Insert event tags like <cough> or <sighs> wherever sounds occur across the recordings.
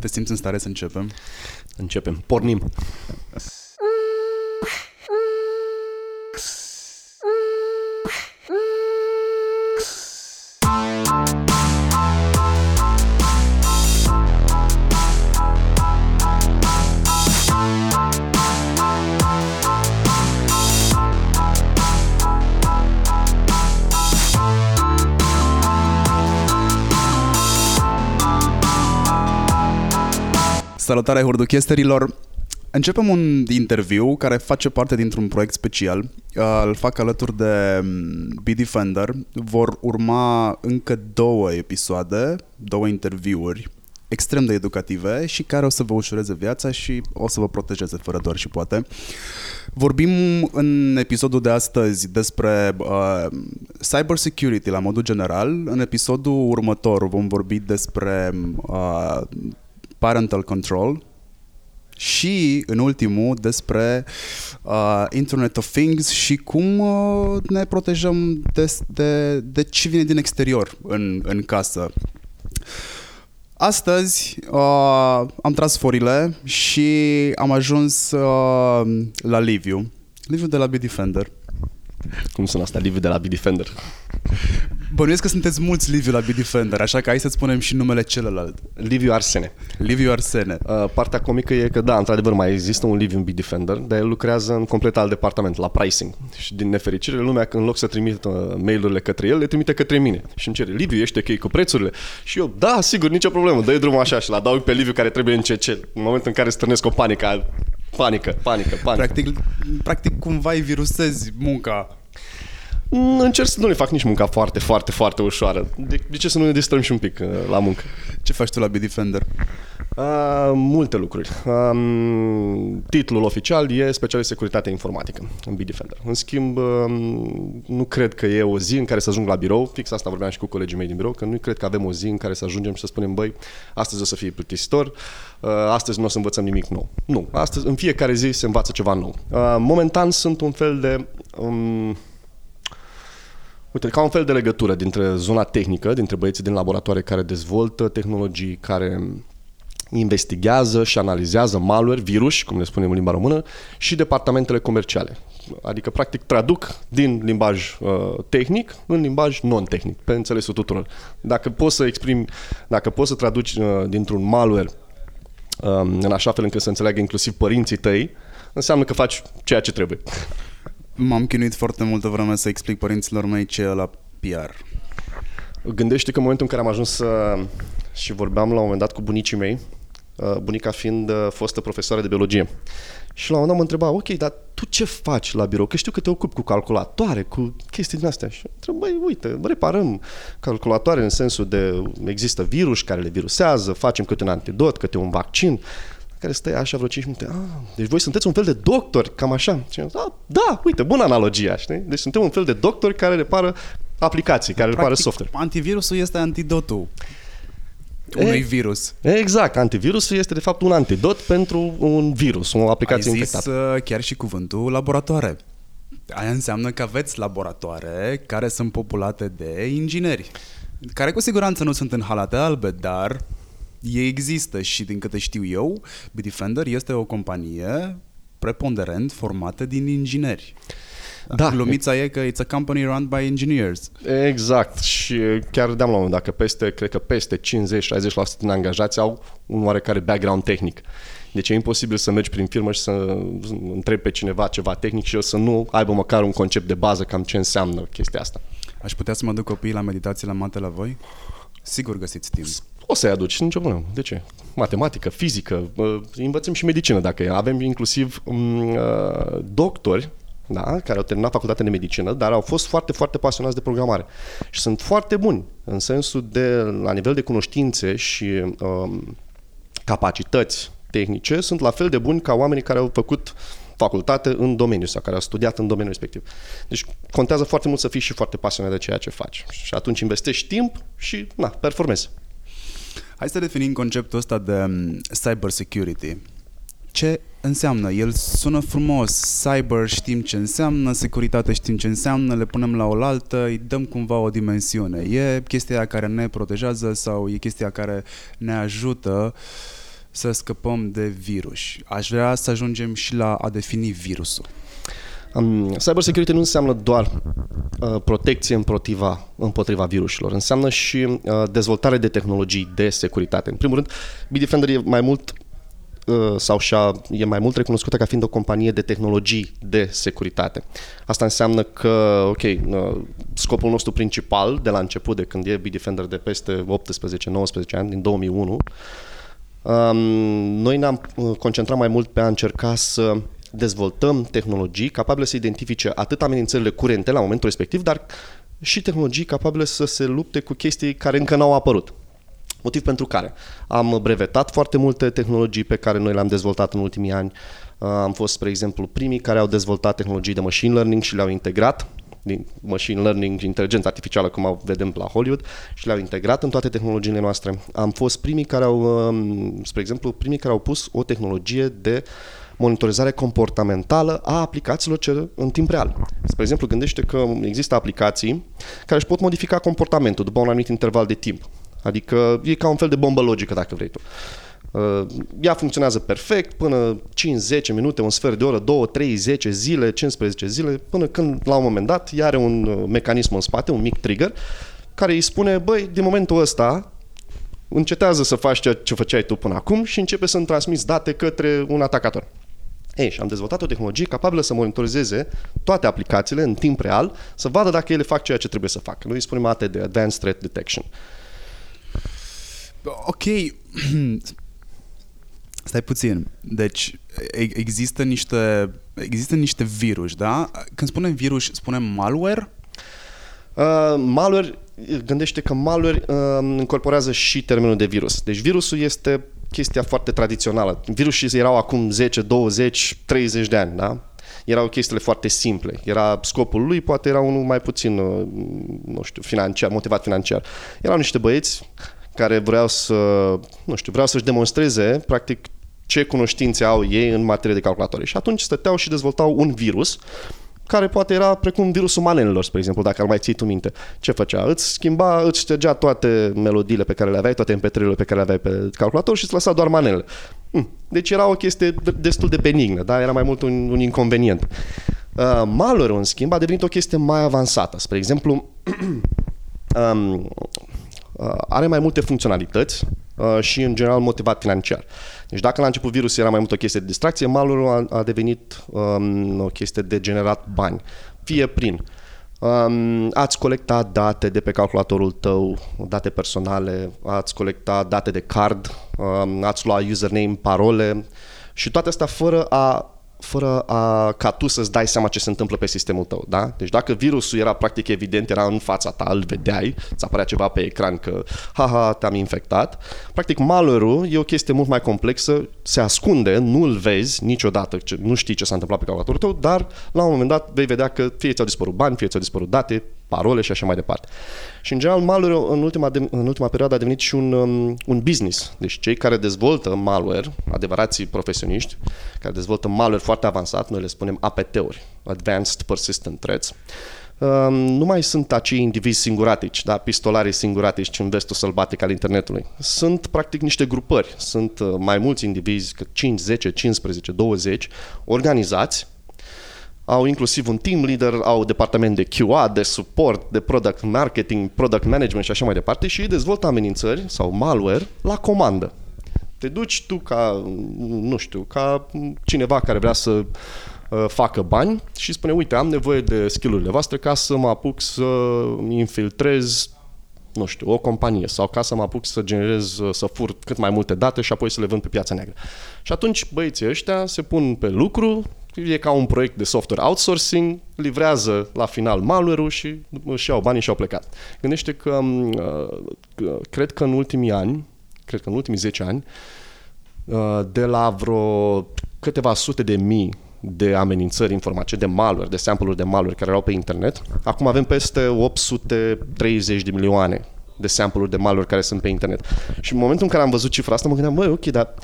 Te simți în stare să începem? Începem. Pornim. Salutare hurduchesterilor! Începem un interviu care face parte dintr-un proiect special. Uh, Îl fac alături de mm, B-Defender. Vor urma încă două episoade, două interviuri extrem de educative și care o să vă ușureze viața și o să vă protejeze fără doar și poate. Vorbim în episodul de astăzi despre uh, cyber security la modul general. În episodul următor vom vorbi despre uh, parental control și, în ultimul, despre uh, Internet of Things și cum uh, ne protejăm de, de, de ce vine din exterior în, în casă. Astăzi uh, am tras forile și am ajuns uh, la Liviu. Liviu de la B-Defender. Cum sună asta, Liviu de la B-Defender? Bănuiesc că sunteți mulți Liviu la B-Defender, așa că hai să spunem și numele celălalt. Liviu Arsene. Liviu Arsene. Uh, partea comică e că, da, într-adevăr, mai există un Liviu în B-Defender, dar el lucrează în complet alt departament, la pricing. Și din nefericire, lumea, în loc să trimită uh, mail-urile către el, le trimite către mine. Și îmi cere, Liviu, ești ok cu prețurile? Și eu, da, sigur, nicio problemă, dă drumul așa și la dau pe Liviu care trebuie în CC. În momentul în care stârnesc o panică, panică, panică, panică. Practic, practic cumva îi virusezi munca Mm, încerc să nu le fac nici munca foarte, foarte, foarte ușoară. De, de ce să nu ne distrăm și un pic uh, la muncă? Ce faci tu la B-Defender? Uh, multe lucruri. Um, titlul oficial e specialist securitate informatică în B-Defender. În schimb, um, nu cred că e o zi în care să ajung la birou, fix asta vorbeam și cu colegii mei din birou, că nu cred că avem o zi în care să ajungem și să spunem, băi, astăzi o să fie plictisitor, uh, astăzi nu o să învățăm nimic nou. Nu, astăzi, în fiecare zi se învață ceva nou. Uh, momentan sunt un fel de... Um, Uite, ca un fel de legătură dintre zona tehnică, dintre băieții din laboratoare care dezvoltă tehnologii, care investigează și analizează malware, virus, cum ne spunem în limba română, și departamentele comerciale. Adică, practic, traduc din limbaj uh, tehnic în limbaj non-tehnic, pe înțelesul tuturor. Dacă poți să exprimi, dacă poți să traduci uh, dintr-un malware um, în așa fel încât să înțeleagă inclusiv părinții tăi, înseamnă că faci ceea ce trebuie. M-am chinuit foarte multă vreme să explic părinților mei ce e la PR. Gândește că în momentul în care am ajuns să... și vorbeam la un moment dat cu bunicii mei, uh, bunica fiind uh, fostă profesoară de biologie. Și la un moment dat mă întreba, ok, dar tu ce faci la birou? Că știu că te ocupi cu calculatoare, cu chestii din astea. Și întreb, băi, uite, reparăm calculatoare în sensul de există virus care le virusează, facem câte un antidot, câte un vaccin care stă așa vreo 5 minute. Ah, deci voi sunteți un fel de doctor, cam așa. Și ah, da, uite, bună analogia, știi? Deci suntem un fel de doctori care repară aplicații, care Practic, repară software. antivirusul este antidotul unui e, virus. Exact, antivirusul este de fapt un antidot pentru un virus, o aplicație Ai zis infectată. Uh, chiar și cuvântul laboratoare. Aia înseamnă că aveți laboratoare care sunt populate de ingineri, care cu siguranță nu sunt în halate albe, dar ei există și din câte știu eu, Bitdefender este o companie preponderent formată din ingineri. Da. Lumița e că it's a company run by engineers. Exact. Și chiar deam la un moment dat că peste, cred că peste 50-60% din angajați au un oarecare background tehnic. Deci e imposibil să mergi prin firmă și să întrebi pe cineva ceva tehnic și el să nu aibă măcar un concept de bază cam ce înseamnă chestia asta. Aș putea să mă duc copiii la meditații la mate la voi? Sigur găsiți timp. O să-i aduci, nicio problemă. De ce? Matematică, fizică, învățăm și medicină dacă e. Avem inclusiv um, uh, doctori da, care au terminat facultatea de medicină, dar au fost foarte, foarte pasionați de programare. Și sunt foarte buni în sensul de, la nivel de cunoștințe și um, capacități tehnice, sunt la fel de buni ca oamenii care au făcut facultate în domeniu sau care au studiat în domeniul respectiv. Deci contează foarte mult să fii și foarte pasionat de ceea ce faci. Și atunci investești timp și, na, performezi. Hai să definim conceptul ăsta de um, cyber security. Ce înseamnă? El sună frumos, cyber știm ce înseamnă, securitate știm ce înseamnă, le punem la oaltă, îi dăm cumva o dimensiune. E chestia care ne protejează sau e chestia care ne ajută să scăpăm de virus. Aș vrea să ajungem și la a defini virusul. Um, cyber security nu înseamnă doar uh, protecție împotriva, împotriva virusilor, înseamnă și uh, dezvoltare de tehnologii de securitate. În primul rând, Bitdefender e mai mult uh, sau și-a, e mai mult recunoscută ca fiind o companie de tehnologii de securitate. Asta înseamnă că, ok, uh, scopul nostru principal de la început, de când e Bitdefender de peste 18-19 ani, din 2001, um, noi ne-am uh, concentrat mai mult pe a încerca să dezvoltăm tehnologii capabile să identifice atât amenințările curente la momentul respectiv, dar și tehnologii capabile să se lupte cu chestii care încă n-au apărut. Motiv pentru care am brevetat foarte multe tehnologii pe care noi le-am dezvoltat în ultimii ani. Am fost, spre exemplu, primii care au dezvoltat tehnologii de machine learning și le-au integrat din machine learning, inteligență artificială, cum au vedem la Hollywood, și le-au integrat în toate tehnologiile noastre. Am fost primii care au, um, spre exemplu, primii care au pus o tehnologie de uh, monitorizare comportamentală a aplicațiilor ce, în timp real. Spre exemplu, gândește că există aplicații care își pot modifica comportamentul după un anumit interval de timp. Adică e ca un fel de bombă logică, dacă vrei tu. Uh, ea funcționează perfect până 5-10 minute, un sfert de oră, 2, 3, 10 zile, 15 zile, până când la un moment dat ea are un uh, mecanism în spate, un mic trigger, care îi spune, băi, din momentul ăsta încetează să faci ceea ce făceai tu până acum și începe să-mi transmiți date către un atacator. Ei, și am dezvoltat o tehnologie capabilă să monitorizeze toate aplicațiile în timp real, să vadă dacă ele fac ceea ce trebuie să facă. Noi îi spunem ATD, Advanced Threat Detection. Ok. <clears throat> Stai puțin. Deci există niște, există niște virus, da? Când spunem virus, spunem malware? Uh, malware, gândește că malware uh, incorporează și termenul de virus. Deci virusul este chestia foarte tradițională. Virusii erau acum 10, 20, 30 de ani, da? Erau chestiile foarte simple. Era scopul lui, poate era unul mai puțin, uh, nu știu, financiar, motivat financiar. Erau niște băieți care vreau să, nu știu, vreau să-și demonstreze, practic, ce cunoștințe au ei în materie de calculatoare. Și atunci stăteau și dezvoltau un virus care poate era precum virusul manelelor, spre exemplu, dacă ar mai ții tu minte. Ce făcea? Îți schimba, îți ștergea toate melodiile pe care le aveai, toate mp pe care le aveai pe calculator și îți lăsa doar manelele. Hm. Deci era o chestie destul de benignă, da? era mai mult un, un inconvenient. Uh, malware în schimb, a devenit o chestie mai avansată. Spre exemplu, <clears throat> um, uh, are mai multe funcționalități uh, și, în general, motivat financiar. Deci dacă la început virusul era mai mult o chestie de distracție, malul a, a devenit um, o chestie de generat bani. Fie prin um, ați colectat date de pe calculatorul tău, date personale, ați colectat date de card, um, ați luat username, parole și toate astea fără a fără a, ca tu să-ți dai seama ce se întâmplă pe sistemul tău, da? Deci dacă virusul era practic evident, era în fața ta, îl vedeai, ți apărea ceva pe ecran că, haha, te-am infectat, practic malware e o chestie mult mai complexă, se ascunde, nu îl vezi niciodată, nu știi ce s-a întâmplat pe calculatorul tău, dar la un moment dat vei vedea că fie ți-au dispărut bani, fie ți-au dispărut date, parole și așa mai departe. Și în general malware în ultima, de, în ultima perioadă a devenit și un, um, un business. Deci cei care dezvoltă malware, adevărații profesioniști, care dezvoltă malware foarte avansat, noi le spunem APT-uri, Advanced Persistent Threats, um, nu mai sunt acei indivizi singuratici, da? pistolarii singuratici în vestul sălbatic al internetului. Sunt practic niște grupări, sunt uh, mai mulți indivizi, 5, 10, 15, 20, organizați, au inclusiv un team leader, au departament de QA, de support, de product marketing, product management și așa mai departe și ei dezvoltă amenințări sau malware la comandă. Te duci tu ca, nu știu, ca cineva care vrea să uh, facă bani și spune, uite, am nevoie de skillurile voastre ca să mă apuc să infiltrez nu știu, o companie sau ca să mă apuc să generez, să fur cât mai multe date și apoi să le vând pe piața neagră. Și atunci băieții ăștia se pun pe lucru, e ca un proiect de software outsourcing, livrează la final malware-ul și își iau banii și au plecat. Gândește că uh, cred că în ultimii ani, cred că în ultimii 10 ani, uh, de la vreo câteva sute de mii de amenințări informatice, de malware, de sample-uri de malware care erau pe internet. Acum avem peste 830 de milioane de sample-uri de malware care sunt pe internet. Și în momentul în care am văzut cifra asta, mă gândeam, băi, ok, dar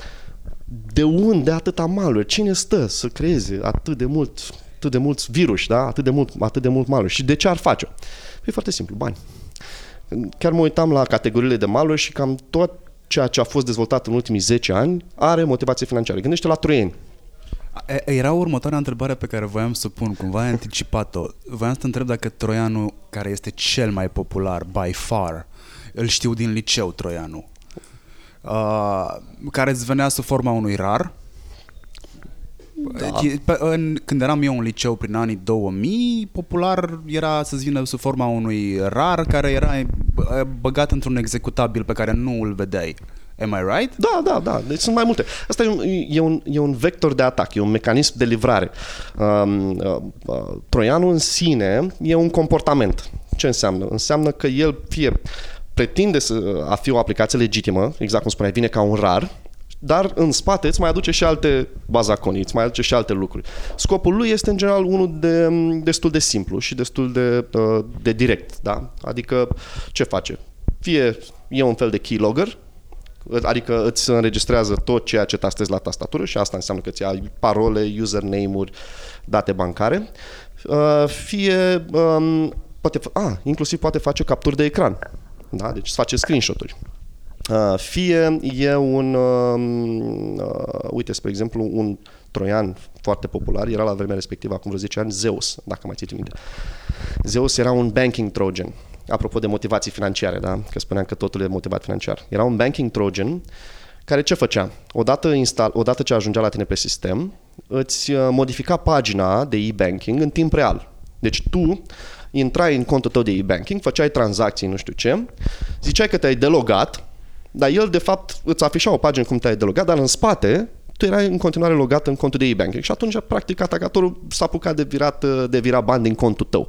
de unde atâta malware? Cine stă să creeze atât de mult, atât de mulți virus, da? atât de mult, atât de mult malware? Și de ce ar face? Păi foarte simplu, bani. Chiar mă uitam la categoriile de malware și cam tot ceea ce a fost dezvoltat în ultimii 10 ani are motivație financiară. Gândește la troieni. Era următoarea întrebare pe care voiam să pun, cumva ai anticipat-o. Voiam să te întreb dacă troianul care este cel mai popular, by far, îl știu din liceu, troianul, uh, care îți venea sub forma unui rar, da. În, când eram eu în liceu prin anii 2000, popular era să-ți vină sub forma unui rar care era băgat într-un executabil pe care nu îl vedeai. Am I right? Da, da, da. Deci sunt mai multe. Asta e un, e un, e un vector de atac, e un mecanism de livrare. Um, uh, uh, troianul în sine e un comportament. Ce înseamnă? Înseamnă că el fie pretinde să a fi o aplicație legitimă, exact cum spuneai, vine ca un rar, dar în spate îți mai aduce și alte bazaconii, îți mai aduce și alte lucruri. Scopul lui este în general unul de, destul de simplu și destul de, uh, de direct. Da? Adică ce face? Fie e un fel de keylogger, adică îți înregistrează tot ceea ce tastezi la tastatură și asta înseamnă că ți ai parole, username-uri, date bancare, uh, fie um, poate, a, inclusiv poate face capturi de ecran. Da? Deci îți face screenshot-uri. Uh, fie e un, uh, uh, uite, spre exemplu, un troian foarte popular, era la vremea respectivă, acum vreo 10 ani, Zeus, dacă mai țineți minte. Zeus era un banking trojan, apropo de motivații financiare, da? că spuneam că totul e motivat financiar. Era un banking trojan care ce făcea? Odată, install, odată ce ajungea la tine pe sistem, îți uh, modifica pagina de e-banking în timp real. Deci tu intrai în contul tău de e-banking, făceai tranzacții, nu știu ce, ziceai că te-ai delogat, dar el, de fapt, îți afișa o pagină cum te-ai delogat, dar în spate tu erai în continuare logat în contul de e-banking și atunci, practic, atacatorul s-a apucat de virat, de virat bani din contul tău.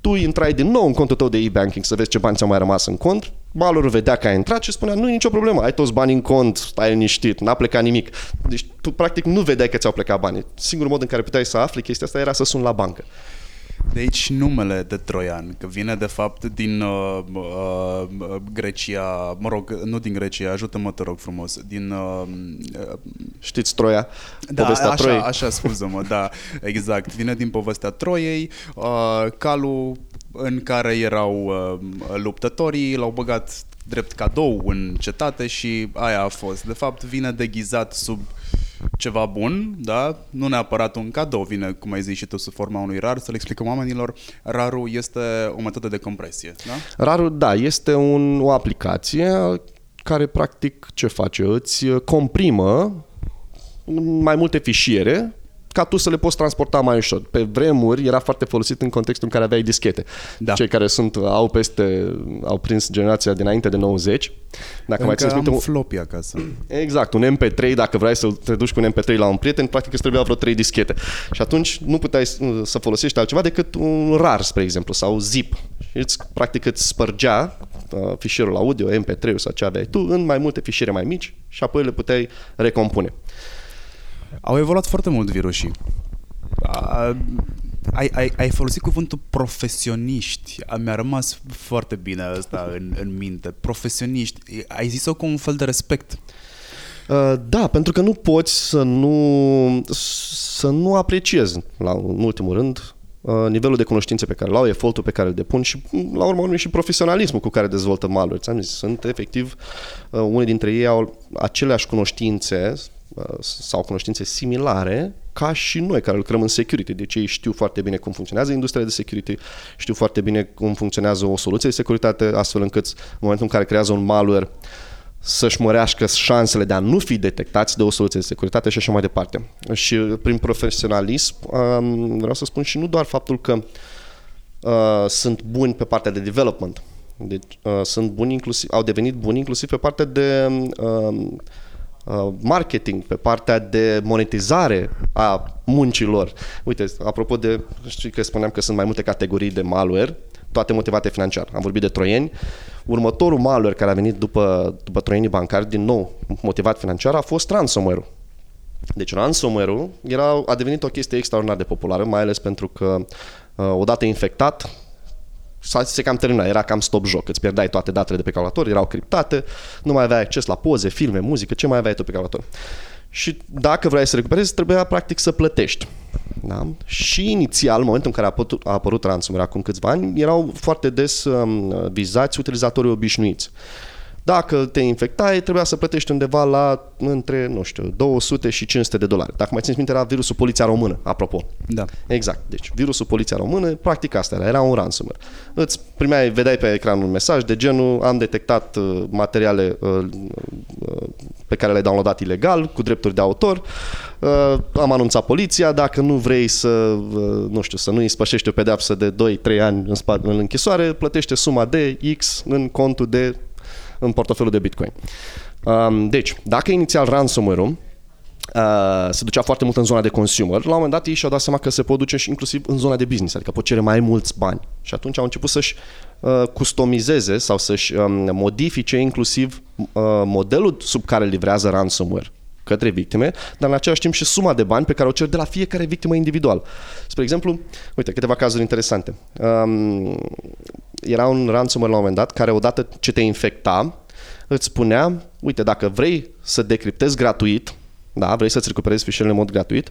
Tu intrai din nou în contul tău de e-banking să vezi ce bani ți-au mai rămas în cont, malul vedea că ai intrat și spunea, nu e nicio problemă, ai toți bani în cont, stai liniștit, n-a plecat nimic. Deci tu practic nu vedeai că ți-au plecat banii. Singurul mod în care puteai să afli chestia asta era să suni la bancă. De aici numele de Troian, că vine de fapt din uh, uh, Grecia, mă rog, nu din Grecia, ajută-mă, te rog frumos, din... Uh, uh, Știți Troia? Da, povestea așa, Troiei. așa, scuză-mă, da, exact. Vine din povestea Troiei, uh, calul în care erau uh, luptătorii, l-au băgat drept cadou în cetate și aia a fost. De fapt, vine deghizat sub ceva bun, da? Nu neapărat un cadou, vine, cum ai zis și tu, sub forma unui rar, să le explicăm oamenilor. Rarul este o metodă de compresie, da? Rarul, da, este un, o aplicație care practic ce face? Îți comprimă mai multe fișiere ca tu să le poți transporta mai ușor. Pe vremuri era foarte folosit în contextul în care aveai dischete. Da. Cei care sunt au peste au prins generația dinainte de 90. Dacă Încă mai am un floppy acasă. Exact, un MP3, dacă vrei să te duci cu un MP3 la un prieten, practic îți trebuia vreo 3 dischete. Și atunci nu puteai să folosești altceva decât un RAR, spre exemplu, sau zip. Și îți, practic îți spărgea uh, fișierul audio, MP3 sau ce aveai tu, în mai multe fișiere mai mici și apoi le puteai recompune. Au evoluat foarte mult virusii. Ai, ai, ai folosit cuvântul profesioniști. Mi-a rămas foarte bine asta în, în minte. Profesioniști. Ai zis-o cu un fel de respect. Uh, da, pentru că nu poți să nu, să nu apreciezi, la, în ultimul rând, uh, nivelul de cunoștințe pe care l-au, efortul pe care îl depun și, la urmă urmei, și profesionalismul cu care dezvoltă maluri. Ți-am zis, sunt efectiv, uh, unii dintre ei au aceleași cunoștințe Uh, sau cunoștințe similare ca și noi care lucrăm în security. Deci ei știu foarte bine cum funcționează industria de security, știu foarte bine cum funcționează o soluție de securitate, astfel încât în momentul în care creează un malware să-și mărească șansele de a nu fi detectați de o soluție de securitate și așa mai departe. Și prin profesionalism um, vreau să spun și nu doar faptul că uh, sunt buni pe partea de development, deci uh, sunt buni inclusiv, au devenit buni inclusiv pe partea de uh, Uh, marketing, pe partea de monetizare a muncilor. Uite, apropo de, știi că spuneam că sunt mai multe categorii de malware, toate motivate financiar. Am vorbit de troieni. Următorul malware care a venit după, după troienii bancari, din nou motivat financiar, a fost ransomware-ul. Deci ransomware-ul era, a devenit o chestie extraordinar de populară, mai ales pentru că uh, odată infectat, se cam termina, era cam stop joc, îți pierdeai toate datele de pe calculator, erau criptate, nu mai aveai acces la poze, filme, muzică, ce mai aveai tu pe calculator. Și dacă vrei să recuperezi, trebuia practic să plătești. Da? Și inițial, în momentul în care a apărut, a apărut ransomware acum câțiva ani, erau foarte des um, vizați utilizatorii obișnuiți. Dacă te infectai, trebuia să plătești undeva la între, nu știu, 200 și 500 de dolari. Dacă mai țineți minte, era virusul Poliția Română, apropo. Da. Exact. Deci, virusul Poliția Română, practic asta era, era un ransomware. Îți primeai, vedeai pe ecran un mesaj de genul am detectat uh, materiale uh, uh, pe care le-ai downloadat ilegal, cu drepturi de autor, uh, am anunțat poliția, dacă nu vrei să, uh, nu știu, să nu îi spășești o pedeapsă de 2-3 ani în, spa- în închisoare, plătește suma de X în contul de în portofelul de Bitcoin. Um, deci, dacă inițial ransomware-ul Uh, se ducea foarte mult în zona de consumer. La un moment dat ei și-au dat seama că se pot duce și inclusiv în zona de business, adică pot cere mai mulți bani. Și atunci au început să-și uh, customizeze sau să-și um, modifice inclusiv uh, modelul sub care livrează ransomware către victime, dar în același timp și suma de bani pe care o cer de la fiecare victimă individual. Spre exemplu, uite, câteva cazuri interesante. Um, era un ransomware la un moment dat care odată ce te infecta, îți spunea, uite, dacă vrei să decriptezi gratuit, da, vrei să-ți recuperezi fișierele în mod gratuit,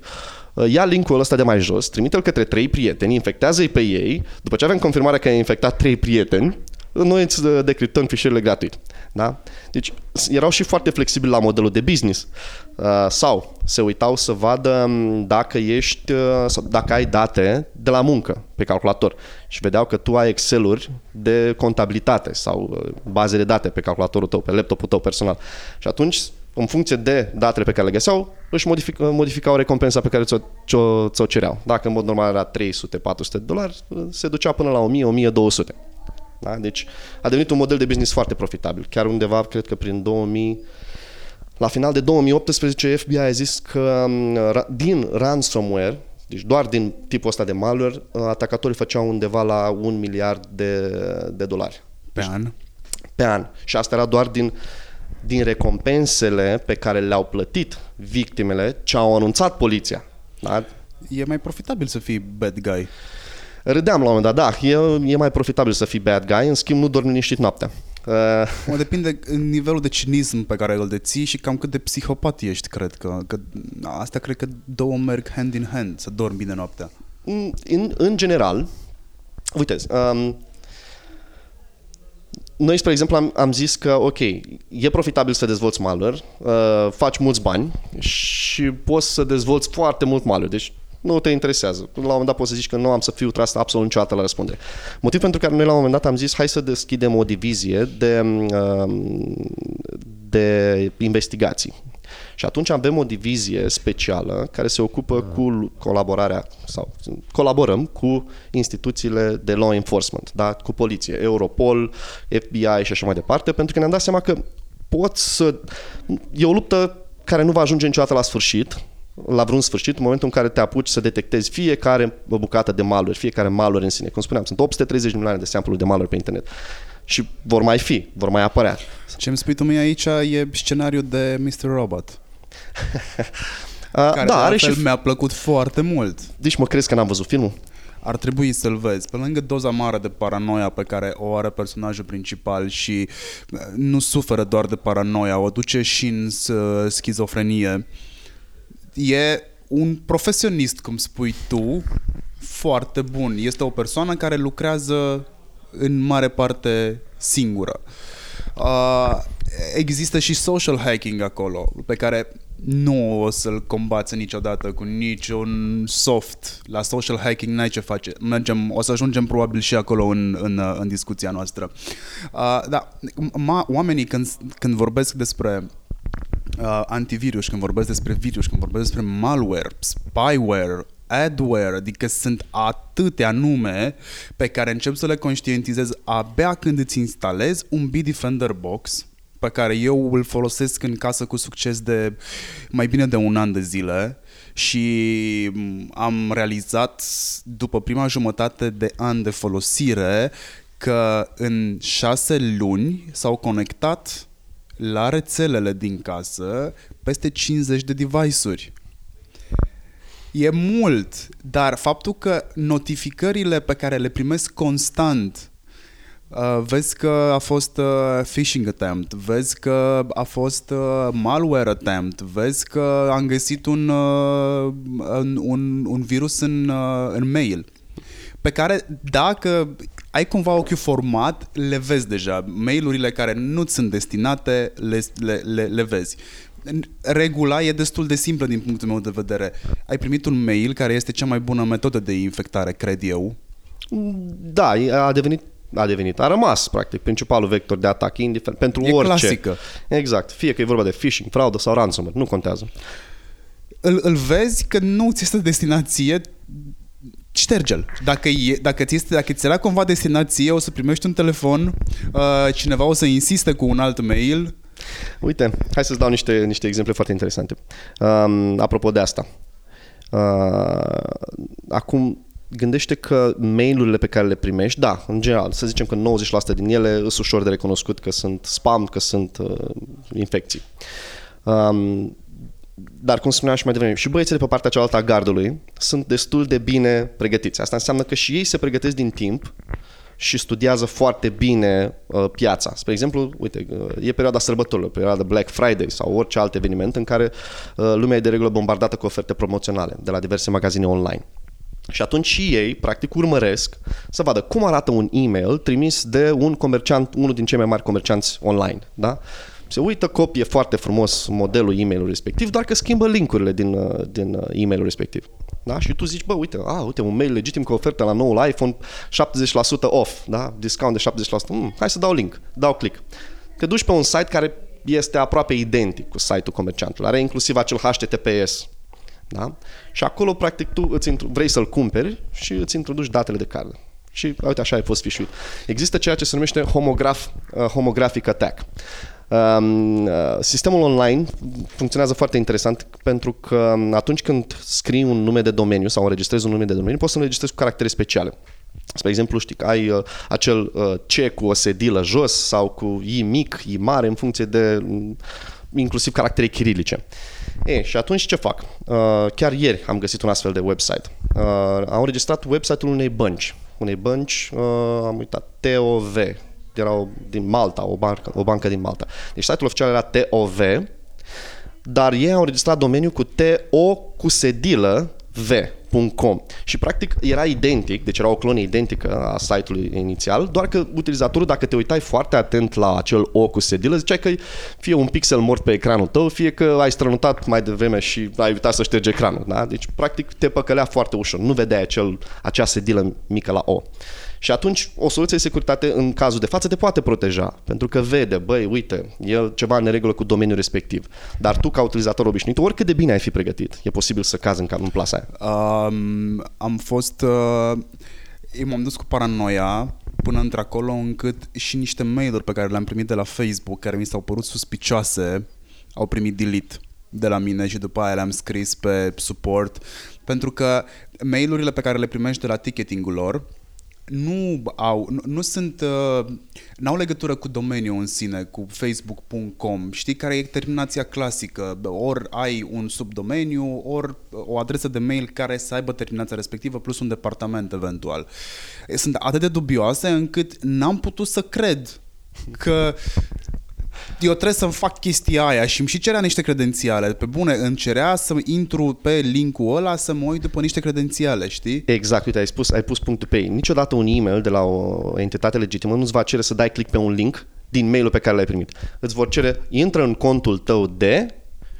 ia linkul ăsta de mai jos, trimite-l către trei prieteni, infectează-i pe ei, după ce avem confirmarea că ai infectat trei prieteni, noi îți decriptăm fișierele gratuit. Da? Deci erau și foarte flexibili la modelul de business. Uh, sau se uitau să vadă um, dacă ești, uh, sau dacă ai date de la muncă pe calculator și vedeau că tu ai Excel-uri de contabilitate sau uh, baze de date pe calculatorul tău, pe laptopul tău personal. Și atunci în funcție de datele pe care le găseau, își modific, modificau recompensa pe care ți-o, ți-o, ți-o cereau. Dacă în mod normal era 300-400 de dolari, se ducea până la 1000-1200. Da? Deci a devenit un model de business foarte profitabil. Chiar undeva, cred că prin 2000, la final de 2018, FBI a zis că um, din ransomware, deci doar din tipul ăsta de malware, uh, atacatorii făceau undeva la un miliard de, de dolari. Pe deci, an? Pe an. Și asta era doar din, din recompensele pe care le-au plătit victimele ce au anunțat poliția. Da? E mai profitabil să fii bad guy. Râdeam la un moment dat, da, e, e mai profitabil să fii bad guy, în schimb nu dormi liniștit noaptea. Uh, Mă depinde în nivelul de cinism pe care îl deții și cam cât de psihopat ești, cred că. că asta cred că două merg hand in hand, să dormi bine noaptea. În, în general, uite, um, noi, spre exemplu, am, am zis că, ok, e profitabil să dezvolți malware, uh, faci mulți bani și poți să dezvolți foarte mult malware. Deci nu te interesează. La un moment dat poți să zici că nu am să fiu tras absolut niciodată la răspundere. Motiv pentru care noi la un moment dat am zis hai să deschidem o divizie de, um, de investigații. Și atunci avem o divizie specială care se ocupă da. cu colaborarea sau colaborăm cu instituțiile de law enforcement, da? cu poliție, Europol, FBI și așa mai departe, pentru că ne-am dat seama că pot să... E o luptă care nu va ajunge niciodată la sfârșit, la vreun sfârșit, în momentul în care te apuci să detectezi fiecare bucată de malware, fiecare malware în sine. Cum spuneam, sunt 830 milioane de sample de malware pe internet. Și vor mai fi, vor mai apărea. Ce îmi spui tu mie aici e scenariul de Mr. Robot. <laughs> care da, are și... mi-a plăcut foarte mult. Deci mă crezi că n-am văzut filmul? ar trebui să-l vezi. Pe lângă doza mare de paranoia pe care o are personajul principal și nu suferă doar de paranoia, o duce și în schizofrenie e un profesionist, cum spui tu, foarte bun. Este o persoană care lucrează în mare parte singură. Uh, există și social hacking acolo, pe care nu o să-l combați niciodată cu niciun soft. La social hacking n-ai ce face. Mergem, o să ajungem probabil și acolo în, în, în discuția noastră. Uh, da, ma, oamenii când, când vorbesc despre uh, antivirus, când vorbesc despre virus, când vorbesc despre malware, spyware, adware, adică sunt atâtea nume pe care încep să le conștientizez abia când îți instalezi un Bitdefender Box pe care eu îl folosesc în casă cu succes de mai bine de un an de zile și am realizat după prima jumătate de an de folosire că în șase luni s-au conectat la rețelele din casă peste 50 de device-uri. E mult, dar faptul că notificările pe care le primesc constant Uh, vezi că a fost uh, phishing attempt, vezi că a fost uh, malware attempt, vezi că am găsit un, uh, un, un, un virus în, uh, în mail pe care dacă ai cumva ochiul format, le vezi deja. Mailurile care nu sunt destinate, le, le, le, le vezi. Regula e destul de simplă din punctul meu de vedere. Ai primit un mail care este cea mai bună metodă de infectare, cred eu. Da, a devenit a devenit, a rămas practic principalul vector de atac indiferent pentru E orice. clasică. Exact, fie că e vorba de phishing, fraudă sau ransomware, nu contează. Îl, îl vezi că nu ți este destinație, șterge-l. Dacă, e, dacă, ți este, dacă ți era cumva destinație, o să primești un telefon, uh, cineva o să insiste cu un alt mail. Uite, hai să-ți dau niște, niște exemple foarte interesante. Um, apropo de asta. Uh, acum, gândește că mail-urile pe care le primești, da, în general, să zicem că 90% din ele sunt ușor de recunoscut că sunt spam, că sunt uh, infecții. Um, dar, cum spuneam și mai devreme, și băieții de pe partea cealaltă a gardului sunt destul de bine pregătiți. Asta înseamnă că și ei se pregătesc din timp și studiază foarte bine uh, piața. Spre exemplu, uite, uh, e perioada sărbătorilor, perioada Black Friday sau orice alt eveniment în care uh, lumea e de regulă bombardată cu oferte promoționale de la diverse magazine online. Și atunci și ei, practic, urmăresc să vadă cum arată un e-mail trimis de un comerciant, unul din cei mai mari comercianți online. Da? Se uită, copie foarte frumos modelul e-mailului respectiv, doar că schimbă linkurile din, uh, din uh, e-mailul respectiv. Da? Și tu zici, bă, uite, a, uite, un mail legitim cu ofertă la noul iPhone 70% off, da? discount de 70%. Mm, hai să dau link, dau click. Te duci pe un site care este aproape identic cu site-ul comerciantului. Are inclusiv acel HTTPS. Da? Și acolo, practic, tu îți intru- vrei să-l cumperi și îți introduci datele de card. Și uite, așa ai fost fișuit. Există ceea ce se numește homograph, uh, homographic attack. Um, uh, sistemul online funcționează foarte interesant pentru că um, atunci când scrii un nume de domeniu sau înregistrezi un nume de domeniu, poți să înregistrezi cu caractere speciale. Spre exemplu, știi că ai uh, acel uh, C cu o sedilă jos sau cu I mic, I mare, în funcție de um, inclusiv caractere chirilice. E, și atunci ce fac? Uh, chiar ieri am găsit un astfel de website. Uh, am înregistrat website-ul unei bănci. Unei bănci, uh, am uitat, TOV, erau din Malta, o bancă, o bancă din Malta. Deci site-ul oficial era TOV, dar ei au înregistrat domeniul cu TO cu sedilă v.com și practic era identic, deci era o clonă identică a site-ului inițial, doar că utilizatorul, dacă te uitai foarte atent la acel O cu sedilă, ziceai că fie un pixel mort pe ecranul tău, fie că ai strănutat mai devreme și ai uitat să ștergi ecranul. Da? Deci, practic, te păcălea foarte ușor. Nu vedeai acel, acea sedilă mică la O. Și atunci o soluție de securitate în cazul de față te poate proteja, pentru că vede, băi, uite, e ceva în neregulă cu domeniul respectiv. Dar tu, ca utilizator obișnuit, oricât de bine ai fi pregătit, e posibil să cazi în, cam în plasa aia. Um, am fost... Uh, eu m-am dus cu paranoia până într-acolo încât și niște mail-uri pe care le-am primit de la Facebook, care mi s-au părut suspicioase, au primit delete de la mine și după aia le-am scris pe support pentru că mail-urile pe care le primești de la ticketing-ul lor nu au, nu, nu sunt, uh, n-au legătură cu domeniul în sine, cu facebook.com. Știi care e terminația clasică? Ori ai un subdomeniu, ori o adresă de mail care să aibă terminația respectivă plus un departament eventual. Sunt atât de dubioase încât n-am putut să cred că eu trebuie să-mi fac chestia aia și îmi și cerea niște credențiale. Pe bune, îmi cerea să intru pe linkul ăla să mă uit după niște credențiale, știi? Exact, uite, ai, spus, ai pus punctul pe ei. Niciodată un e-mail de la o entitate legitimă nu-ți va cere să dai click pe un link din mailul pe care l-ai primit. Îți vor cere, intră în contul tău de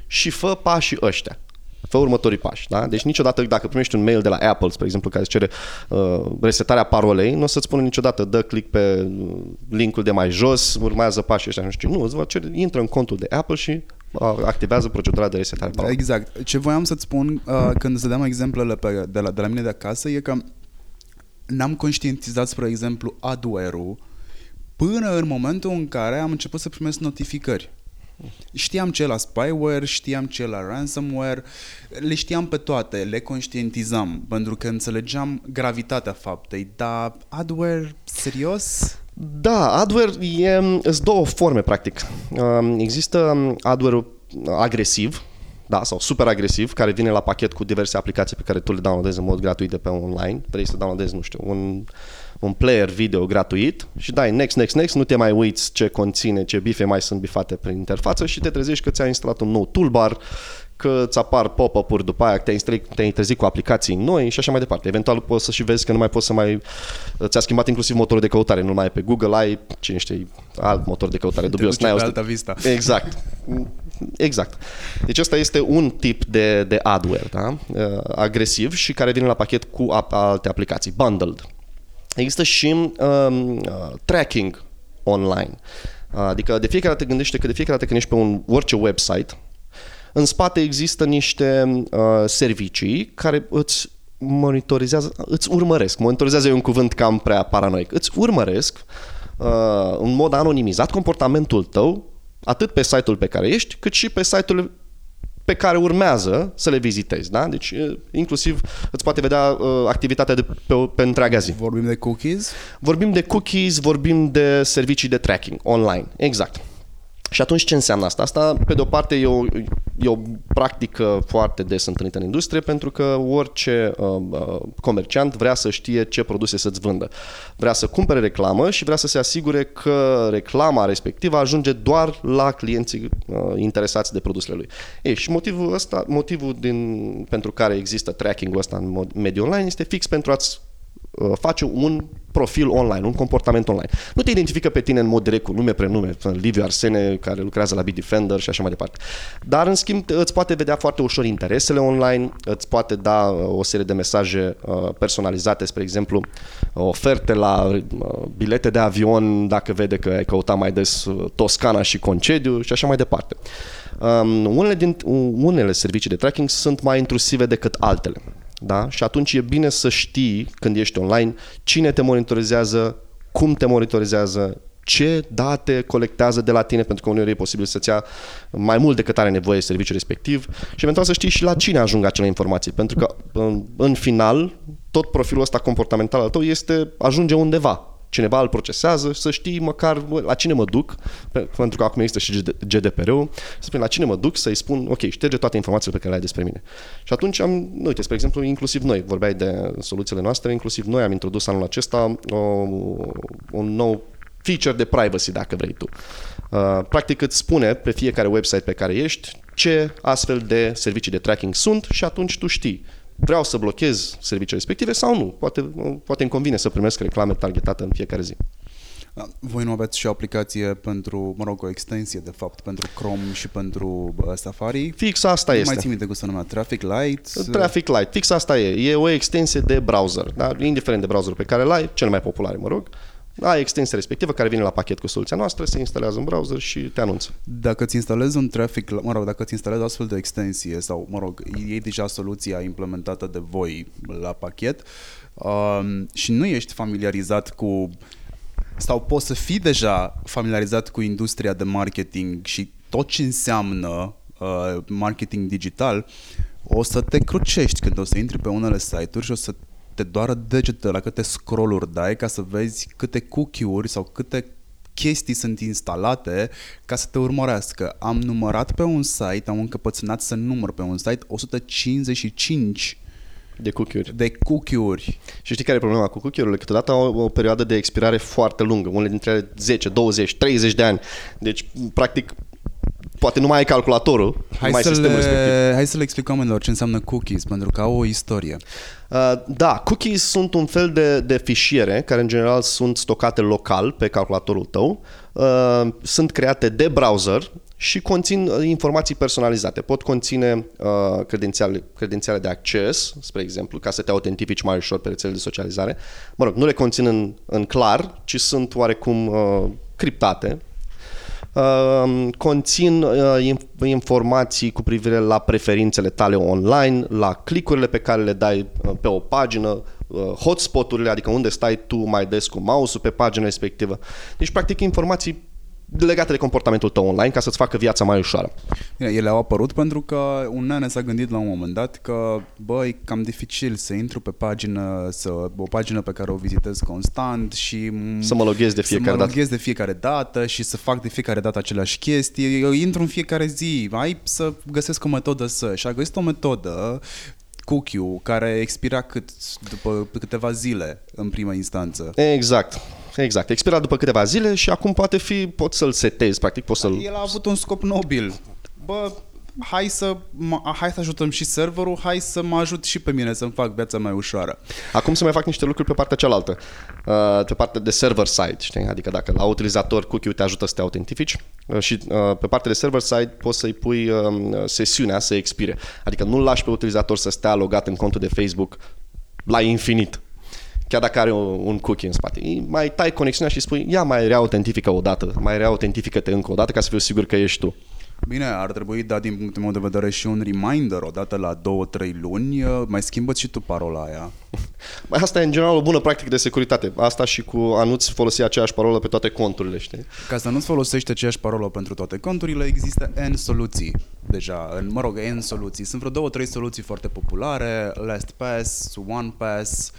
și fă pașii ăștia fă următorii pași. Da? Deci niciodată dacă primești un mail de la Apple, spre exemplu, care îți cere uh, resetarea parolei, nu o să-ți spună niciodată dă click pe uh, linkul de mai jos, urmează pașii ăștia, nu știu. Nu, îți va cere, intră în contul de Apple și uh, activează procedura de resetare parolei. Exact. Ce voiam să-ți spun uh, când să dăm exemplele pe, de, la, de la mine de acasă e că n-am conștientizat, spre exemplu, adware-ul până în momentul în care am început să primesc notificări. Știam ce la spyware, știam ce la ransomware, le știam pe toate, le conștientizam, pentru că înțelegeam gravitatea faptei, dar adware, serios? Da, adware e, sunt două forme, practic. Um, există adware agresiv, da, sau super agresiv, care vine la pachet cu diverse aplicații pe care tu le downloadezi în mod gratuit de pe online. Vrei să downloadezi, nu știu, un un player video gratuit și dai next, next, next, nu te mai uiți ce conține, ce bife mai sunt bifate prin interfață și te trezești că ți-a instalat un nou toolbar că îți apar pop-up-uri după aia, te-ai, te-ai trezit cu aplicații noi și așa mai departe. Eventual poți să și vezi că nu mai poți să mai... Ți-a schimbat inclusiv motorul de căutare, nu mai e pe Google, ai, cine știe, alt motor de căutare dubios. Te duce pe alta vista. Exact. Exact. Deci ăsta este un tip de, de adware, da? Uh, agresiv și care vine la pachet cu alte aplicații, bundled. Există și um, uh, tracking online. Adică de fiecare dată gândește că de fiecare dată când ești pe un orice website, în spate există niște uh, servicii care îți monitorizează, îți urmăresc. Monitorizează e un cuvânt cam prea paranoic. Îți urmăresc uh, în mod anonimizat comportamentul tău atât pe site-ul pe care ești, cât și pe site-ul pe care urmează să le vizitezi. Da? Deci, inclusiv îți poate vedea uh, activitatea de pe, pe întreaga zi. Vorbim de cookies? Vorbim de cookies, vorbim de servicii de tracking online. Exact. Și atunci ce înseamnă asta? Asta, pe de o parte, e o, e o practică foarte des întâlnită în industrie pentru că orice uh, uh, comerciant vrea să știe ce produse să-ți vândă. Vrea să cumpere reclamă și vrea să se asigure că reclama respectivă ajunge doar la clienții uh, interesați de produsele lui. Ei, și motivul ăsta, motivul din, pentru care există tracking-ul ăsta în mediul online este fix pentru a-ți Uh, face un profil online, un comportament online. Nu te identifică pe tine în mod direct cu nume, prenume, Liviu Arsene, care lucrează la Bitdefender și așa mai departe. Dar, în schimb, îți poate vedea foarte ușor interesele online, îți poate da uh, o serie de mesaje uh, personalizate, spre exemplu, oferte la bilete de avion, dacă vede că ai căutat mai des Toscana și concediu și așa mai departe. Um, unele, din, unele servicii de tracking sunt mai intrusive decât altele. Da? Și atunci e bine să știi când ești online cine te monitorizează, cum te monitorizează, ce date colectează de la tine, pentru că uneori e posibil să-ți ia mai mult decât are nevoie serviciul respectiv și eventual să știi și la cine ajung acele informații, pentru că în, în final tot profilul ăsta comportamental al tău este ajunge undeva cineva îl procesează, să știi măcar la cine mă duc, pentru că acum există și GDPR-ul, să spun la cine mă duc să-i spun, ok, șterge toate informațiile pe care le ai despre mine. Și atunci am, uite, spre exemplu, inclusiv noi, vorbeai de soluțiile noastre, inclusiv noi am introdus anul acesta o, un nou feature de privacy, dacă vrei tu. Uh, practic îți spune pe fiecare website pe care ești ce astfel de servicii de tracking sunt și atunci tu știi vreau să blochez serviciile respective sau nu. Poate, poate îmi convine să primesc reclame targetate în fiecare zi. Da, voi nu aveți și o aplicație pentru, mă rog, o extensie de fapt pentru Chrome și pentru Safari? Fix asta nu este. mai țin minte cum se numea, Traffic Light? Traffic Light, fix asta e. E o extensie de browser, da? indiferent de browser pe care l-ai, cel mai popular, mă rog ai extensia respectivă care vine la pachet cu soluția noastră, se instalează în browser și te anunță. Dacă îți instalezi un traffic, mă rog, dacă îți instalezi astfel de extensie sau, mă rog, iei deja soluția implementată de voi la pachet um, și nu ești familiarizat cu sau poți să fii deja familiarizat cu industria de marketing și tot ce înseamnă uh, marketing digital, o să te crucești când o să intri pe unele site-uri și o să te doară degetele la câte scrolluri dai ca să vezi câte cookie-uri sau câte chestii sunt instalate ca să te urmărească. Am numărat pe un site, am încăpățânat să număr pe un site 155 de cookie-uri. De cookie-uri. Și știi care e problema cu cookie-urile? Câteodată au o, o perioadă de expirare foarte lungă, unele dintre ele 10, 20, 30 de ani. Deci, practic, poate nu mai ai calculatorul, hai mai să sistemul le, respectiv. Hai să le explicăm oamenilor ce înseamnă cookies, pentru că au o istorie. Uh, da, cookies sunt un fel de, de fișiere care în general sunt stocate local pe calculatorul tău, uh, sunt create de browser și conțin uh, informații personalizate. Pot conține uh, credențiale, credențiale de acces, spre exemplu, ca să te autentifici mai ușor pe rețelele de socializare. Mă rog, nu le conțin în, în clar, ci sunt oarecum uh, criptate, Uh, conțin uh, informații cu privire la preferințele tale online, la clicurile pe care le dai uh, pe o pagină, hotspoturile, adică unde stai tu mai des cu mouse-ul pe pagina respectivă. Deci, practic, informații legate de comportamentul tău online ca să-ți facă viața mai ușoară. Bine, ele au apărut pentru că un nene s-a gândit la un moment dat că, băi, cam dificil să intru pe pagină, să, o pagină pe care o vizitez constant și să mă loghez de fiecare să mă loghez de fiecare dată și să fac de fiecare dată aceleași chestii. Eu intru în fiecare zi, ai să găsesc o metodă să... Și a găsit o metodă cookie care expira cât? După câteva zile în prima instanță. Exact. Exact. Expira după câteva zile și acum poate fi, poți să-l setezi, practic poți să-l... El a avut un scop nobil. Bă, hai să, mă- hai să ajutăm și serverul, hai să mă ajut și pe mine să-mi fac viața mai ușoară. Acum se mai fac niște lucruri pe partea cealaltă, uh, pe partea de server side, știi? Adică dacă la utilizator cookie te ajută să te autentifici uh, și uh, pe partea de server side poți să-i pui um, sesiunea să expire. Adică nu-l lași pe utilizator să stea logat în contul de Facebook la infinit. Chiar dacă are un un cookie în spate. Îi Mai tai conexiunea și spui, ia mai reautentifică o dată, mai reautentifică-te încă o dată ca să fiu sigur că ești tu. Bine, ar trebui dat din punctul meu de vedere și un reminder odată la 2-3 luni, uh, mai schimbă și tu parola aia. <laughs> Mai asta e în general o bună practică de securitate. Asta și cu a nu-ți folosi aceeași parolă pe toate conturile, știi? Ca să nu-ți folosești aceeași parolă pentru toate conturile, există N soluții deja, în, mă rog, N soluții. Sunt vreo două, trei soluții foarte populare, LastPass, OnePass,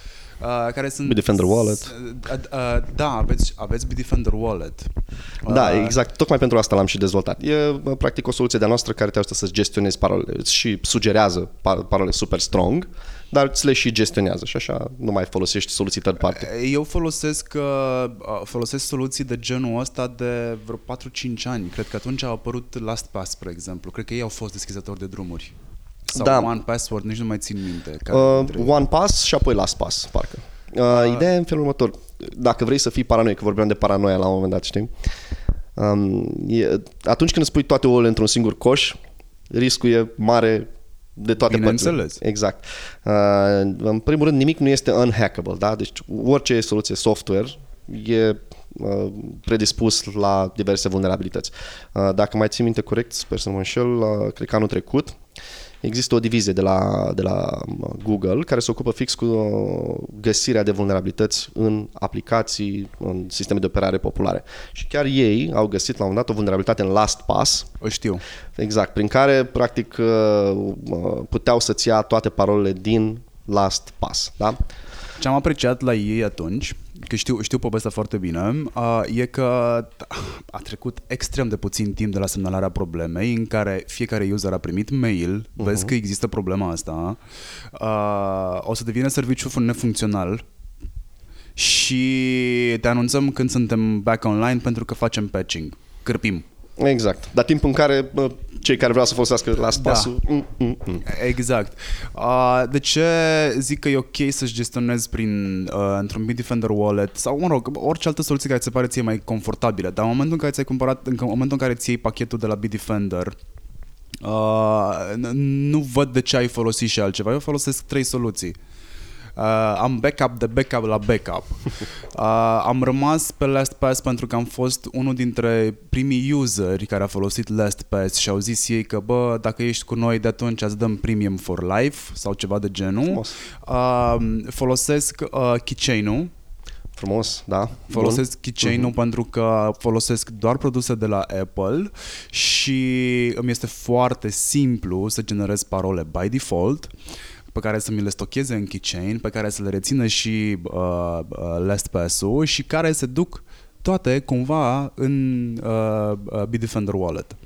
uh, care sunt... Bitdefender Wallet. Uh, uh, da, aveți, aveți Bitdefender Wallet. Da, Uh, exact. Tocmai pentru asta l-am și dezvoltat. E bă, practic o soluție de-a noastră care te ajută să-ți gestionezi parolele. Îți și sugerează pa- parole super strong, dar ți le și gestionează și așa nu mai folosești soluții third party. Eu folosesc, uh, folosesc soluții de genul ăsta de vreo 4-5 ani. Cred că atunci a apărut LastPass, spre exemplu. Cred că ei au fost deschizători de drumuri. Sau Da. One Password, nici nu mai țin minte. Care Uh, dintre ei. one pass și apoi last pass, parcă. Uh, ideea e în felul următor. Dacă vrei să fii paranoic, că vorbeam de paranoia la un moment dat, știi? Um, e, atunci când îți pui toate ouăle într-un singur coș, riscul e mare de toate Bineînțeles. părțile. Exact. Uh, în primul rând, nimic nu este unhackable, da? Deci orice soluție software e uh, predispus la diverse vulnerabilități. Uh, Dacă mai țin minte corect, sper să nu mă înșel, uh, cred că anul trecut, Există o divizie de la, de la uh, Google care se ocupă fix cu uh, găsirea de vulnerabilități în aplicații, în sisteme de operare populare. Și chiar ei au găsit la un moment dat o vulnerabilitate în LastPass, O știu. exact, prin care practic uh, uh, puteau să-ți ia toate parolele din LastPass. Da? Ce am apreciat la ei atunci, că știu, știu povestea foarte bine, uh, e că a trecut extrem de puțin timp de la semnalarea problemei în care fiecare user a primit mail, uh-huh. vezi că există problema asta, uh, o să devină serviciul nefuncțional și te anunțăm când suntem back online pentru că facem patching, cârpim. Exact. Dar timp în care uh, cei care vreau să folosească LastPass-ul... Mm, mm, mm. Exact. Uh, de ce zic că e ok să-și gestionezi prin, uh, într-un Bitdefender Wallet sau, mă rog, orice altă soluție care ți se pare ție mai confortabilă, dar în momentul în care ți-ai cumpărat, în momentul în care ți iei pachetul de la Bitdefender, uh, n- nu văd de ce ai folosit și altceva. Eu folosesc trei soluții. Uh, am backup de backup la backup. <laughs> Uh, am rămas pe LastPass pentru că am fost unul dintre primii useri care a folosit LastPass și au zis ei că, bă, dacă ești cu noi de atunci îți dăm premium for life sau ceva de genul. Frumos. Uh, folosesc uh, keychain-ul Frumos, da. Folosesc keychain-ul pentru că folosesc doar produse de la Apple și îmi este foarte simplu să generez parole by default pe care să mi le stocheze în keychain, pe care să le rețină și uh, uh, LastPass-ul și care se duc toate cumva în uh, uh, Bitdefender Wallet.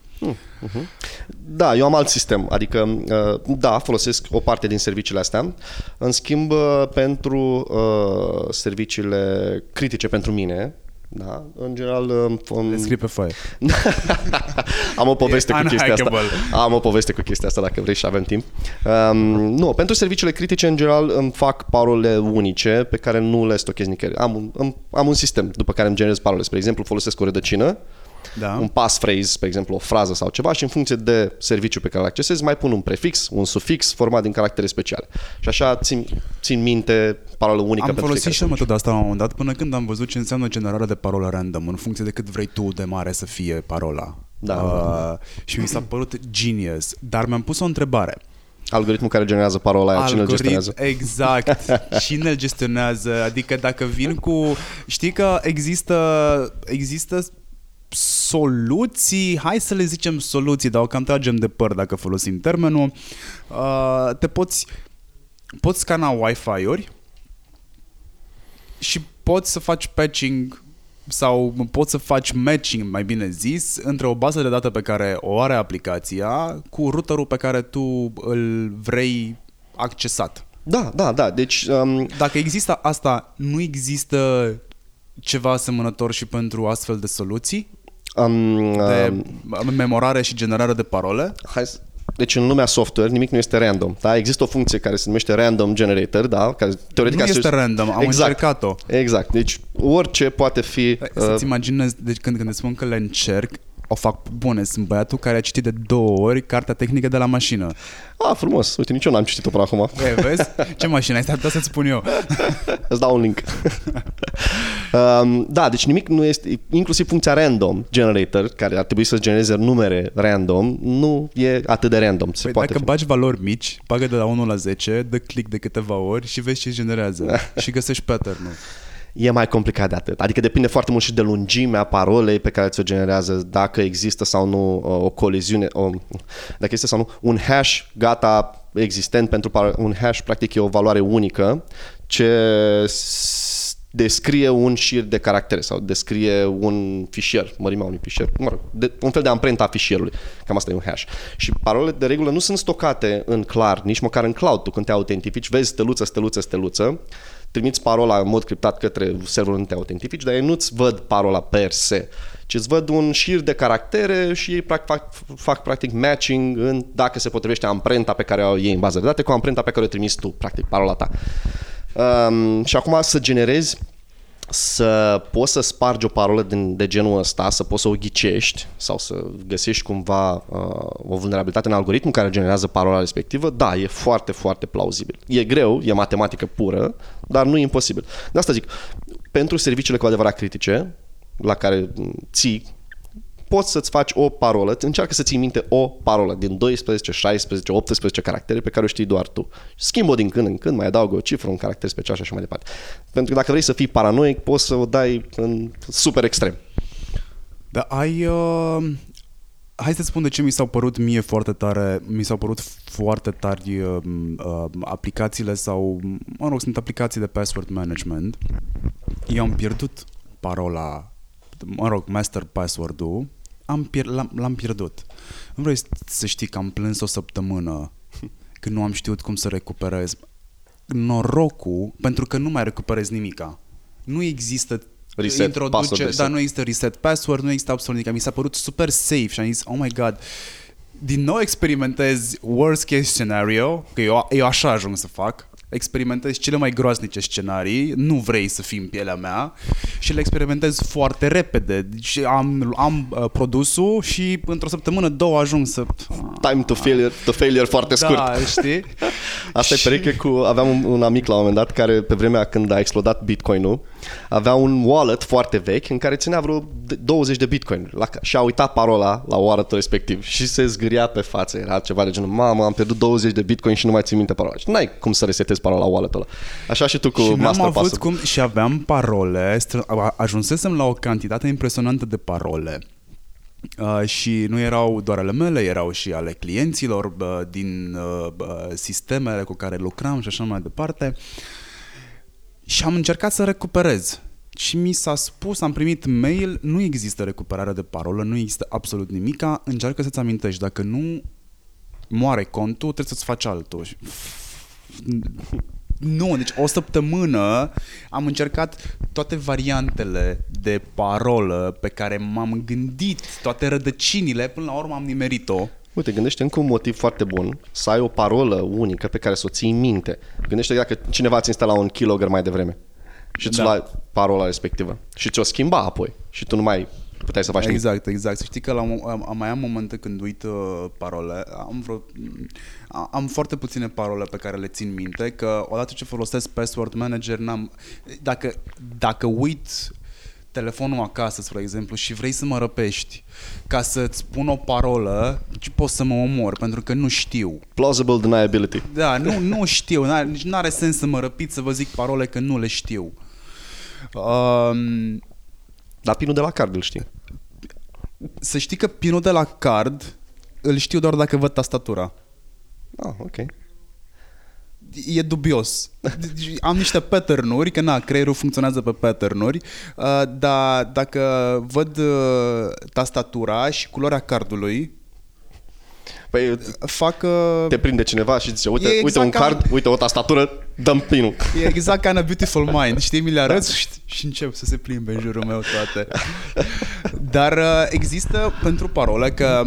Da, eu am alt sistem, adică uh, da, folosesc o parte din serviciile astea. În schimb, uh, pentru uh, serviciile critice pentru mine, da, în general um, Le scrii pe foaie. <laughs> am o poveste E cu chestia asta. unhackable. Am o poveste cu chestia asta dacă vrei și avem timp. Um, nu, pentru serviciile critice în general îmi fac parole unice pe care nu le stochez nicăieri. Am un, am, am un sistem după care îmi generez parole. Spre exemplu, folosesc o rădăcină Da? un passphrase, spre exemplu, o frază sau ceva și în funcție de serviciu pe care îl accesez, mai pun un prefix, un sufix format din caractere speciale. Și așa țin, țin minte parolă unică Am pentru folosit fiecare și eu serviciu. metoda asta la un moment dat până când am văzut ce înseamnă generarea de parolă random în funcție de cât vrei tu de mare să fie parola. Da, uh, și mi s-a părut genius. Dar mi-am pus o întrebare. Algoritmul care generează parola aia, cine îl gestionează? exact. <laughs> Cine îl gestionează? Adică dacă vin cu... Știi că există, există soluții, hai să le zicem soluții, dar o cam tragem de păr dacă folosim termenul. Uh, te poți, poți scana Wi-Fi-uri și poți să faci patching sau poți să faci matching, mai bine zis, între o bază de date pe care o are aplicația cu routerul pe care tu îl vrei accesat. Da, da, da. Deci, um, Dacă există asta, nu există ceva asemănător și pentru astfel de soluții um, de um, memorare și generare de parole? hai, să- Deci în lumea software nimic nu este random. Da? Există o funcție care se numește random generator, da? care teoretic Nu se- este random, am exact. încercat-o. Exact. Deci orice poate fi Păi, uh, Să-ți imaginezi, deci când, când îți spun că le încerc, o fac bune. Sunt băiatul care a citit de două ori cartea tehnică de la mașină. Ah, frumos. Uite, nici eu n-am citit-o până acum. E, vezi? Ce mașină ai? Stai putea să-ți spun eu. <laughs> Îți dau un link. <laughs> um, da, deci nimic nu este, inclusiv funcția random generator, care ar trebui să genereze numere random, nu e atât de random. Se Păi poate dacă fi. bagi valori mici, bagă de la 1 la 10, dă click de câteva ori și vezi ce generează. și găsești pattern-ul. E mai complicat de atât. Adică depinde foarte mult și de lungimea parolei pe care ți-o generează, dacă există sau nu uh, o coliziune, o, dacă există sau nu un hash gata existent pentru par- un hash practic e o valoare unică ce s- descrie un șir de caractere sau descrie un fișier, mărimea unui fișier, mă rog, de, un fel de amprenta a fișierului. Cam asta e un hash. Și parolele de regulă nu sunt stocate în clar, nici măcar în cloud. Tu când te autentifici, vezi steluță, steluță, steluță, trimiți parola în mod criptat către serverul unde te autentifici, dar ei nu-ți văd parola per se, ci îți văd un șir de caractere și ei prac, fac, fac practic matching în dacă se potrivește amprenta pe care o iei în bază de date cu amprenta pe care o trimiți tu, practic, parola ta. Um, și acum să generezi să poți să spargi o parolă din, de genul ăsta, să poți să o ghicești sau să găsești cumva uh, o vulnerabilitate în algoritmul care generează parola respectivă, da, e foarte, foarte plauzibil. E greu, e matematică pură, dar nu e imposibil. De asta zic, pentru serviciile cu adevărat critice, la care ții poți să-ți faci o parolă, încearcă să ții minte o parolă din 12, 16, 18 caractere pe care o știi doar tu. Schimbă-o din când în când, mai adaugă o cifră, un caracter special și așa mai departe. Pentru că dacă vrei să fii paranoic, poți să o dai în super extrem. Dar ai... Uh... Hai să spun de ce mi s-au părut mie foarte tare, mi s-au părut foarte tari uh, uh, aplicațiile sau, mă rog, sunt aplicații de password management. Eu am pierdut parola, mă rog, master password-ul, am pier- l-am, l-am pierdut. Nu vrei să știi că am plâns o săptămână <laughs> când nu am știut cum să recuperez. Norocul, pentru că nu mai recuperez nimica. Nu există Reset password introduce, reset. dar nu există reset password, nu există absolut nimic. Mi s-a părut super safe și am zis, oh my god, din nou experimentez worst case scenario, că eu, eu așa ajung să fac, experimentez cele mai groaznice scenarii, nu vrei să fii în pielea mea și le experimentez foarte repede. Deci am, am uh, produsul și într-o săptămână, două ajung să... Time to failure, to failure foarte scurt. Da, știi? <laughs> Asta Și- e pereche cu... Aveam un, un amic la un moment dat care pe vremea când a explodat Bitcoin-ul avea un wallet foarte vechi în care ținea vreo de- 20 de Bitcoin la, ca- și a uitat parola la wallet-ul respectiv și se zgâria pe față. Era ceva de genul, mamă, am pierdut 20 de Bitcoin și nu mai țin minte parola. Și n-ai cum să resetezi parola la wallet-ul ăla. Așa și tu cu și n-am Master avut Password. cum și aveam parole, stră- a- ajunsesem la o cantitate impresionantă de parole. Uh, și nu erau doar ale mele, erau și ale clienților uh, din uh, uh, sistemele cu care lucram și așa mai departe. Și am încercat să recuperez. Și mi s-a spus, am primit mail, nu există recuperare de parolă, nu există absolut nimica, încearcă să-ți amintești. Dacă nu moare contul, trebuie să-ți faci altul. Și- Nu, deci o săptămână am încercat toate variantele de parolă pe care m-am gândit, toate rădăcinile, până la urmă am nimerit-o. Uite, gândește încă un motiv foarte bun să ai o parolă unică pe care să o ții în minte. Gândește dacă cineva ți instala un keylogger mai devreme și ți Da. lua parola respectivă și ți-o schimba apoi și tu nu mai puteai să faci nimic. Exact, exact. Să știi că la, am, am mai am momente când uit uh, parole. Am, vreo, a- am foarte puține parole pe care le țin minte, că odată ce folosesc password manager, n-am, dacă, dacă uit telefonul acasă, spre exemplu, și vrei să mă răpești ca să-ți spun o parolă, ci poți să mă omor, pentru că nu știu. Plausible deniability. Da, nu, nu știu, n-are, nici nu are sens să mă răpiți să vă zic parole că nu le știu. Um, Dar pinul de la card îl știi. să știi că pinul de la card îl știu doar dacă văd tastatura. Ah, ok. E dubios. Deci Am niște pattern-uri, că na, creierul funcționează pe pattern-uri, uh, dar dacă văd uh, tastatura și culoarea cardului, Păi fac... uh, te prinde cineva și zice, uite, E uite exact un ca- card, uite o tastatură, dăm pinul. E exact ca în A Beautiful Mind, știi, mi le arăți și, și încep să se plimbe în jurul meu toate. Dar uh, există pentru parole că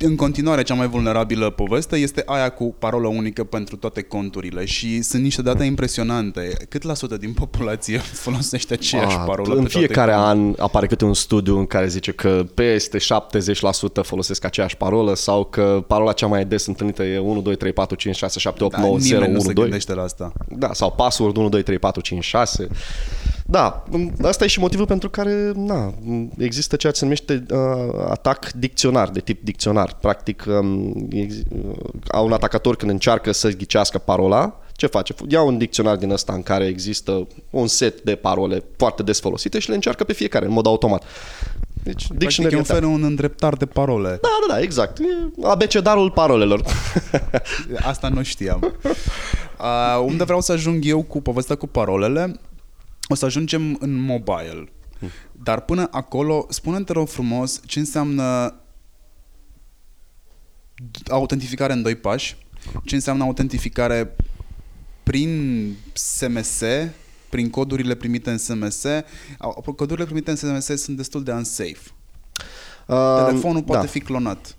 în continuare cea mai vulnerabilă poveste este aia cu parolă unică pentru toate conturile și sunt niște date impresionante. Cât la sută din populație <laughs> folosește aceeași Ah, parolă În pe toate fiecare conturile? an apare câte un studiu în care zice că peste 70% folosesc aceeași parolă sau că parola cea mai des întâlnită e 1, 2, 3, 4, 5, 6, 7, 8, Da, 9, 0, nimeni nu 1, se 2. gândește la asta. Da, sau password 1, 2, 3, 4, 5, 6. Da, asta e și motivul pentru care na, există ceea ce se numește uh, atac dicționar, de tip dicționar. Practic, um, ex, uh, au un atacator când încearcă să ghicească parola, ce face? Ia un dicționar din ăsta în care există un set de parole foarte des folosite și le încearcă pe fiecare, în mod automat. Deci, Practic dictionary e un attack. fel un îndreptar de parole. Da, da, da, exact. E abecedarul parolelor. Asta nu știam. <laughs> Uh, unde vreau să ajung eu cu povestea cu parolele, o să ajungem în mobile. Dar până acolo, spune-mi te rog frumos ce înseamnă autentificare în doi pași, ce înseamnă autentificare prin SMS, prin codurile primite în SMS. Au- Codurile primite în SMS sunt destul de unsafe. Telefonul poate da. fi clonat.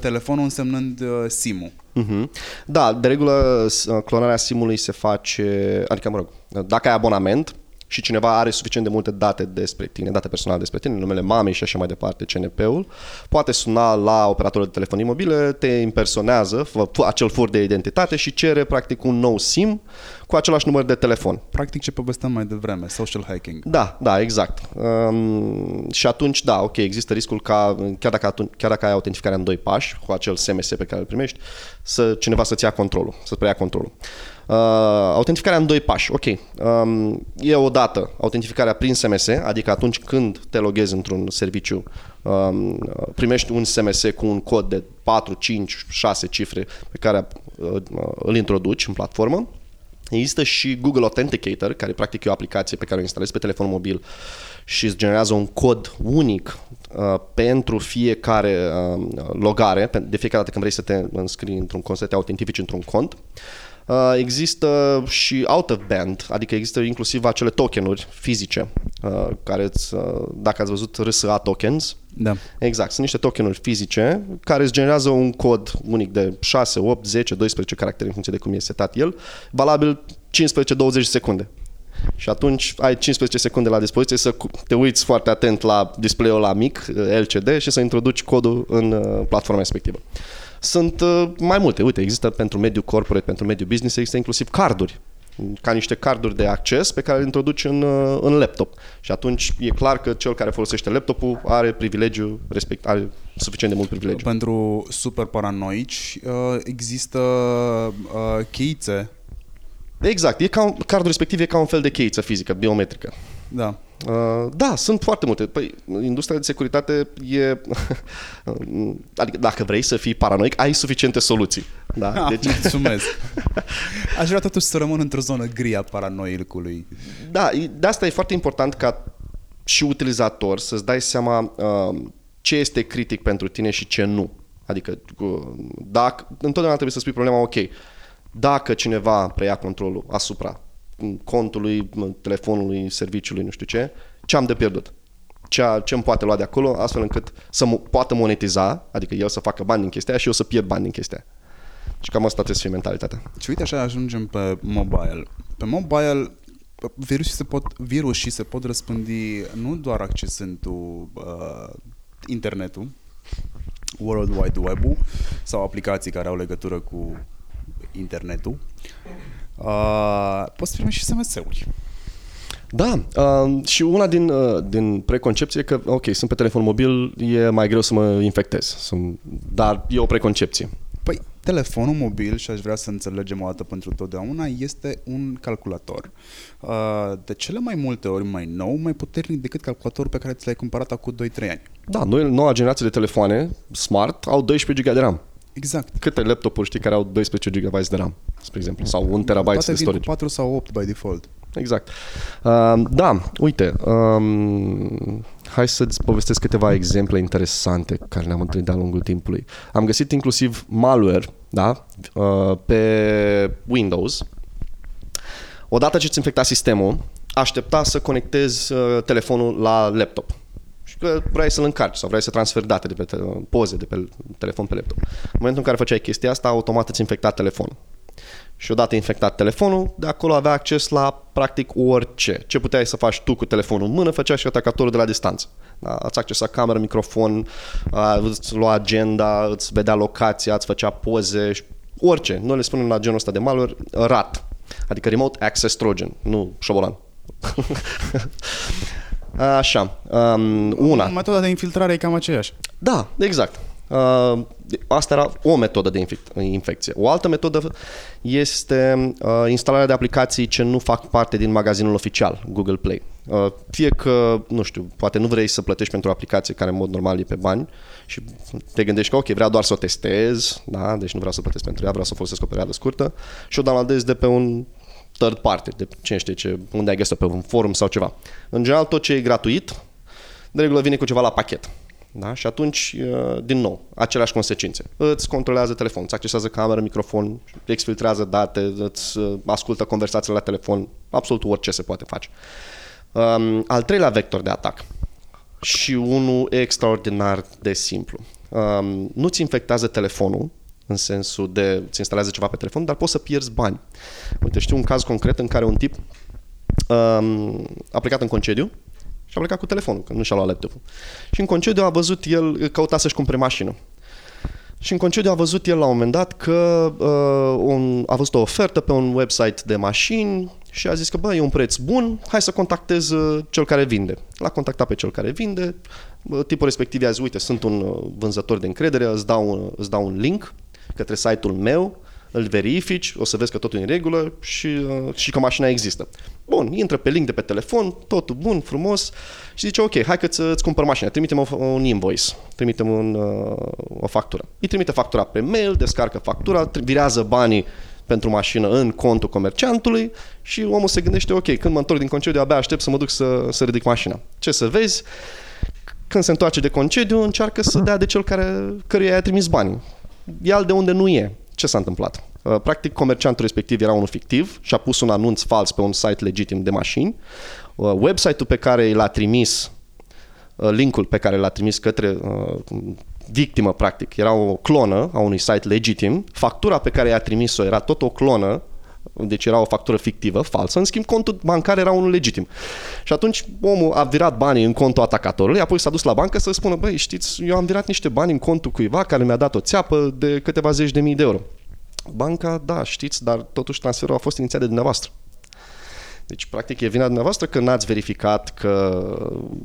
Telefonul însemnând uh, SIM-ul. Mhm. Da, de regulă s- clonarea SIM-ului se face, adică mă rog, dacă ai abonament și cineva are suficient de multe date despre tine, date personale despre tine, numele mamei și așa mai departe, CNP-ul, poate suna la operatorul de telefonii mobile, te impersonează, fă fă acel fur de identitate și cere practic un nou SIM cu același număr de telefon. Practic ce povesteam mai devreme, social hacking. Da, da, exact. Um, și atunci, da, ok, există riscul ca, chiar dacă, atunci, chiar dacă ai autentificarea în doi pași, cu acel SMS pe care îl primești, să cineva să-ți ia controlul, să-ți preia controlul. Uh, autentificarea în doi pași, ok. Um, e o dată autentificarea prin SMS, adică atunci când te loghezi într-un serviciu, um, primești un SMS cu un cod de 4, 5, 6 cifre pe care uh, îl introduci în platformă. Există și Google Authenticator, care practic e o aplicație pe care o instalezi pe telefon mobil și îți generează un cod unic uh, pentru fiecare uh, logare, pe- de fiecare dată când vrei să te înscrii într-un cont, să te autentifici într-un cont. Uh, există și out of band, adică există inclusiv acele tokenuri fizice, uh, care îți, uh, dacă ați văzut RSA tokens, Da. Exact, sunt niște tokenuri fizice care îți generează un cod unic de 6, 8, 10, 12 caractere în funcție de cum e setat el, valabil 15-20 secunde. Și atunci ai 15 secunde la dispoziție să cu- te uiți foarte atent la display-ul la mic, LCD, și să introduci codul în uh, platforma respectivă. Sunt uh, mai multe. Uite, există pentru mediul corporate, pentru mediul business, există inclusiv carduri ca niște carduri de acces pe care le introduci în, uh, în laptop. Și atunci e clar că cel care folosește laptopul are privilegiu, respect, are suficient de mult privilegiu. Pentru super paranoici uh, există uh, cheițe. Exact, e ca un, cardul respectiv e ca un fel de cheiță fizică, biometrică. Da. Uh, da, sunt foarte multe. Păi, industria de securitate e... <laughs> adică dacă vrei să fii paranoic, ai suficiente soluții. Da? Deci... Mulțumesc. <laughs> Aș vrea totuși să rămân într-o zonă gri a paranoicului. Da, e- de asta e foarte important ca și utilizator să-ți dai seama uh, ce este critic pentru tine și ce nu. Adică, cu- dacă, întotdeauna trebuie să spui problema, ok, dacă cineva preia controlul asupra contului, telefonului, serviciului, nu știu ce, ce am de pierdut? Ce, ce îmi poate lua de acolo, astfel încât să mo- poată monetiza, adică el să facă bani din chestia aia și eu să pierd bani din chestia aia. Și cam asta trebuie să fie mentalitatea. Și uite așa ajungem pe mobile. Pe mobile virusii se pot, virusii se pot răspândi nu doar accesând tu uh, internetul, World Wide Web-ul sau aplicații care au legătură cu internetul. Uh, poți primi și SMS-uri. Da, uh, și una din, uh, din preconcepție e că, ok, sunt pe telefon mobil, e mai greu să mă infectez, sunt, dar e o preconcepție. Păi, telefonul mobil, și aș vrea să înțelegem o dată pentru totdeauna, este un calculator. Uh, De cele mai multe ori mai nou, mai puternic decât calculatorul pe care ți l-ai cumpărat acum 2-3 ani. Da, noi, noua generație de telefoane smart au 12 GB de RAM. Exact. Câte laptopuri știi care au 12 GB de RAM, spre exemplu, sau 1 TB Toate de vin cu storage? 4 sau 8 by default. Exact. Uh, da, uite, um, hai să-ți povestesc câteva exemple interesante care le-am întâlnit de-a lungul timpului. Am găsit inclusiv malware, da, uh, pe Windows. Odată ce ți infecta sistemul, aștepta să conectezi uh, telefonul la laptop. Și că vrei să-l încarci sau vrei să transferi date de pe te- poze de pe telefon pe laptop. În momentul în care făceai chestia asta, automat îți infecta telefonul. Și odată infectat telefonul, de acolo avea acces la practic orice. Ce puteai să faci tu cu telefonul în mână, făcea și atacatorul de la distanță. Da? Ați accesa cameră, microfon, a, îți lua agenda, îți vedea locația, îți făcea poze, și orice. Noi le spunem la genul ăsta de malware RAT, adică Remote Access Trojan, nu șobolan. <laughs> Așa, um, una. Metoda de infiltrare e cam aceeași. Da, exact. Uh, asta era o metodă de infec- infecție. O altă metodă este uh, instalarea de aplicații ce nu fac parte din magazinul oficial, Google Play. Uh, fie că, nu știu, poate nu vrei să plătești pentru o aplicație care în mod normal e pe bani și te gândești că ok, vreau doar să o testez, da? deci nu vreau să plătesc pentru ea, vreau să o folosesc o perioadă scurtă și o downloadez de pe un third party, de cine știe ce, unde ai găsit pe un forum sau ceva. În general, tot ce e gratuit, de regulă vine cu ceva la pachet. Da? Și atunci, uh, din nou, aceleași consecințe. Îți controlează telefonul, îți accesează cameră, microfon, exfiltrează date, îți uh, ascultă conversațiile la telefon, absolut orice se poate face. Um, al treilea vector de atac și unul extraordinar de simplu. Um, nu-ți infectează telefonul, în sensul de ți instalează ceva pe telefon, dar poți să pierzi bani. Uite, știu un caz concret în care un tip um, a plecat în concediu și a plecat cu telefonul, că nu și-a luat laptopul. Și în concediu a văzut el, căuta să-și cumpere mașină. Și în concediu a văzut el la un moment dat că uh, un, a văzut o ofertă pe un website de mașini și a zis că bă, e un preț bun, hai să contactez uh, cel care vinde. L-a contactat pe cel care vinde, uh, tipul respectiv a zis, uite, sunt un uh, vânzător de încredere, îți dau, un, îți dau un link către site-ul meu, îl verifici, o să vezi că totul e în regulă și, uh, și că mașina există. Bun, intră pe link de pe telefon, totul bun, frumos și zice, ok, hai că îți cumpăr mașina, trimitem un invoice, trimitem un, uh, o factură. Îi trimite factura pe mail, descarcă factura, virează banii pentru mașină în contul comerciantului și omul se gândește, ok, când mă întorc din concediu, abia aștept să mă duc să, să ridic mașina. Ce să vezi? Când se întoarce de concediu, încearcă să dea de cel care, căruia i-a trimis banii. Ia de unde nu e. Ce s-a întâmplat? Uh, practic, comerciantul respectiv era unul fictiv și a pus un anunț fals pe un site legitim de mașini. Uh, website-ul pe care l-a trimis, uh, linkul pe care l-a trimis către victimă, practic, era o clonă a unui site legitim. Factura pe care i-a trimis-o era tot o clonă deci era o factură fictivă, falsă, în schimb contul bancar era unul legitim. Și atunci omul a virat banii în contul atacatorului, apoi s-a dus la bancă să spună, băi, știți, eu am virat niște bani în contul cuiva care mi-a dat o țeapă de câteva zeci de mii de euro. Banca, da, știți, dar totuși transferul a fost inițiat de dumneavoastră. Deci, practic, e vina dumneavoastră că n-ați verificat că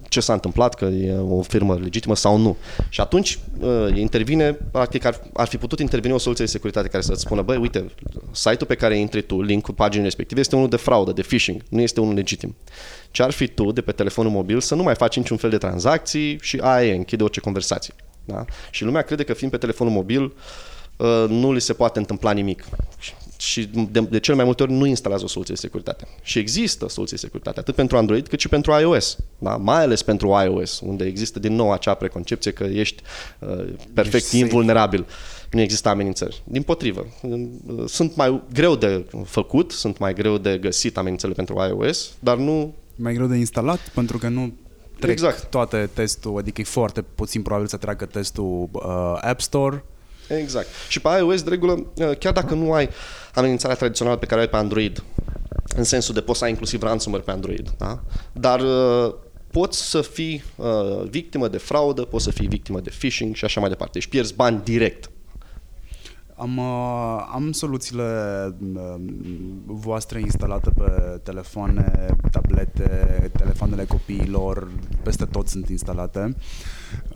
ce s-a întâmplat, că e o firmă legitimă sau nu. Și atunci uh, intervine, practic, ar, ar fi putut interveni o soluție de securitate care să-ți spună, băi, uite, site-ul pe care intri tu, linkul paginii respective, este unul de fraudă, de phishing, nu este unul legitim. Ce ar fi tu, de pe telefonul mobil, să nu mai faci niciun fel de tranzacții și aia e, închide orice conversație. Da? Și lumea crede că fiind pe telefonul mobil, uh, nu li se poate întâmpla nimic și de, de cel mai multe ori nu instalează o soluție de securitate. Și există soluții de securitate, atât pentru Android cât și pentru iOS. Da? Mai ales pentru iOS, unde există din nou acea preconcepție că ești uh, perfect ești invulnerabil. Nu există amenințări. Din potrivă, sunt mai greu de făcut, sunt mai greu de găsit amenințările pentru iOS, dar nu... Mai greu de instalat, pentru că nu trec exact. toate testul, adică e foarte puțin probabil să treacă testul uh, App Store, Exact. Și pe iOS, de regulă, uh, chiar dacă nu ai amenințarea tradițională pe care o ai pe Android, în sensul de poți să ai inclusiv ransomware pe Android, da? dar uh, poți să fii uh, victimă de fraudă, poți să fii victimă de phishing și așa mai departe. Și pierzi bani direct. Am, uh, am soluțiile uh, voastre instalate pe telefoane, tablete, telefoanele copiilor, peste tot sunt instalate.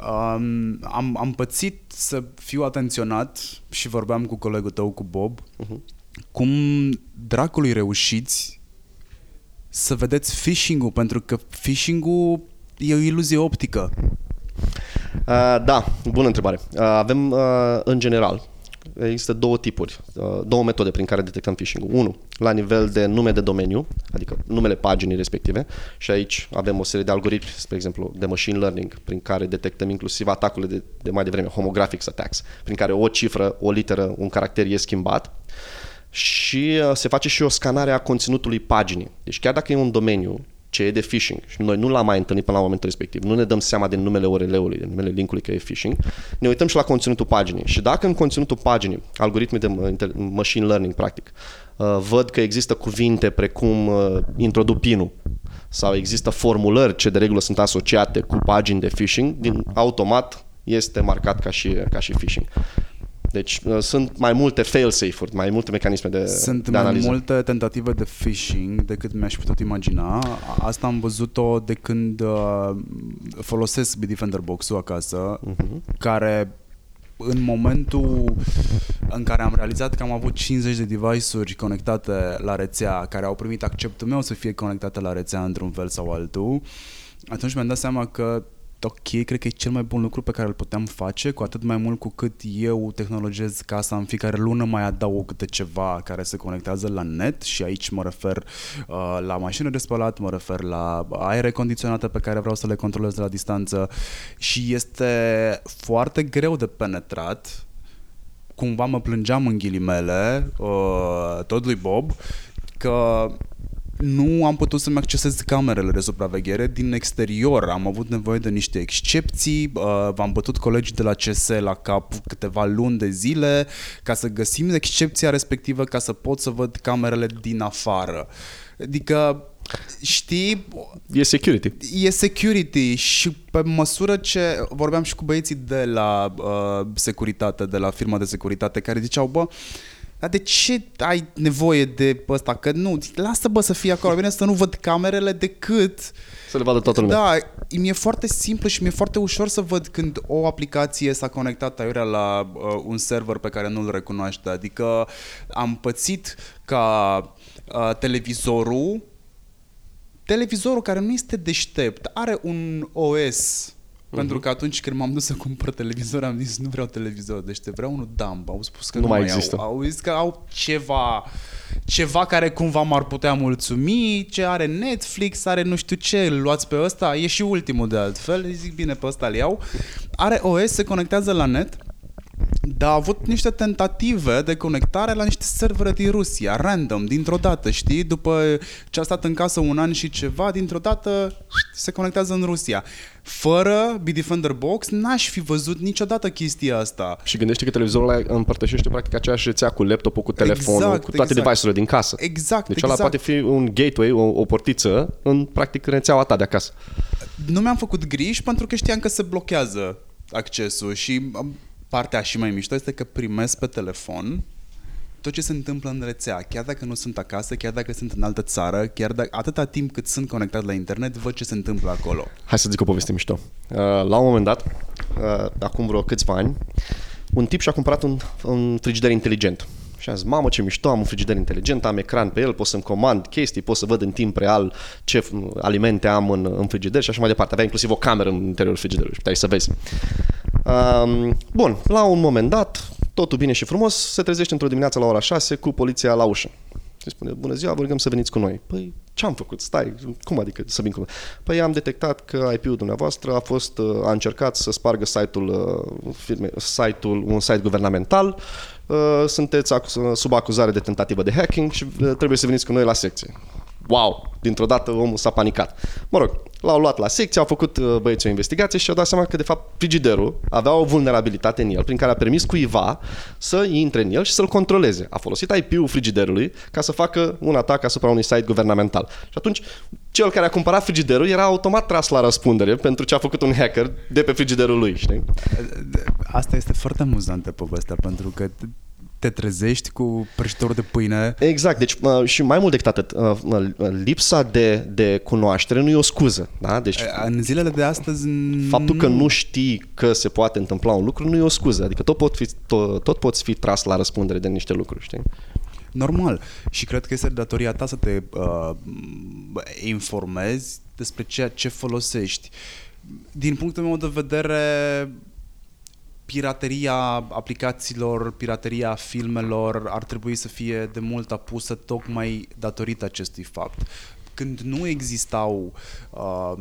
Um, am, am pățit să fiu atenționat și vorbeam cu colegul tău, cu Bob, uh-huh. cum dracului reușiți să vedeți phishing-ul, pentru că phishing-ul e o iluzie optică. Uh, da, bună întrebare. Uh, avem, uh, în general, există două tipuri, uh, două metode prin care detectăm phishing-ul. Unu, la nivel de nume de domeniu, adică numele paginii respective și aici avem o serie de algoritmi, spre exemplu, de machine learning, prin care detectăm inclusiv atacurile de, de mai devreme, homographics attacks, prin care o cifră, o literă, un caracter e schimbat și uh, se face și o scanare a conținutului paginii. Deci chiar dacă e un domeniu ce e de phishing și noi nu l-am mai întâlnit până la momentul respectiv, nu ne dăm seama de numele URL-ului, de numele linkului că e phishing, ne uităm și la conținutul paginii. Și dacă în conținutul paginii, algoritmii de machine learning, practic, uh, văd că există cuvinte precum uh, introduc pinul sau există formulări ce de regulă sunt asociate cu pagini de phishing, din automat este marcat ca și, ca și phishing. Deci uh, sunt mai multe fail-safe-uri, mai multe mecanisme de, sunt de analiză. mai multe tentative de phishing decât mi-aș putut imagina. Asta am văzut-o de când uh, folosesc Bitdefender Box-ul acasă, uh-huh. care în momentul în care am realizat că am avut 50 de device-uri conectate la rețea, care au primit acceptul meu să fie conectate la rețea într-un fel sau altul, atunci mi-am dat seama că ok, cred că e cel mai bun lucru pe care îl puteam face, cu atât mai mult cu cât eu tehnologizez casa în fiecare lună, mai adaug câte ceva care se conectează la net și aici mă refer uh, la mașină de spălat, mă refer la aere condiționată pe care vreau să le controlez de la distanță și este foarte greu de penetrat. Cumva mă plângeam în ghilimele, uh, tot lui Bob, că nu am putut să-mi accesez camerele de supraveghere din exterior. Am avut nevoie de niște excepții, uh, v-am bătut colegii de la CS la cap câteva luni de zile ca să găsim excepția respectivă ca să pot să văd camerele din afară. Adică știi... E security. E security și pe măsură ce vorbeam și cu băieții de la uh, securitate, de la firma de securitate, care ziceau, bă, dar de ce ai nevoie de ăsta? Că nu, lasă bă să fie acolo, bine să nu văd camerele decât... Să le vadă toată lumea. Da, mi-e foarte simplu și mi-e foarte ușor să văd când o aplicație s-a conectat aiurea la uh, un server pe care nu-l recunoaște. Adică am pățit ca uh, televizorul televizorul care nu este deștept, are un OS Uh-huh. Pentru că atunci când m-am dus să cumpăr televizor, am zis nu vreau televizor, deci te vreau unul dumb. Au spus că nu, nu mai mai există. Au, au zis că au ceva ceva care cumva m-ar putea mulțumi, ce are Netflix, are nu știu ce, îl luați pe ăsta, e și ultimul de altfel, zic bine pe ăsta îl iau. Are OS, se conectează la net, dar a avut niște tentative de conectare la niște servere din Rusia, random, dintr-o dată, știi? După ce a stat în casă un an și ceva, dintr-o dată se conectează în Rusia. Fără Bitdefender Box n-aș fi văzut niciodată chestia asta. Și gândește că televizorul ăla împărtășește practic aceeași rețea cu laptopul, cu telefonul, Exact, cu toate exact. device-urile din casă. Exact, Deci exact. ăla poate fi un gateway, o, o portiță în practic rețeaua ta de acasă. Nu mi-am făcut griji pentru că știam că se blochează accesul și am, partea și mai mișto este că primesc pe telefon tot ce se întâmplă în rețea, chiar dacă nu sunt acasă, chiar dacă sunt în altă țară, chiar dacă atâta timp cât sunt conectat la internet, văd ce se întâmplă acolo. Hai să zic o poveste mișto. Uh, La un moment dat, uh, acum vreo câțiva ani, un tip și-a cumpărat un, un frigider inteligent. Și a zis, mamă ce mișto, am un frigider inteligent, am ecran pe el, pot să-mi comand chestii, pot să văd în timp real ce f- alimente am în, în frigider și așa mai departe. Avea inclusiv o cameră în interiorul frigiderului și puteai să vezi. Um, bun, la un moment dat, totul bine și frumos, se trezește într-o dimineață la ora 6 cu poliția la ușă. Și spune, bună ziua, vă rugăm să veniți cu noi. Păi, ce am făcut? Stai, cum adică să vin cu noi? Păi am detectat că IP-ul dumneavoastră a fost, uh, a încercat să spargă site-ul, uh, firme, site-ul un site guvernamental, uh, sunteți acuz- sub acuzare de tentativă de hacking și uh, trebuie să veniți cu noi la secție. Wow! Dintr-o dată omul s-a panicat. Mă rog, l-au luat la secție, au făcut uh, băieții o investigație și au dat seama că de fapt frigiderul avea o vulnerabilitate în el prin care a permis cuiva să intre în el și să-l controleze. A folosit IP-ul frigiderului ca să facă un atac asupra unui site guvernamental. Și atunci cel care a cumpărat frigiderul era automat tras la răspundere pentru ce a făcut un hacker de pe frigiderul lui, știi? Asta este foarte amuzantă povestea, pentru că te trezești cu prăjitor de pâine. Exact, deci uh, și mai mult decât atât, uh, uh, lipsa de, de cunoaștere nu e o scuză, da? Deci În zilele de astăzi... faptul că nu știi că se poate întâmpla un lucru nu e o scuză, adică tot, pot fi, tot, tot poți fi tras la răspundere de niște lucruri, știi? Normal. Și cred că este datoria ta să te uh, informezi despre ceea ce folosești. Din punctul meu de vedere, pirateria aplicațiilor, pirateria filmelor ar trebui să fie de mult apusă tocmai datorită acestui fapt. Când nu existau uh,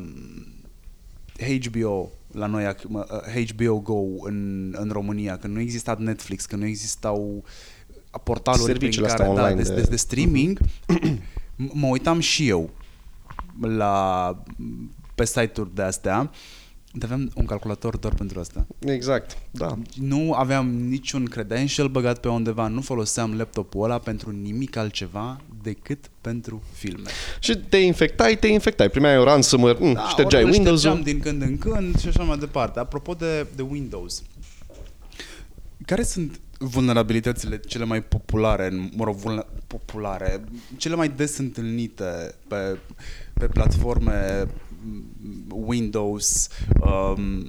HBO la noi, ac- mă, uh, HBO Go în, în România, când nu exista Netflix, când nu existau portaluri Serviciile prin astea care, da, online de, de- de, de streaming, m- mă uitam și eu la, pe site-uri de astea, aveam un calculator doar pentru asta. Exact, da. Nu aveam niciun credential băgat pe undeva, nu foloseam laptopul ăla pentru nimic altceva decât pentru filme. Și te infectai, te infectai. Primeai o ransomware, da, ștergeai Windows-ul. din când în când și așa mai departe. Apropo de, de Windows, care sunt vulnerabilitățile cele mai populare, mă rog, vulner, populare, cele mai des întâlnite pe, pe platforme Windows, um,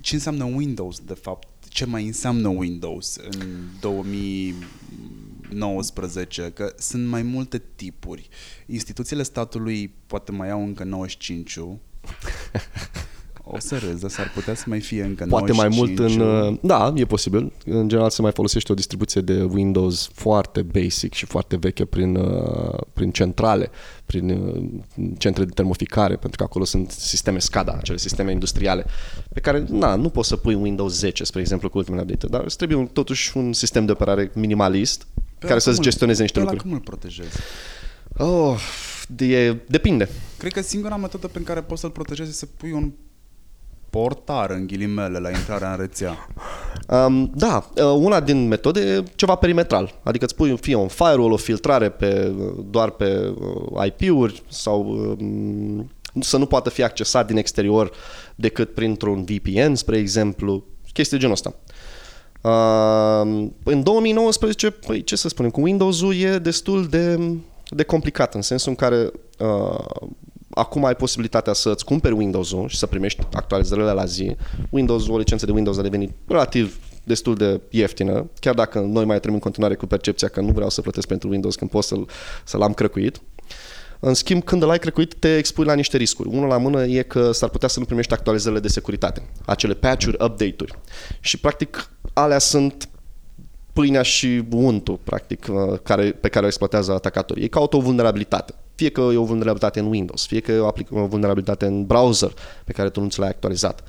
ce înseamnă Windows, de fapt, ce mai înseamnă Windows în 2019, că sunt mai multe tipuri. Instituțiile statului poate mai au încă 95 <laughs> O să râzi, dar s-ar putea să mai fie încă Poate mai mult în... Uh, da, e posibil. În general se mai folosește o distribuție de Windows foarte basic și foarte veche prin, uh, prin centrale, prin uh, centre de termoficare, pentru că acolo sunt sisteme SCADA, acele sisteme industriale, pe care na, nu poți să pui Windows 10, spre exemplu, cu ultimele update dar îți trebuie totuși un sistem de operare minimalist pe care să-ți gestioneze niște lucruri. cum îl protejezi? Oh, de, depinde. Cred că singura metodă prin care poți să-l protejezi este să pui un portar în ghilimele la intrarea în rețea. Um, da, uh, una din metode e ceva perimetral, adică îți pui fie un firewall, o filtrare pe, doar pe uh, IP-uri sau um, să nu poată fi accesat din exterior decât printr-un VPN, spre exemplu, chestii de genul ăsta. Uh, în 2019, păi ce să spunem, cu Windows-ul e destul de, de complicat, în sensul în care uh, acum ai posibilitatea să-ți cumperi Windows-ul și să primești actualizările la zi. Windows, o licență de Windows a devenit relativ destul de ieftină, chiar dacă noi mai trăim în continuare cu percepția că nu vreau să plătesc pentru Windows când pot să-l, să-l am crăcuit. În schimb, când îl ai crăcuit, te expui la niște riscuri. Unul la mână e că s-ar putea să nu primești actualizările de securitate, acele patch-uri, update-uri. Și, practic, alea sunt pâinea și untul, practic, uh, care, pe care o exploatează atacatorii. E ca o vulnerabilitate. Fie că e o vulnerabilitate în Windows, fie că e o, o vulnerabilitate în browser pe care tu nu ți l-ai actualizat.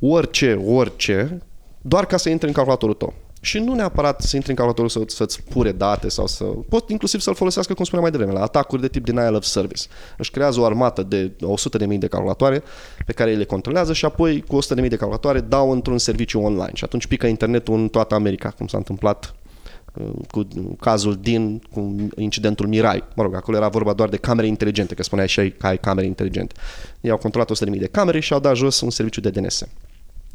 Orice, orice, doar ca să intri în calculatorul tău. Și nu neapărat să intri în calculatorul să, să-ți pure date sau să... Pot inclusiv să-l folosească, cum spuneam mai devreme, la atacuri de tip denial of service. Își creează o armată de 100.000 de calculatoare pe care ei le controlează și apoi cu 100.000 de calculatoare dau într-un serviciu online. Și atunci pică internetul în toată America, cum s-a întâmplat uh, cu cazul din, cu incidentul Mirai. Mă rog, acolo era vorba doar de camere inteligente, că spuneai și că ai camere inteligente. Ei au controlat 100.000 de camere și au dat jos un serviciu de DNS.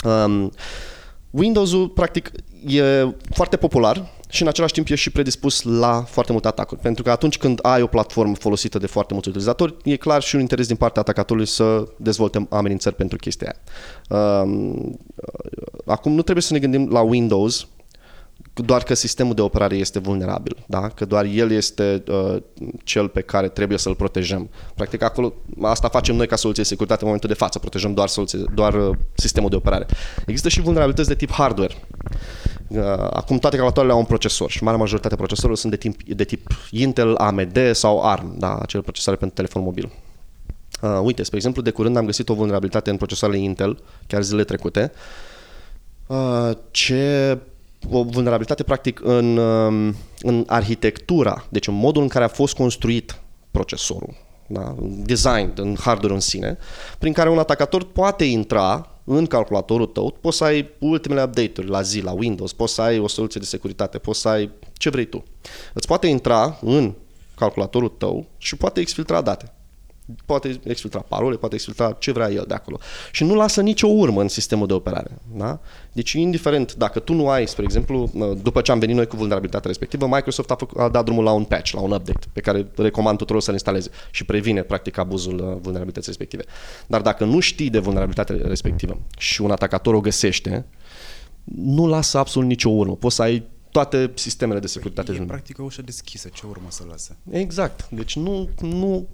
Um, Windows-ul, practic, e foarte popular și în același timp e și predispus la foarte multe atacuri. Pentru că atunci când ai o platformă folosită de foarte mulți utilizatori, e clar și un interes din partea atacatorului să dezvolte amenințări pentru chestia aia. Um, acum nu trebuie să ne gândim la Windows doar că sistemul de operare este vulnerabil, da? că doar el este uh, cel pe care trebuie să-l protejăm. Practic acolo, asta facem noi ca soluție de securitate în momentul de față, protejăm doar, soluție, doar uh, sistemul de operare. Există și vulnerabilități de tip hardware. Uh, acum toate calculatoarele au un procesor și marea majoritate procesorilor sunt de tip, de tip Intel, AMD sau ARM, da? acele procesoare pentru telefon mobil. Uh, uite, spre exemplu, de curând am găsit o vulnerabilitate în procesoarele Intel, chiar zilele trecute, uh, ce o vulnerabilitate practic în, um, în arhitectura, deci în modul în care a fost construit procesorul, da? design, în hardware în sine, prin care un atacator poate intra în calculatorul tău, poți să ai ultimele update-uri la zi, la Windows, poți să ai o soluție de securitate, poți să ai ce vrei tu. Îți poate intra în calculatorul tău și poate exfiltra date poate exfiltra parole, poate exfiltra ce vrea el de acolo. Și nu lasă nicio urmă în sistemul de operare. Da? Deci, indiferent, dacă tu nu ai, spre exemplu, după ce am venit noi cu vulnerabilitatea respectivă, Microsoft a, făcut, a dat drumul la un patch, la un update, pe care recomand tuturor să-l instaleze și previne, practic, abuzul uh, vulnerabilității respective. Dar dacă nu știi de vulnerabilitatea respectivă și un atacator o găsește, nu lasă absolut nicio urmă. Poți să ai toate sistemele de securitate. E practic o ușă deschisă, ce urmă să lase? Exact. Deci nu, nu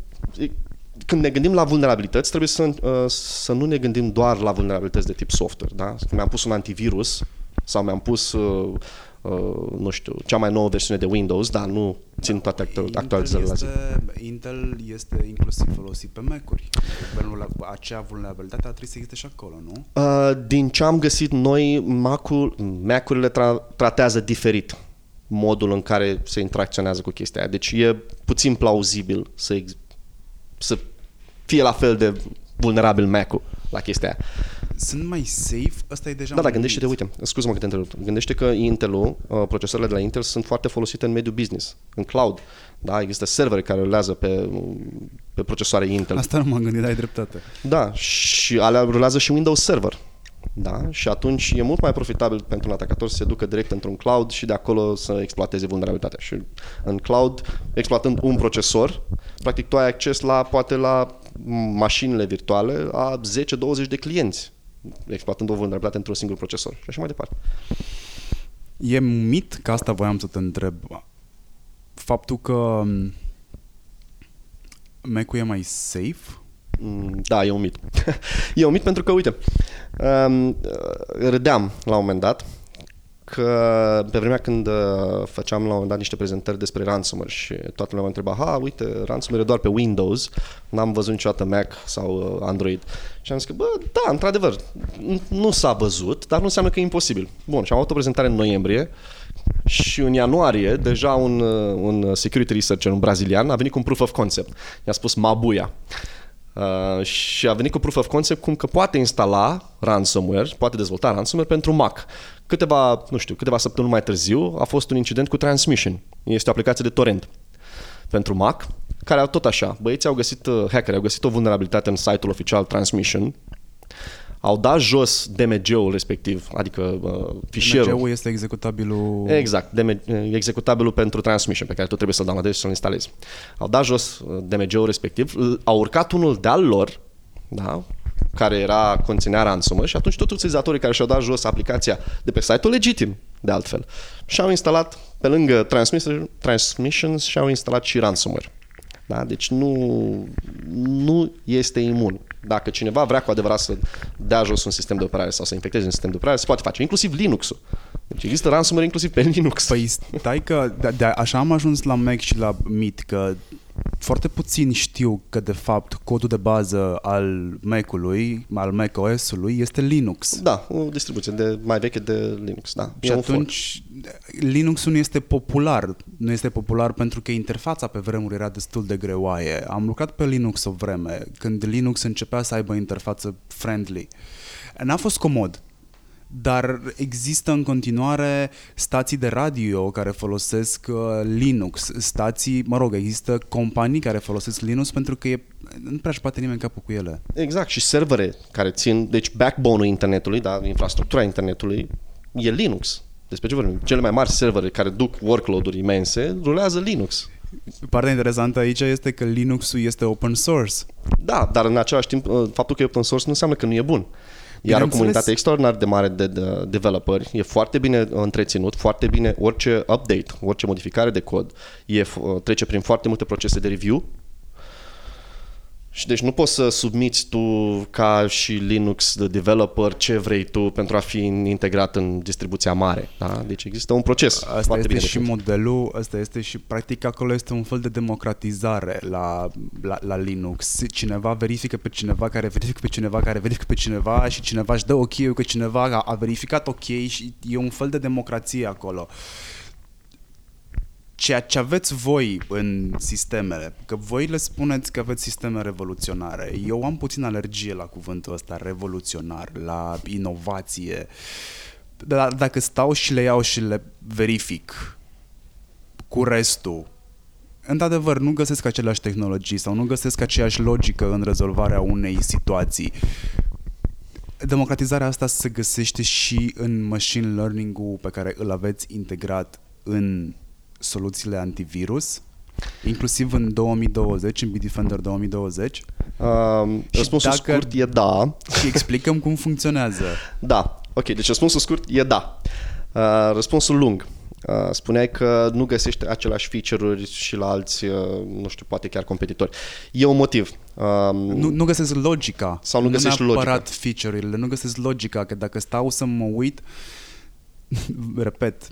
când ne gândim la vulnerabilități, trebuie să, uh, să nu ne gândim doar la vulnerabilități de tip software. Da? Când mi-am pus un antivirus sau mi-am pus, uh, uh, nu știu, cea mai nouă versiune de Windows, dar nu țin toate actualizările la zi. Intel este inclusiv folosit pe Mac-uri. Acea vulnerabilitate ar trebui să existe și acolo, nu? Uh, din ce am găsit noi, Mac-urile tra- tratează diferit modul în care se interacționează cu chestia aia. Deci e puțin plauzibil să, ex- să fie la fel de vulnerabil Mac-ul la chestia aia. Sunt mai safe? Asta e deja Da, da, un gândește-te, mit. uite, scuză-mă că te întrerup. Gândește că Intel-ul, uh, procesoarele de la Intel sunt foarte folosite în mediul business, în cloud. Da, există servere care rulează pe, pe procesoare Intel. Asta nu m-am gândit, ai dreptate. Da, și alea rulează și Windows Server. Da, și atunci e mult mai profitabil pentru un atacator să se ducă direct într-un cloud și de acolo să exploateze vulnerabilitatea. Și în cloud, exploatând un procesor, practic tu ai acces la, poate la mașinile virtuale a 10-20 de clienți, exploatând o vulnerabilitate într-un singur procesor și așa mai departe. E mit, că asta voiam să te întreb, faptul că m, Mac-ul e mai safe? Mm, Da, e un mit. <laughs> e un mit pentru că, uite, um, râdeam la un moment dat că pe vremea când uh, făceam la un moment dat niște prezentări despre ransomware și toată lumea mă întreba, ha, uite, ransomware e doar pe Windows, n-am văzut niciodată Mac sau uh, Android. Și am zis că, bă, da, într-adevăr, n- nu s-a văzut, dar nu înseamnă că e imposibil. Bun, și am avut o prezentare în noiembrie și în ianuarie, deja un, uh, un security researcher, un brazilian, a venit cu un proof of concept. I-a spus Mabuia. Uh, și a venit cu proof of concept cum că poate instala ransomware, poate dezvolta ransomware pentru Mac. Câteva, nu știu, câteva săptămâni mai târziu a fost un incident cu Transmission. Este o aplicație de torrent pentru Mac, care au tot așa. Băieții au găsit, uh, hackeri au găsit o vulnerabilitate în site-ul oficial Transmission, au dat jos DMG-ul respectiv, adică uh, fișierul. DMG-ul este executabilul... Exact, DM, executabilul pentru transmission pe care tu trebuie să-l downloadezi și să-l instalezi. Au dat jos uh, DMG-ul respectiv, l- au urcat unul de-al lor, da, care era conținea ransomware și atunci toți utilizatorii care și-au dat jos aplicația de pe site-ul legitim, de altfel, și-au instalat, pe lângă transmission, transmissions, și-au instalat și ransomware. Da? Deci nu, nu este imun. Dacă cineva vrea cu adevărat să dea jos un sistem de operare sau să infecteze un sistem de operare, se poate face, inclusiv Linux-ul. Deci există ransomware inclusiv pe <laughs> Linux. Păi stai că de, de, așa am ajuns la Mac și la MIT, că foarte puțin știu că de fapt codul de bază al Mac-ului, al Mac OS-ului este Linux. Da, o distribuție de mai veche de Linux, da. Și E un fork. atunci Linux-ul nu este popular. Nu este popular pentru că interfața pe vremuri era destul de greoaie. Am lucrat pe Linux o vreme, când Linux începea să aibă interfață friendly. N-a fost comod, dar există în continuare stații de radio care folosesc uh, Linux, stații, mă rog, există companii care folosesc Linux pentru că e, nu prea își bate nimeni capul cu ele. Exact, și servere care țin, deci backbone-ul internetului, da, infrastructura internetului, e Linux. Despre ce vorbim? Cele mai mari servere care duc workload-uri imense rulează Linux. Partea interesantă aici este că Linux-ul este open source. Da, dar în același timp, uh, faptul că e open source nu înseamnă că nu e bun. Iar o Bineînțeles. comunitate extraordinar de mare de, de developeri, e foarte bine întreținut, foarte bine orice update, orice modificare de cod, e, f- uh, trece prin foarte multe procese de review. Și deci nu poți să submiți tu ca și Linux de developer ce vrei tu pentru a fi integrat în distribuția mare. Da? Deci există un proces Asta foarte este bine și definit. modelul, asta este și practic acolo este un fel de democratizare la, la, la Linux. Cineva verifică pe cineva care verifică pe cineva care verifică pe cineva și cineva își dă ok că cineva a, a verificat ok și e un fel de democrație acolo. Ceea ce aveți voi în sistemele, că voi le spuneți că aveți sisteme revoluționare. Eu am puțin alergie la cuvântul ăsta, revoluționar, la inovație. Dar dacă stau și le iau și le verific cu restul, într-adevăr nu găsesc aceleași tehnologii sau nu găsesc aceeași logică în rezolvarea unei situații. Democratizarea asta se găsește și în machine learning-ul pe care îl aveți integrat în soluțiile antivirus, inclusiv în 2020, în Bitdefender 2020 Um, răspunsul dacă- scurt e da. și explicăm cum funcționează. Da. Ok, deci răspunsul scurt e da. Uh, răspunsul lung. Uh, spuneai că nu găsești aceleași feature-uri și la alți, uh, nu știu, poate chiar competitori. E un motiv. Um, Nu, nu găsesc logica. Sau nu găsești neapărat feature-urile, nu găsesc logica, că dacă stau să mă uit, <laughs> repet,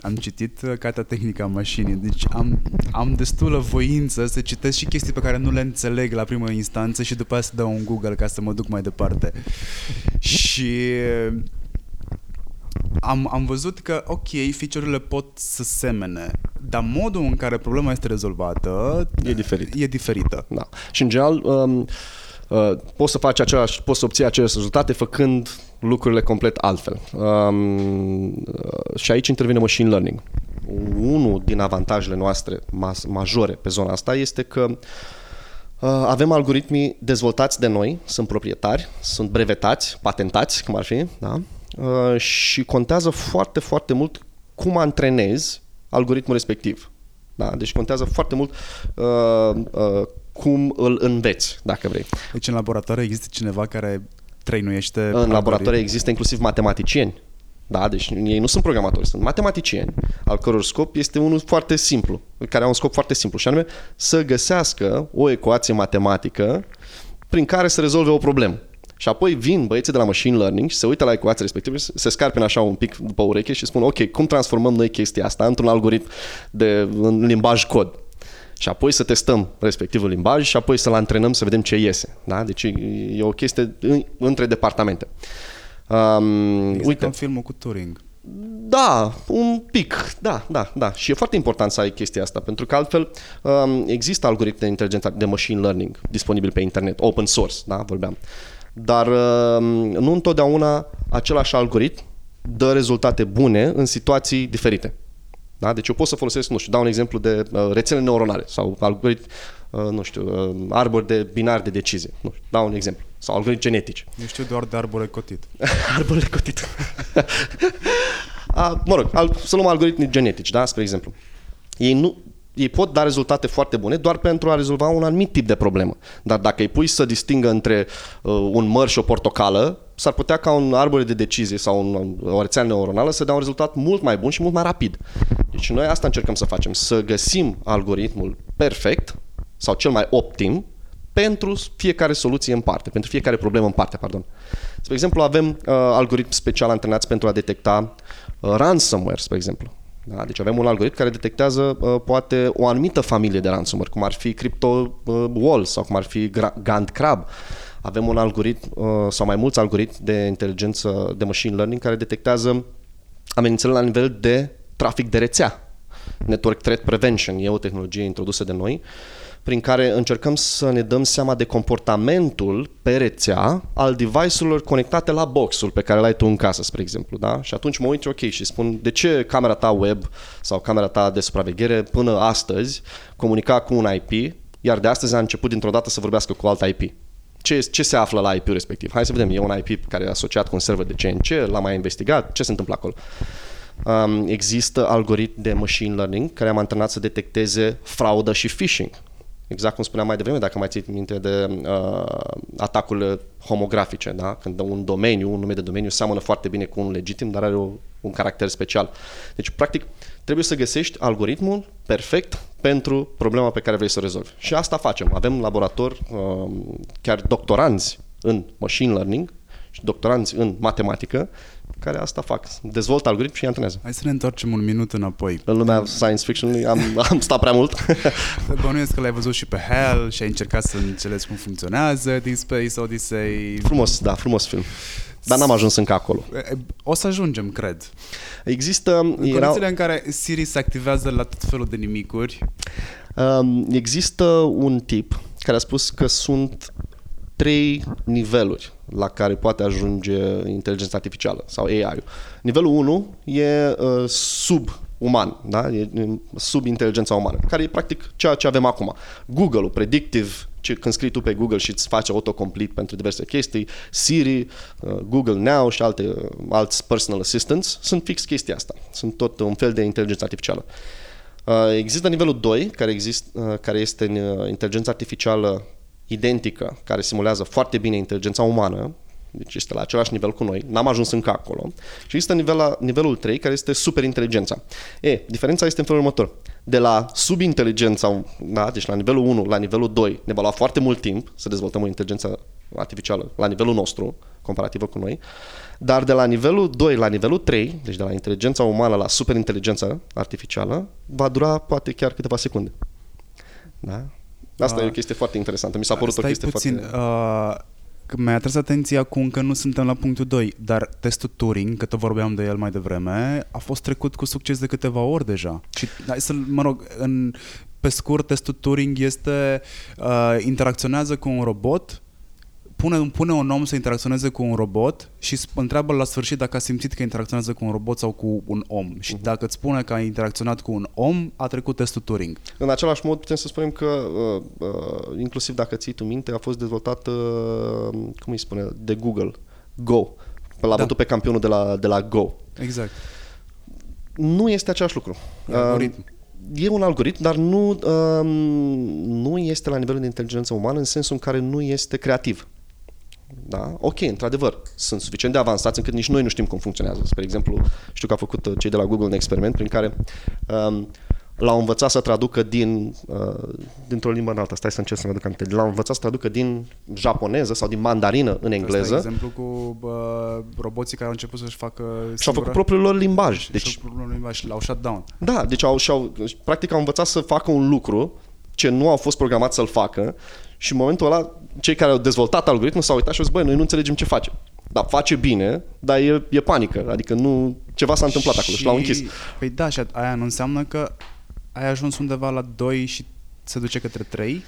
am citit uh, cartea tehnică a mașinii, deci am, am destulă voință să citesc și chestii pe care nu le înțeleg la primă instanță și după aceea să dau un Google ca să mă duc mai departe. Și am, am văzut că, ok, feature-urile pot să semene, dar modul în care problema este rezolvată E diferit. e diferită. Da. Și în general um, uh, poți să faci același, poți să obții aceleași rezultate făcând lucrurile complet altfel. Um, uh, și aici intervine machine learning. Unul din avantajele noastre mas- majore pe zona asta este că uh, avem algoritmii dezvoltați de noi, sunt proprietari, sunt brevetați, patentați, cum ar fi, da? Uh, și contează foarte, foarte mult cum antrenezi algoritmul respectiv. Da? Deci contează foarte mult uh, uh, cum îl înveți, dacă vrei. Deci în laboratoare există cineva care trăinuiește În laboratoare există inclusiv matematicieni. Da, deci ei nu sunt programatori, sunt matematicieni, al căror scop este unul foarte simplu, care au un scop foarte simplu, și anume să găsească o ecuație matematică prin care să rezolve o problemă. Și apoi vin băieții de la machine learning și se uită la ecuația respectivă, se scarpină așa un pic după ureche și spun, ok, cum transformăm noi chestia asta într-un algoritm de în limbaj cod? Și apoi să testăm respectivul limbaj și apoi să-l antrenăm să vedem ce iese. Da? Deci e o chestie în- între departamente. Um, Uite. uite, în filmul cu Turing. da, un pic, da, da, da. Și e foarte important să ai chestia asta, pentru că altfel um, există algoritmi de inteligență de machine learning disponibili pe internet, open source, da, vorbeam. Dar um, nu întotdeauna același algoritm dă rezultate bune în situații diferite. Da? Deci eu pot să folosesc, nu știu, dau un exemplu de uh, rețele neuronale sau algoritm, uh, nu știu, uh, arbori de binar de decizie. Nu știu, dau un exemplu. Sau algoritmi genetici. Eu știu doar de arbore cotit. <laughs> Arborele cotit. <laughs> A, mă rog, al, să luăm algoritmi genetici, da, spre exemplu. Ei, nu, ei pot da rezultate foarte bune doar pentru a rezolva un anumit tip de problemă. Dar dacă îi pui să distingă între uh, un măr și o portocală, s-ar putea ca un arbore de decizie sau un, o rețea neuronală să dea un rezultat mult mai bun și mult mai rapid. Deci noi asta încercăm să facem, să găsim algoritmul perfect sau cel mai optim pentru fiecare soluție în parte, pentru fiecare problemă în parte, pardon. Spre exemplu, avem uh, algoritmi special antrenați pentru a detecta uh, ransomware, spre exemplu. Da? Deci avem un algoritm care detectează uh, poate o anumită familie de ransomware, cum ar fi Crypto uh, Wall sau cum ar fi Gra- Gand Crab. Avem un algoritm uh, sau mai mulți algoritmi de inteligență de machine learning care detectează amenințările la nivel de trafic de rețea. Network Threat Prevention e o tehnologie introdusă de noi prin care încercăm să ne dăm seama de comportamentul pe rețea al device-urilor conectate la boxul pe care l-ai tu în casă, spre exemplu. Da? Și atunci mă uit, ok, și spun de ce camera ta web sau camera ta de supraveghere până astăzi comunica cu un IP, iar de astăzi a început dintr-o dată să vorbească cu alt IP. Ce, ce se află la IP-ul respectiv? Hai să vedem, e un IP care e asociat cu un server de CNC, l-am mai investigat, ce se întâmplă acolo? Um, există algoritmi de machine learning care am antrenat să detecteze fraudă și phishing. Exact cum spuneam mai devreme, dacă mai ții minte de uh, atacurile homografice, da? când un domeniu, un nume de domeniu seamănă foarte bine cu un legitim, dar are o, un caracter special. Deci, practic, trebuie să găsești algoritmul perfect pentru problema pe care vrei să o rezolvi. Și asta facem. Avem laborator, uh, chiar doctoranzi în machine learning și doctoranți în matematică, care asta fac. Dezvoltă algoritmi și îi antrenează. Hai să ne întoarcem un minut înapoi. În lumea science fiction am, <laughs> am stat prea mult. Bănuiesc că l-ai văzut și pe HAL și ai încercat să înțelegi cum funcționează Deep Space Odyssey. frumos, da, frumos film. Dar n-am ajuns încă acolo. O să ajungem, cred. Există... În Erau, condițiile în care Siri se activează la tot felul de nimicuri, um, există un tip care a spus că sunt trei niveluri la care poate ajunge inteligența artificială sau AI-ul. Nivelul 1 e uh, subuman, da? e e sub inteligența umană, care e practic ceea ce avem acum. Google-ul, predictive, ce, când scrii tu pe Google și îți face autocomplete pentru diverse chestii, Siri, uh, Google Now și alte, uh, alți personal assistants, sunt fix chestia asta. Sunt tot un fel de inteligență artificială. Uh, Există nivelul 2, care, exist, uh, care este uh, inteligența artificială identică, care simulează foarte bine inteligența umană, deci este la același nivel cu noi, n-am ajuns încă acolo. Și există nivel, nivelul 3, care este superinteligența. E, diferența este în felul următor. De la subinteligența, da, deci la nivelul 1 la nivelul 2, ne va lua foarte mult timp să dezvoltăm o inteligență artificială la nivelul nostru, comparativă cu noi, dar de la nivelul 2 la nivelul 3, deci de la inteligența umană la superinteligența artificială, va dura poate chiar câteva secunde. Da? Asta Ah. e o chestie foarte interesantă. Mi s-a părut stai o chestie puțin, foarte... uh, că mi-a atras atenția cu încă nu suntem la punctul 2, dar testul Turing, că tot vorbeam de el mai devreme, a fost trecut cu succes de câteva ori deja. Și, hai să mă rog, în, pe scurt, testul Turing este, uh, interacționează cu un robot, pune, pune un om să interacționeze cu un robot și întreabă la sfârșit dacă a simțit că interacționează cu un robot sau cu un om. Și uh-huh. dacă îți spune că a interacționat cu un om, a trecut testul Turing. În același mod putem să spunem că, uh, uh, inclusiv dacă ții tu minte, a fost dezvoltat, uh, cum îi spune, de Google, Go. L-a da. pe campionul de la, de la Go. Exact. Nu este același lucru. algoritm. Uh, e un algoritm, dar nu, uh, nu este la nivelul de inteligență umană în sensul în care nu este creativ. Da? Ok, într-adevăr, sunt suficient de avansați încât nici noi nu știm cum funcționează. Spre exemplu, știu că a făcut uh, cei de la Google un experiment prin care um, l-au învățat să traducă din, uh, dintr-o limbă în alta, stai să încerc să-mi aduc aminte, l-au învățat să traducă din japoneză sau din mandarină în engleză. Asta exemplu cu uh, roboții care au început să-și facă Și-au făcut propriul lor limbaj. Deci, propriul lor limbaj și l-au shut down. Da, deci au, și-au, practic au învățat să facă un lucru ce nu au fost programați să-l facă și în momentul ăla cei care au dezvoltat algoritmul s-au uitat și au zis, băi, noi nu înțelegem ce face. Dar face bine, dar e, e panică. Adică nu, ceva s-a întâmplat și... acolo și l-au închis. Păi da, și aia nu înseamnă că ai ajuns undeva la 2 și se duce către 3?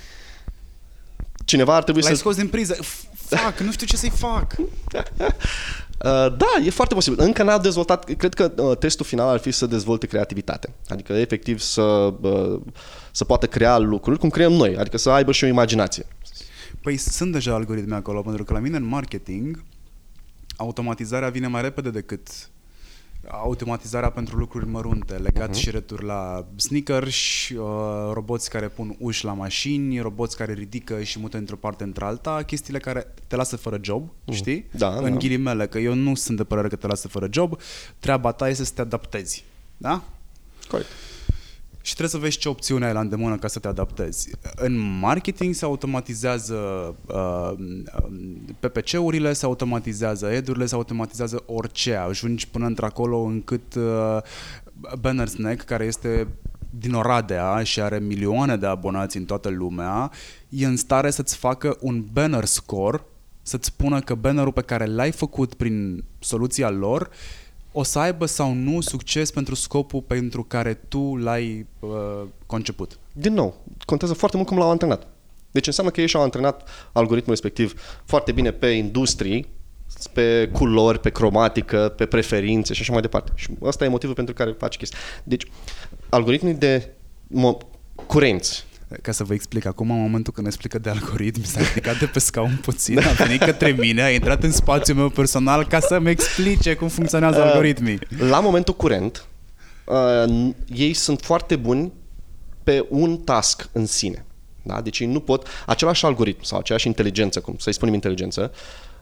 Cineva ar trebui L-ai să... scos din priză. Fac, nu știu ce să-i fac. <laughs> Uh, da, e foarte posibil. Încă n-a dezvoltat, cred că uh, testul final ar fi să dezvolte creativitate. Adică efectiv să, uh, să poată crea lucruri cum creăm noi, adică să aibă și o imaginație. Păi sunt deja algoritmi acolo, pentru că la mine în marketing automatizarea vine mai repede decât automatizarea pentru lucruri mărunte, legat uh-huh. și returi la sneakers, uh, roboți care pun uși la mașini, roboți care ridică și mută într-o parte într-alta, chestiile care te lasă fără job, uh-huh. știi? Da, în da. ghilimele, că eu nu sunt de părere că te lasă fără job, treaba ta este să te adaptezi. Da? Corect și trebuie să vezi ce opțiune ai la îndemână ca să te adaptezi. În marketing se automatizează uh, PPC-urile, se automatizează edurile, se automatizează orice. Ajungi până într-acolo încât uh, Banner Snack, care este din Oradea și are milioane de abonați în toată lumea, e în stare să-ți facă un banner score, să-ți spună că bannerul pe care l-ai făcut prin soluția lor o să aibă sau nu succes pentru scopul pentru care tu l-ai uh, conceput. Din nou, contează foarte mult cum l-au antrenat. Deci înseamnă că ei și-au antrenat algoritmul respectiv foarte bine pe industrii, pe culori, pe cromatică, pe preferințe și așa mai departe. Și ăsta e motivul pentru care face chestia. Deci, algoritmii de mo- curenți ca să vă explic acum, în momentul când explică de algoritmi, s-a <laughs> ridicat de pe scaun puțin, a venit către mine, a intrat în spațiul meu personal ca să-mi explice cum funcționează uh, algoritmii. La momentul curent, uh, ei sunt foarte buni pe un task în sine. Da? Deci ei nu pot, același algoritm sau aceeași inteligență, cum să-i spunem inteligență,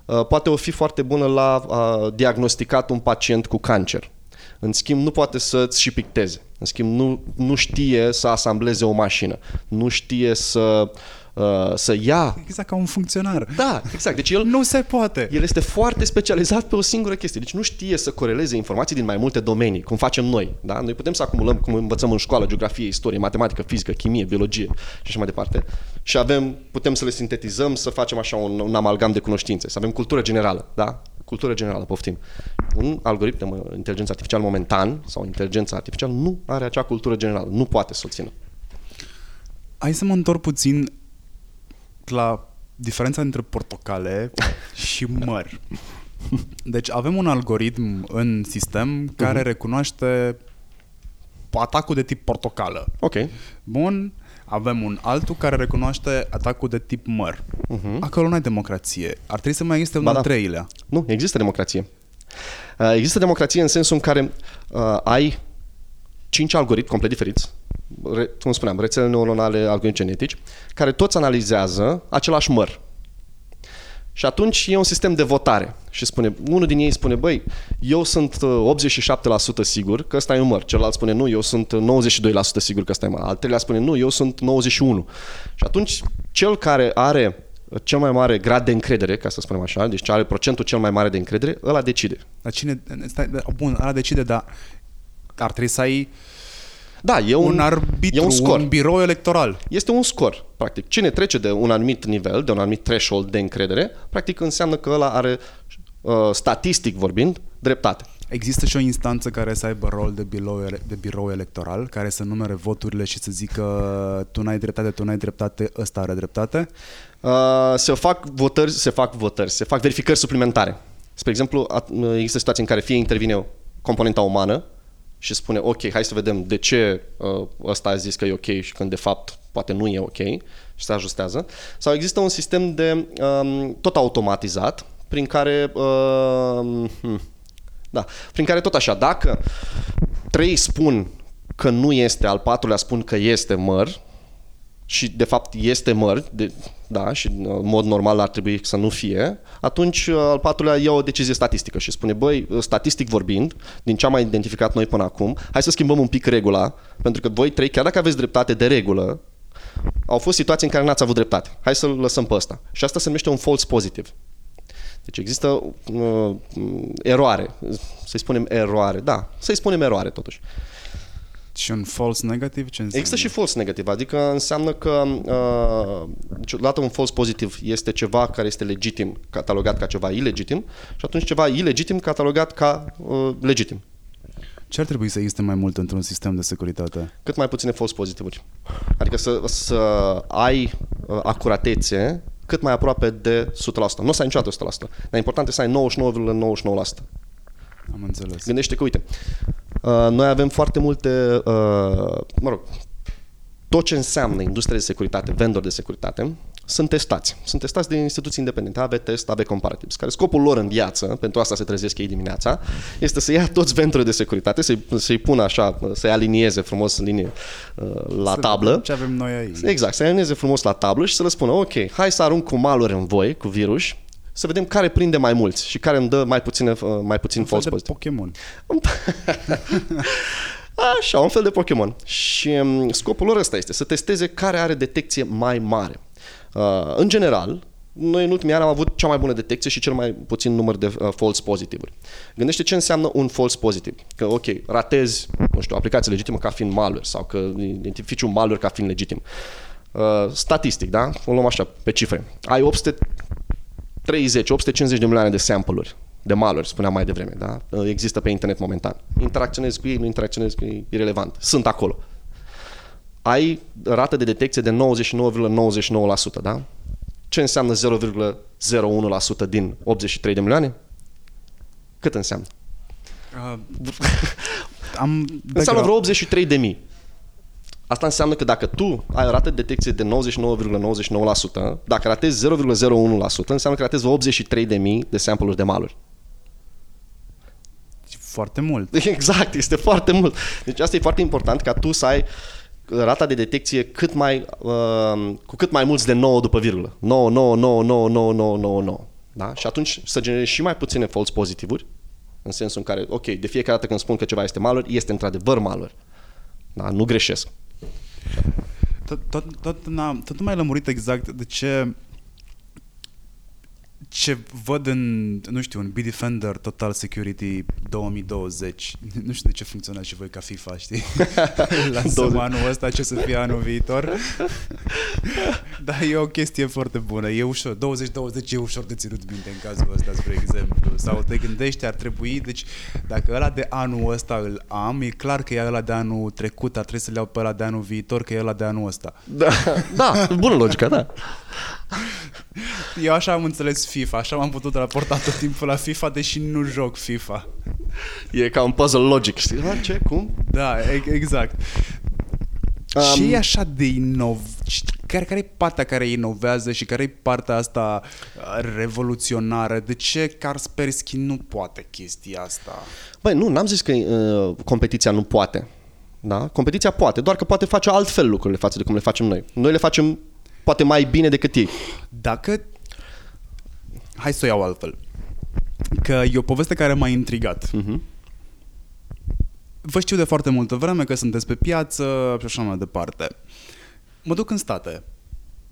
uh, poate o fi foarte bună la uh, diagnosticat un pacient cu cancer în schimb, nu poate să-ți și picteze. În schimb, nu, nu știe să asambleze o mașină. Nu știe să uh, să ia... Exact ca un funcționar. Da, exact. Deci el... nu se poate. El este foarte specializat pe o singură chestie. Deci nu știe să coreleze informații din mai multe domenii, cum facem noi. Da? Noi putem să acumulăm, cum învățăm în școală, geografie, istorie, matematică, fizică, chimie, biologie și așa mai departe. Și avem, putem să le sintetizăm, să facem așa un, un amalgam de cunoștințe, să avem cultură generală. Da? Cultură generală, poftim. Un algoritm de inteligență artificială momentan sau inteligența artificială nu are acea cultură generală, nu poate să o țină. Hai să mă întorc puțin la diferența între portocale <laughs> și măr. Deci avem un algoritm în sistem care uh-huh. recunoaște atacul de tip portocală. Ok. Bun. Avem un altul care recunoaște atacul de tip măr. Uh-huh. Acolo nu ai democrație. Ar trebui să mai existe un ba al da. treilea. Nu, există democrație. Uh, există democrație în sensul în care uh, ai cinci algoritmi complet diferiți, re, cum spuneam, rețele neuronale, algoritmi genetici, care toți analizează același măr. Și atunci e un sistem de votare. Și spune, unul din ei spune, băi, eu sunt 87% uh, sigur că ăsta e un măr. Celălalt spune, nu, eu sunt 92% sigur că ăsta e măr. Al treilea spune, nu, eu sunt 91%. Și atunci, cel care are cel mai mare grad de încredere, ca să spunem așa, deci are procentul cel mai mare de încredere, ăla decide. Dar cine, stai, bun, ăla decide, dar ar trebui să ai Da, e un, un arbitru, e un scor. un birou electoral. Este un scor, practic. Cine trece de un anumit nivel, de un anumit threshold de încredere, practic înseamnă că ăla are, uh, statistic vorbind, dreptate. Există și o instanță care să aibă rol de birou, ele- de birou electoral, care să numere voturile și să zică tu n-ai dreptate, tu n-ai dreptate, ăsta are dreptate? Uh, se fac votări, se fac votări, se fac verificări suplimentare. Spre exemplu, at- există situații în care fie intervine componenta umană și spune, ok, hai să vedem de ce uh, ăsta a zis că e ok și când de fapt poate nu e ok și se ajustează. Sau există un sistem de um, tot automatizat prin care uh, hmm, da, prin care tot așa, dacă trei spun că nu este, al patrulea spun că este măr, și de fapt este măr, de, da, și în mod normal ar trebui să nu fie, atunci uh, al patrulea ia o decizie statistică și spune, băi, statistic vorbind, din ce am mai identificat noi până acum, hai să schimbăm un pic regula, pentru că voi trei, chiar dacă aveți dreptate de regulă, au fost situații în care n-ați avut dreptate. Hai să-l lăsăm pe ăsta. Și asta se numește un false positive. Deci există uh, eroare, să-i spunem eroare, da, să-i spunem eroare totuși. Și un false negativ? Ce înseamnă? Există și false negativ, adică înseamnă că uh, niciodată un false pozitiv este ceva care este legitim, catalogat ca ceva ilegitim și atunci ceva ilegitim catalogat ca uh, legitim. Ce ar trebui să existe mai mult într-un sistem de securitate? Cât mai puține false pozitivuri. Adică să, să ai uh, acuratețe cât mai aproape de 100%. Nu o să ai niciodată 100%, dar important este să ai 99,99%. Am înțeles. Gândește că, uite, uh, noi avem foarte multe, uh, mă rog, tot ce înseamnă industrie de securitate, vendori de securitate, sunt testați. Sunt testați de instituții independente, AB Test, AB Comparatives, care scopul lor în viață, pentru asta se trezesc ei dimineața, este să ia toți vendorii de securitate, să-i, să-i pună așa, să-i alinieze frumos în linie uh, la Să tablă. vedem Ce avem noi aici? Exact, să alinieze frumos la tablă și să le spună, ok, hai să arunc cu maluri în voi, cu virus, să vedem care prinde mai mulți și care îmi dă mai, puține, uh, mai puțin Un fel false de positive. Pokémon. <laughs> Așa, un fel de Pokémon. Și um, scopul lor ăsta este să testeze care are detecție mai mare. Uh, în general, noi în ultimii ani am avut cea mai bună detecție și cel mai puțin număr de uh, false pozitivuri. Gândește ce înseamnă un false positive. Că, ok, ratezi, nu știu, o aplicație legitimă ca fiind malware sau că identifici un malware ca fiind legitim. Uh, statistic, da? O luăm așa, pe cifre. Ai 830, 850 de milioane de sample-uri de malware, spuneam mai devreme, da? Există pe internet momentan. Interacționezi cu ei, nu interacționezi cu ei, irrelevant. Sunt acolo. Ai rată de detecție de 99,99%, da? Ce înseamnă 0,01% din 83 de milioane? Cât înseamnă? Uh, <laughs> am Înseamnă background. vreo 83 de mii. Asta înseamnă că dacă tu ai o rată de detecție de 99,99%, dacă ratezi 0,01%, înseamnă că ratezi vreo 83 de mii de sample-uri de maluri. Foarte mult. <laughs> Exact, este foarte mult. Deci asta e foarte important ca tu să ai rata de detecție cât mai, uh, cu cât mai mulți de 9 după virgulă. 9, 9, 9, 9, 9, 9, 9, 9. Da? Și atunci să generezi și mai puține false pozitivuri, în sensul în care, ok, de fiecare dată când spun că ceva este malware, este într-adevăr malware. Da? Nu greșesc. Tot, tot, tot, n-am, tot nu mai lămurit exact de ce ce văd în, nu știu, în Bitdefender Total Security 2020, <laughs> nu știu de ce funcționați și voi ca FIFA, știi? <laughs> Lansăm 20. anul ăsta, ce să fie anul viitor. <laughs> Dar e o chestie foarte bună. E ușor, 2020 e ușor de ținut minte în cazul ăsta, spre exemplu. Sau te gândești, ar trebui, deci dacă ăla de anul ăsta îl am, e clar că e ăla de anul trecut, ar trebui să-l iau pe ăla de anul viitor, că e ăla de anul ăsta. Da, da bună logică, da. <laughs> Eu așa am înțeles FIFA, așa m-am putut raporta tot timpul la FIFA, deși nu joc FIFA. E ca un puzzle logic, știi? Da, ce, cum? Da, e- exact. Um, Um, și e așa de inov... Care, care e partea care inovează și care e partea asta uh, revoluționară? De ce Kaspersky nu poate chestia asta? Băi, nu, n-am zis că uh, competiția nu poate. Da? Competiția poate, doar că poate face altfel lucrurile față de cum le facem noi. Noi le facem poate mai bine decât ei. Dacă... Hai să o iau altfel. Că e o poveste care m-a intrigat. Uh-huh. Vă știu de foarte multă vreme că sunteți pe piață și așa mai departe. Mă duc în state.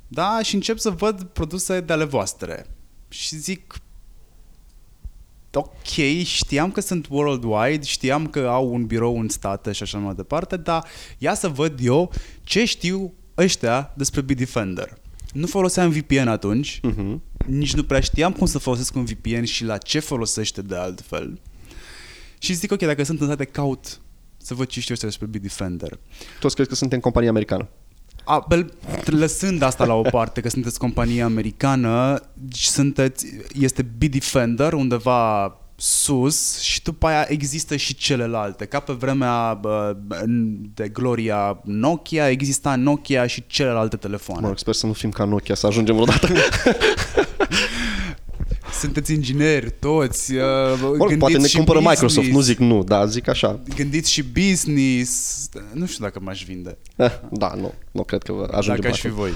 Da, și încep să văd produse de ale voastre. Și zic, ok, știam că sunt worldwide, știam că au un birou în state și așa mai departe, dar ia să văd eu ce știu ăștia despre Bitdefender. Nu foloseam VPN atunci, uh-huh. nici nu prea știam cum să folosesc un VPN și la ce folosește de altfel. Și zic, ok, dacă sunt în state, caut să văd ce știu ăștia despre Bitdefender. Toți crezi că suntem companie americană? A, bel, lăsând asta la o parte, că sunteți companie americană, sunteți, este Bitdefender undeva sus și după aia există și celelalte. Ca pe vremea de gloria Nokia, exista Nokia și celelalte telefoane. Mă rog, sper să nu fim ca Nokia, să ajungem vreodată. <laughs> sunteți ingineri toți. Uh, Or, poate ne cumpără business, Microsoft, nu zic nu, dar zic așa. Gândiți și business. Nu știu dacă m-aș vinde. Eh, da, nu, nu cred că ajungem Dacă aș fi voi.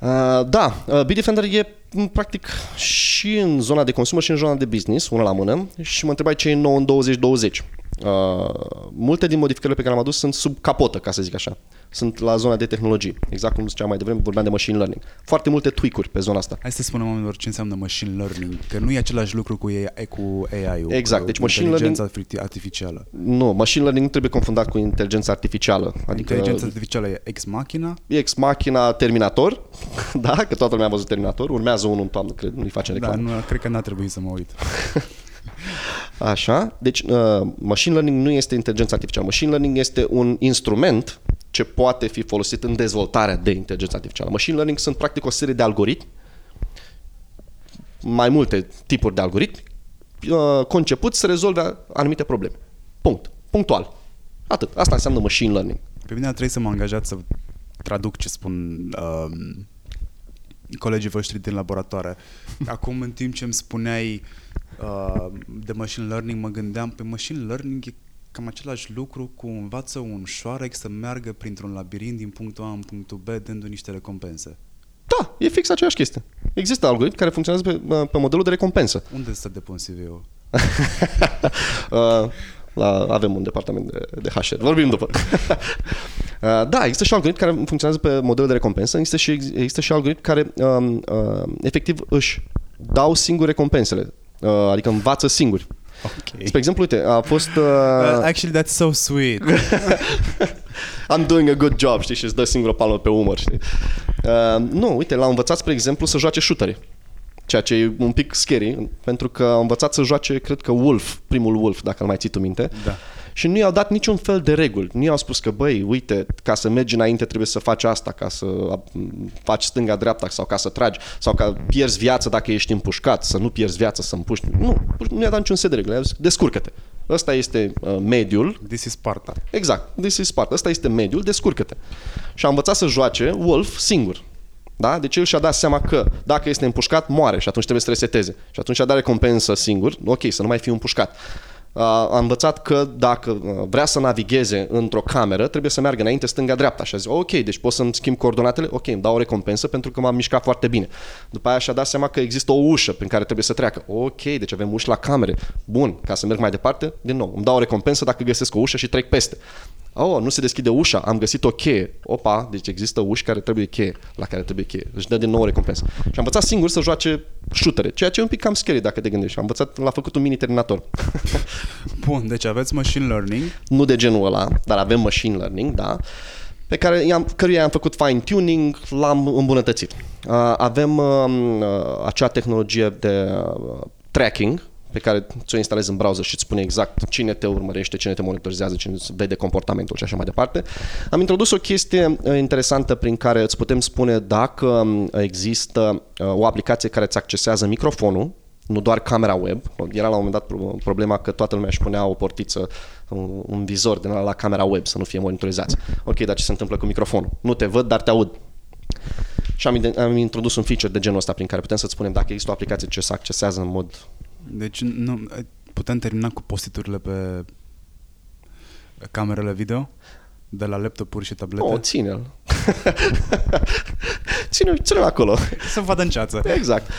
Uh, da, uh, Bitdefender e practic și în zona de consumer și în zona de business, una la mână, și mă întrebai ce e nou în 2020. Uh, multe din modificările pe care le-am adus sunt sub capotă, ca să zic așa. Sunt la zona de tehnologie. Exact cum ziceam mai devreme, vorbeam de machine learning. Foarte multe tweak-uri pe zona asta. Hai să spunem oamenilor ce înseamnă machine learning, că nu e același lucru cu AI, cu AI-ul. Exact, deci machine learning artificială. Nu, machine learning nu trebuie confundat cu inteligența artificială. Adică inteligența artificială e ex machina? Ex machina Terminator, <laughs> da, că toată lumea a văzut Terminator, urmează unul în toamnă, cred, nu-i face reclamă. Da, nu, cred că n-a trebuit să mă uit. <laughs> <laughs> Așa, deci uh, machine learning nu este inteligența artificială. Machine learning este un instrument ce poate fi folosit în dezvoltarea de inteligență artificială. Machine learning sunt practic o serie de algoritmi, mai multe tipuri de algoritmi, uh, concepuți să rezolve anumite probleme. Punct. Punctual. Atât. Asta înseamnă machine learning. Pe mine trebuie să mă angajat să traduc ce spun uh, colegii voștri din laboratoare. <laughs> Acum, în timp ce îmi spuneai uh, de machine learning, mă gândeam pe machine learning e cam același lucru cu învață un șoarec să meargă printr-un labirint din punctul A în punctul B, dându niște recompense. Da, e fix aceeași chestie. Există algoritmi care funcționează pe, uh, pe modelul de recompensă. Unde să depun CV-ul? <laughs> uh, la, avem un departament de, de HR. Vorbim după. <laughs> uh, da, există și algoritmi care funcționează pe modelul de recompensă, există și, există și algoritmi care um, uh, efectiv își dau singuri recompensele, uh, adică învață singuri. Okay. Spre exemplu, uite, a fost... Uh... Uh, actually, that's so sweet. <laughs> I'm doing a good job, știi, și îți dă singură palmă pe umăr, știi. Uh, nu, uite, l-a învățat, spre exemplu, să joace shootere. Ceea ce e un pic scary, pentru că a învățat să joace, cred că Wolf, primul Wolf, dacă îl mai ții tu minte. Da și nu i-au dat niciun fel de reguli. Nu i-au spus că, băi, uite, ca să mergi înainte trebuie să faci asta, ca să faci stânga-dreapta sau ca să tragi, sau ca pierzi viață dacă ești împușcat, să nu pierzi viață să împuști. Nu, nu i-a dat niciun set de reguli. I-a zis, descurcă-te. Ăsta este uh, mediul. This is Sparta. Exact, this is Sparta. Ăsta este mediul, descurcă-te. Și a învățat să joace Wolf singur. Da? Deci el și-a dat seama că dacă este împușcat, moare și atunci trebuie să reseteze. Și atunci a dat recompensă singur, ok, să nu mai fie împușcat a învățat că dacă vrea să navigheze într-o cameră, trebuie să meargă înainte stânga-dreapta. Și a zis, ok, deci pot să-mi schimb coordonatele? Ok, îmi dau o recompensă pentru că m-am mișcat foarte bine. După aia și-a dat seama că există o ușă prin care trebuie să treacă. Ok, deci avem uși la camere. Bun, ca să merg mai departe, din nou, îmi dau o recompensă dacă găsesc o ușă și trec peste. Oh, nu se deschide ușa, am găsit o cheie. Opa, deci există uși care trebuie cheie, la care trebuie cheie. Își dă din nou o recompensă. Și am învățat singur să joace shootere, ceea ce e un pic cam scary dacă te gândești. Am învățat, l-a făcut un mini-terminator. <laughs> Bun, deci aveți machine learning. Nu de genul ăla, dar avem machine learning, da pe care i-am, căruia am făcut fine-tuning, l-am îmbunătățit. Avem uh, acea tehnologie de uh, tracking, pe care ți-o instalezi în browser și îți spune exact cine te urmărește, cine te monitorizează, cine vede comportamentul și așa mai departe. Am introdus o chestie uh, interesantă prin care îți putem spune dacă um, există uh, o aplicație care îți accesează microfonul, nu doar camera web. Era la un moment dat problema că toată lumea își punea o portiță, un vizor din la camera web să nu fie monitorizați. Ok, dar ce se întâmplă cu microfonul? Nu te văd, dar te aud. Și am, am introdus un feature de genul ăsta prin care putem să-ți spunem dacă există o aplicație ce se accesează în mod deci nu, putem termina cu postiturile pe camerele video? De la laptopuri și tablete? O, oh, ține-l. <laughs> ține-l, ține acolo. Să vadă în ceață. Exact.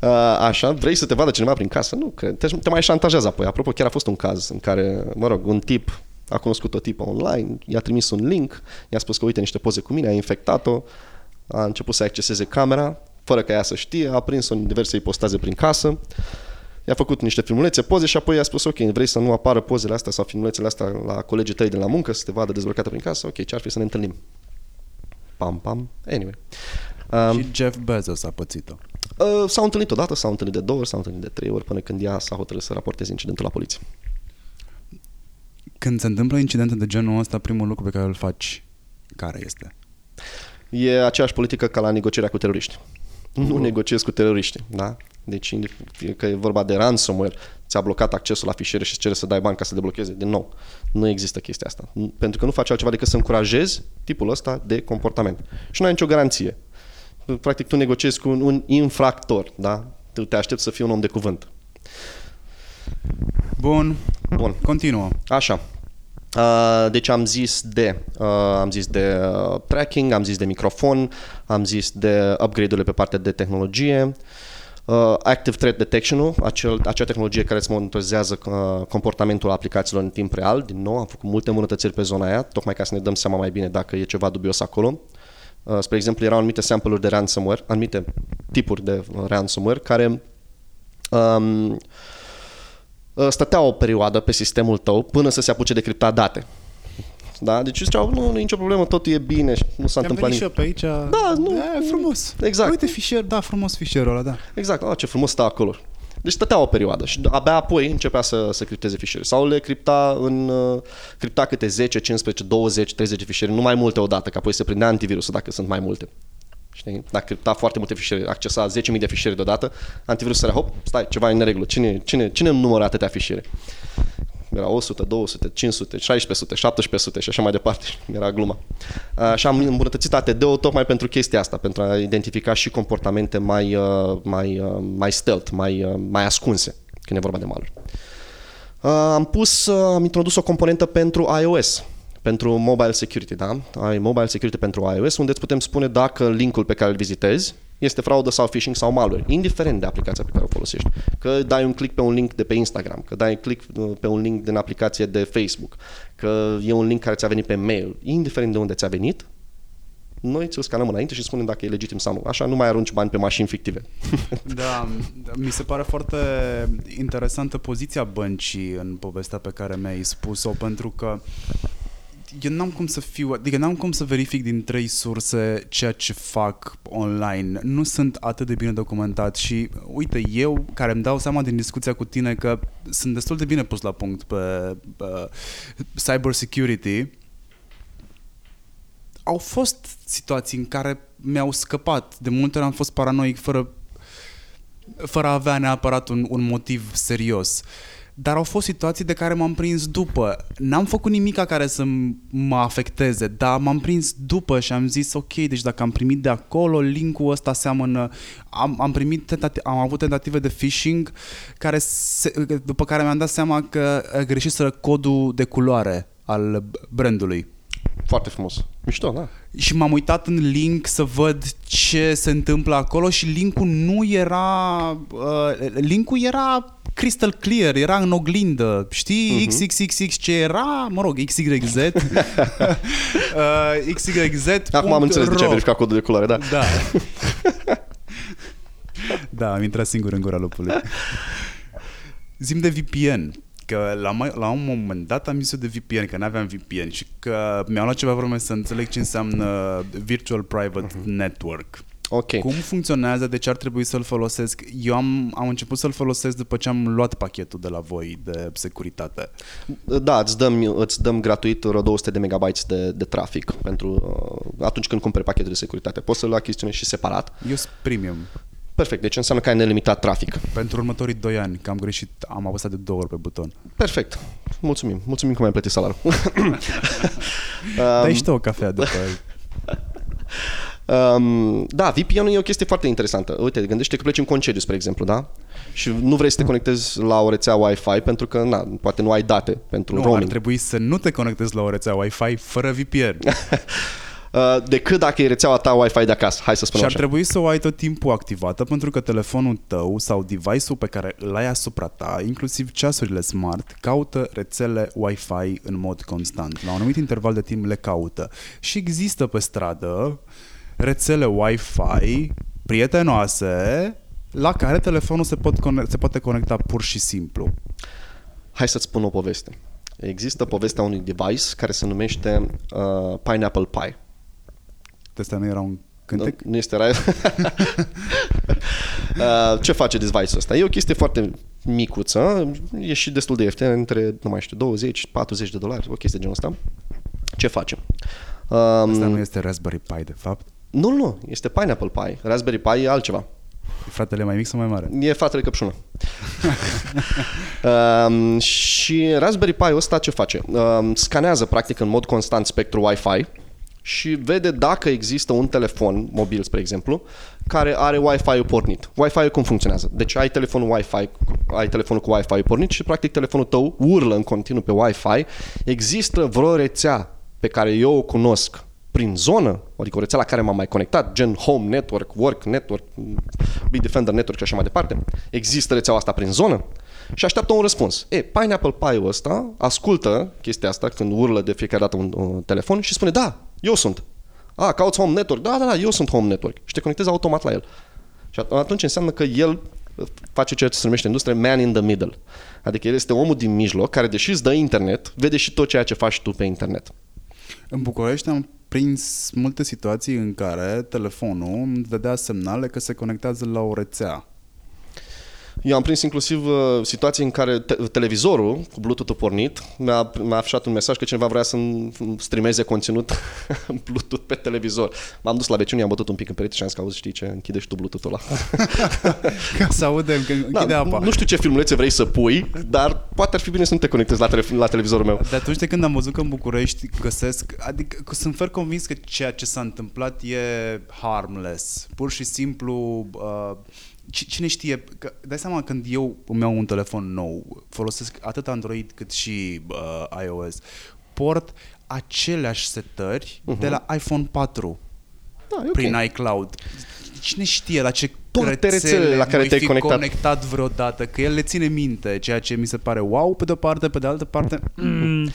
Uh, așa, vrei să te vadă cineva prin casă? Nu, cred. Te, te mai șantajează apoi. Apropo, chiar a fost un caz în care, mă rog, un tip a cunoscut o tipă online, i-a trimis un link, i-a spus că uite niște poze cu mine, a infectat-o, a început să acceseze camera, fără ca ea să știe, a prins-o în diverse ipostaze prin casă, i-a făcut niște filmulețe, poze și apoi i-a spus, ok, vrei să nu apară pozele astea sau filmulețele astea la colegii tăi de la muncă, să te vadă dezbrăcată prin casă, ok, ce ar fi să ne întâlnim? Pam, pam, anyway. Um, și Jeff Bezos a pățit-o. Uh, s-au întâlnit odată, s-au întâlnit de două ori, s-au întâlnit de trei ori, până când ea s-a hotărât să raporteze incidentul la poliție. Când se întâmplă incidente de genul ăsta, primul lucru pe care îl faci, care este? E aceeași politică ca la negocierea cu teroriști. Nu uh. negociezi cu teroriști, da? Deci, că e vorba de ransomware, ți-a blocat accesul la fișiere și îți cere să dai bani ca să deblocheze, din nou, nu există chestia asta. Pentru că nu faci altceva decât să încurajezi tipul ăsta de comportament. Și nu ai nicio garanție. Practic, tu negociezi cu un, un infractor, da? Tu te aștepți să fii un om de cuvânt. Bun. Bun. Continuă. Așa. Uh, deci am zis de uh, am zis de uh, tracking, am zis de microfon, am zis de upgrade-urile pe partea de tehnologie, uh, Active Threat Detection-ul, acel, acea tehnologie care îți monitorizează uh, comportamentul aplicațiilor în timp real. Din nou, am făcut multe îmbunătățiri pe zona aia, tocmai ca să ne dăm seama mai bine dacă e ceva dubios acolo. Uh, spre exemplu, erau anumite sample-uri de ransomware, anumite tipuri de ransomware care um, Uh, stătea o perioadă pe sistemul tău până să se apuce de criptat date. Da? Deci ziceau, nu, nu e nicio problemă, totul e bine și nu s-a întâmplat nimic. pe aici. Da, nu. E frumos. Exact. Uite fișier, da, frumos fișierul ăla, da. Exact, oh, ce frumos stă acolo. Deci stătea o perioadă și abia apoi începea să, să cripteze fișiere. Sau le cripta în uh, cripta câte 10, 15, 20, 30 fișiere, nu mai multe odată, că apoi se prindea antivirusul dacă sunt mai multe. Știi? Dacă cripta foarte multe fișiere, accesa 10.000 de fișiere deodată, antivirus sărea, hop, stai, ceva e în neregulă. Cine, cine, cine numără atâtea fișiere? Era 100, 200, 500, 1600, 1700 și așa mai departe. Era gluma. Și am îmbunătățit ATD-ul tocmai pentru chestia asta, pentru a identifica și comportamente mai, uh, mai, uh, mai stealth, mai, uh, mai ascunse, când e vorba de maluri. Am pus, am introdus o componentă pentru iOS, pentru mobile security, da? Ai mobile security pentru iOS, unde îți putem spune dacă linkul pe care îl vizitezi este fraudă sau phishing sau malware, indiferent de aplicația pe care o folosești. Că dai un click pe un link de pe Instagram, că dai un click uh, pe un link din aplicație de Facebook, că e un link care ți-a venit pe mail, indiferent de unde ți-a venit, noi ți-l scanăm înainte și spunem dacă e legitim sau nu. Așa nu mai arunci bani pe mașini fictive. <laughs> Da, mi se pare foarte interesantă poziția băncii în povestea pe care mi-ai spus-o, pentru că eu n-am cum să fiu, adică n-am cum să verific din trei surse ceea ce fac online. Nu sunt atât de bine documentat și uite, eu care îmi dau seama din discuția cu tine că sunt destul de bine pus la punct pe uh, cyber security, au fost situații în care mi-au scăpat. De multe ori am fost paranoic fără, fără a avea neapărat un, un motiv serios. Uh, dar au fost situații de care m-am prins după. N-am făcut nimic care să mă afecteze, dar m-am prins după și am zis ok, deci dacă am primit de acolo, linkul ăsta seamănă... Am, am primit tentative, am avut tentative de phishing care se, după care mi-am dat seama că greșiseră codul de culoare al brandului. Foarte frumos. Mișto, da. Și m-am uitat în link să văd ce se întâmplă acolo și linkul nu era... Uh, linkul era crystal clear, era în oglindă, știi, uh-huh. XXXX ce era, mă rog, XYZ, <laughs> uh, XYZ. Acum am înțeles de ce ai verificat codul de culoare, da. Da. <laughs> da, am intrat singur în gura lupului. Zim de VPN că la, mai, la un moment dat am zis de VPN, că n-aveam VPN și că mi-au luat ceva vreme să înțeleg ce înseamnă Virtual Private uh-huh. Network. Okay. Cum funcționează, de ce ar trebui să-l folosesc? Eu am, am început să-l folosesc după ce am luat pachetul de la voi de securitate. Da, îți dăm, îți dăm gratuit 200 de megabytes de, de trafic pentru uh, atunci când cumperi pachetul de securitate. Poți să-l achiziționezi și separat. Eu sunt premium. Perfect, deci înseamnă că ai nelimitat trafic. Pentru următorii 2 ani, că am greșit, am apăsat de două ori pe buton. Perfect, mulțumim, mulțumim că mi-ai plătit salariul. <laughs> Dai și tu o cafea după <laughs> Um, da, VPN-ul e o chestie foarte interesantă. Uite, gândește că pleci în concediu, spre exemplu, da? Și nu vrei să te conectezi la o rețea Wi-Fi pentru că, na, poate nu ai date pentru nu, roaming. ar trebui să nu te conectezi la o rețea Wi-Fi fără VPN. <laughs> Uh, decât dacă e rețeaua ta Wi-Fi de acasă, hai să spunem Și ar așa. trebui să o ai tot timpul activată pentru că telefonul tău sau device-ul pe care îl ai asupra ta, inclusiv ceasurile smart, caută rețele Wi-Fi în mod constant. La un anumit interval de timp le caută. Și există pe stradă rețele Wi-Fi prietenoase la care telefonul se, pot cone- se poate conecta pur și simplu. Hai să-ți spun o poveste. Există povestea unui device care se numește uh, Pineapple Pie. Asta nu era un cântec? Nu, nu este rai. <laughs> uh, ce face device-ul ăsta? E o chestie foarte micuță, e și destul de ieftin, între, nu mai știu, 20-40 de dolari, o chestie genul ăsta. Ce face? Um, Asta nu este Raspberry Pi, de fapt. nu, nu, este Pineapple Pie. Raspberry Pi e altceva. E fratele mai mic sau mai mare? E fratele căpșună. um, și Raspberry Pi ăsta ce face? Um, scanează practic în mod constant spectrul Wi-Fi și vede dacă există un telefon mobil, spre exemplu, care are Wi-Fi-ul pornit. Wi-Fi-ul cum funcționează? Deci ai telefonul Wi-Fi, ai telefonul cu Wi-Fi pornit și practic telefonul tău urlă în continuu pe Wi-Fi. Există vreo rețea pe care eu o cunosc prin zonă, adică o rețea la care m-am mai conectat, gen Home Network, Work Network, Bitdefender Network și așa mai departe. Există rețeaua asta prin zonă? Și așteaptă un răspuns. E, Pineapple Pie-ul ăsta ascultă chestia asta când urlă de fiecare dată un, un telefon și spune, da, eu sunt. A, cauți Home Network? Da, da, da, eu sunt Home Network. Și te conectezi automat la el. Și atunci înseamnă că el face ceea ce se numește în industrie man in the middle. Adică el este omul din mijloc care, deși îți dă internet, vede și tot ceea ce faci tu pe internet. În București am prins multe situații în care telefonul îmi dădea semnale că se conectează la o rețea. Eu am prins inclusiv uh, situații în care te- televizorul cu Bluetooth-ul pornit mi-a, mi-a afișat un mesaj că cineva vrea să-mi streameze conținut <laughs> Bluetooth pe televizor. M-am dus la vecini, am bătut un pic în perete și am zis că auzi, știi ce, închide și tu Bluetooth-ul ăla. <laughs> Ca să audem că închide Da, apa. nu știu ce filmulețe vrei să pui, dar poate ar fi bine să nu te conectezi la, tele- la televizorul meu. De atunci de când am văzut că în București găsesc, adică că sunt fer convins că ceea ce s-a întâmplat e harmless. Pur și simplu, uh, ci- cine știe, că, dai seama când eu îmi iau un telefon nou, folosesc atât Android cât și uh, iOS, port aceleași setări uh-huh. de la iPhone 4 Da, e ok. prin iCloud. Cine știe la ce Toate rețele rețelele la care voi te-ai fi conectat. conectat vreodată, că el le ține minte, ceea ce mi se pare wow pe de o parte, pe de altă parte... Mm.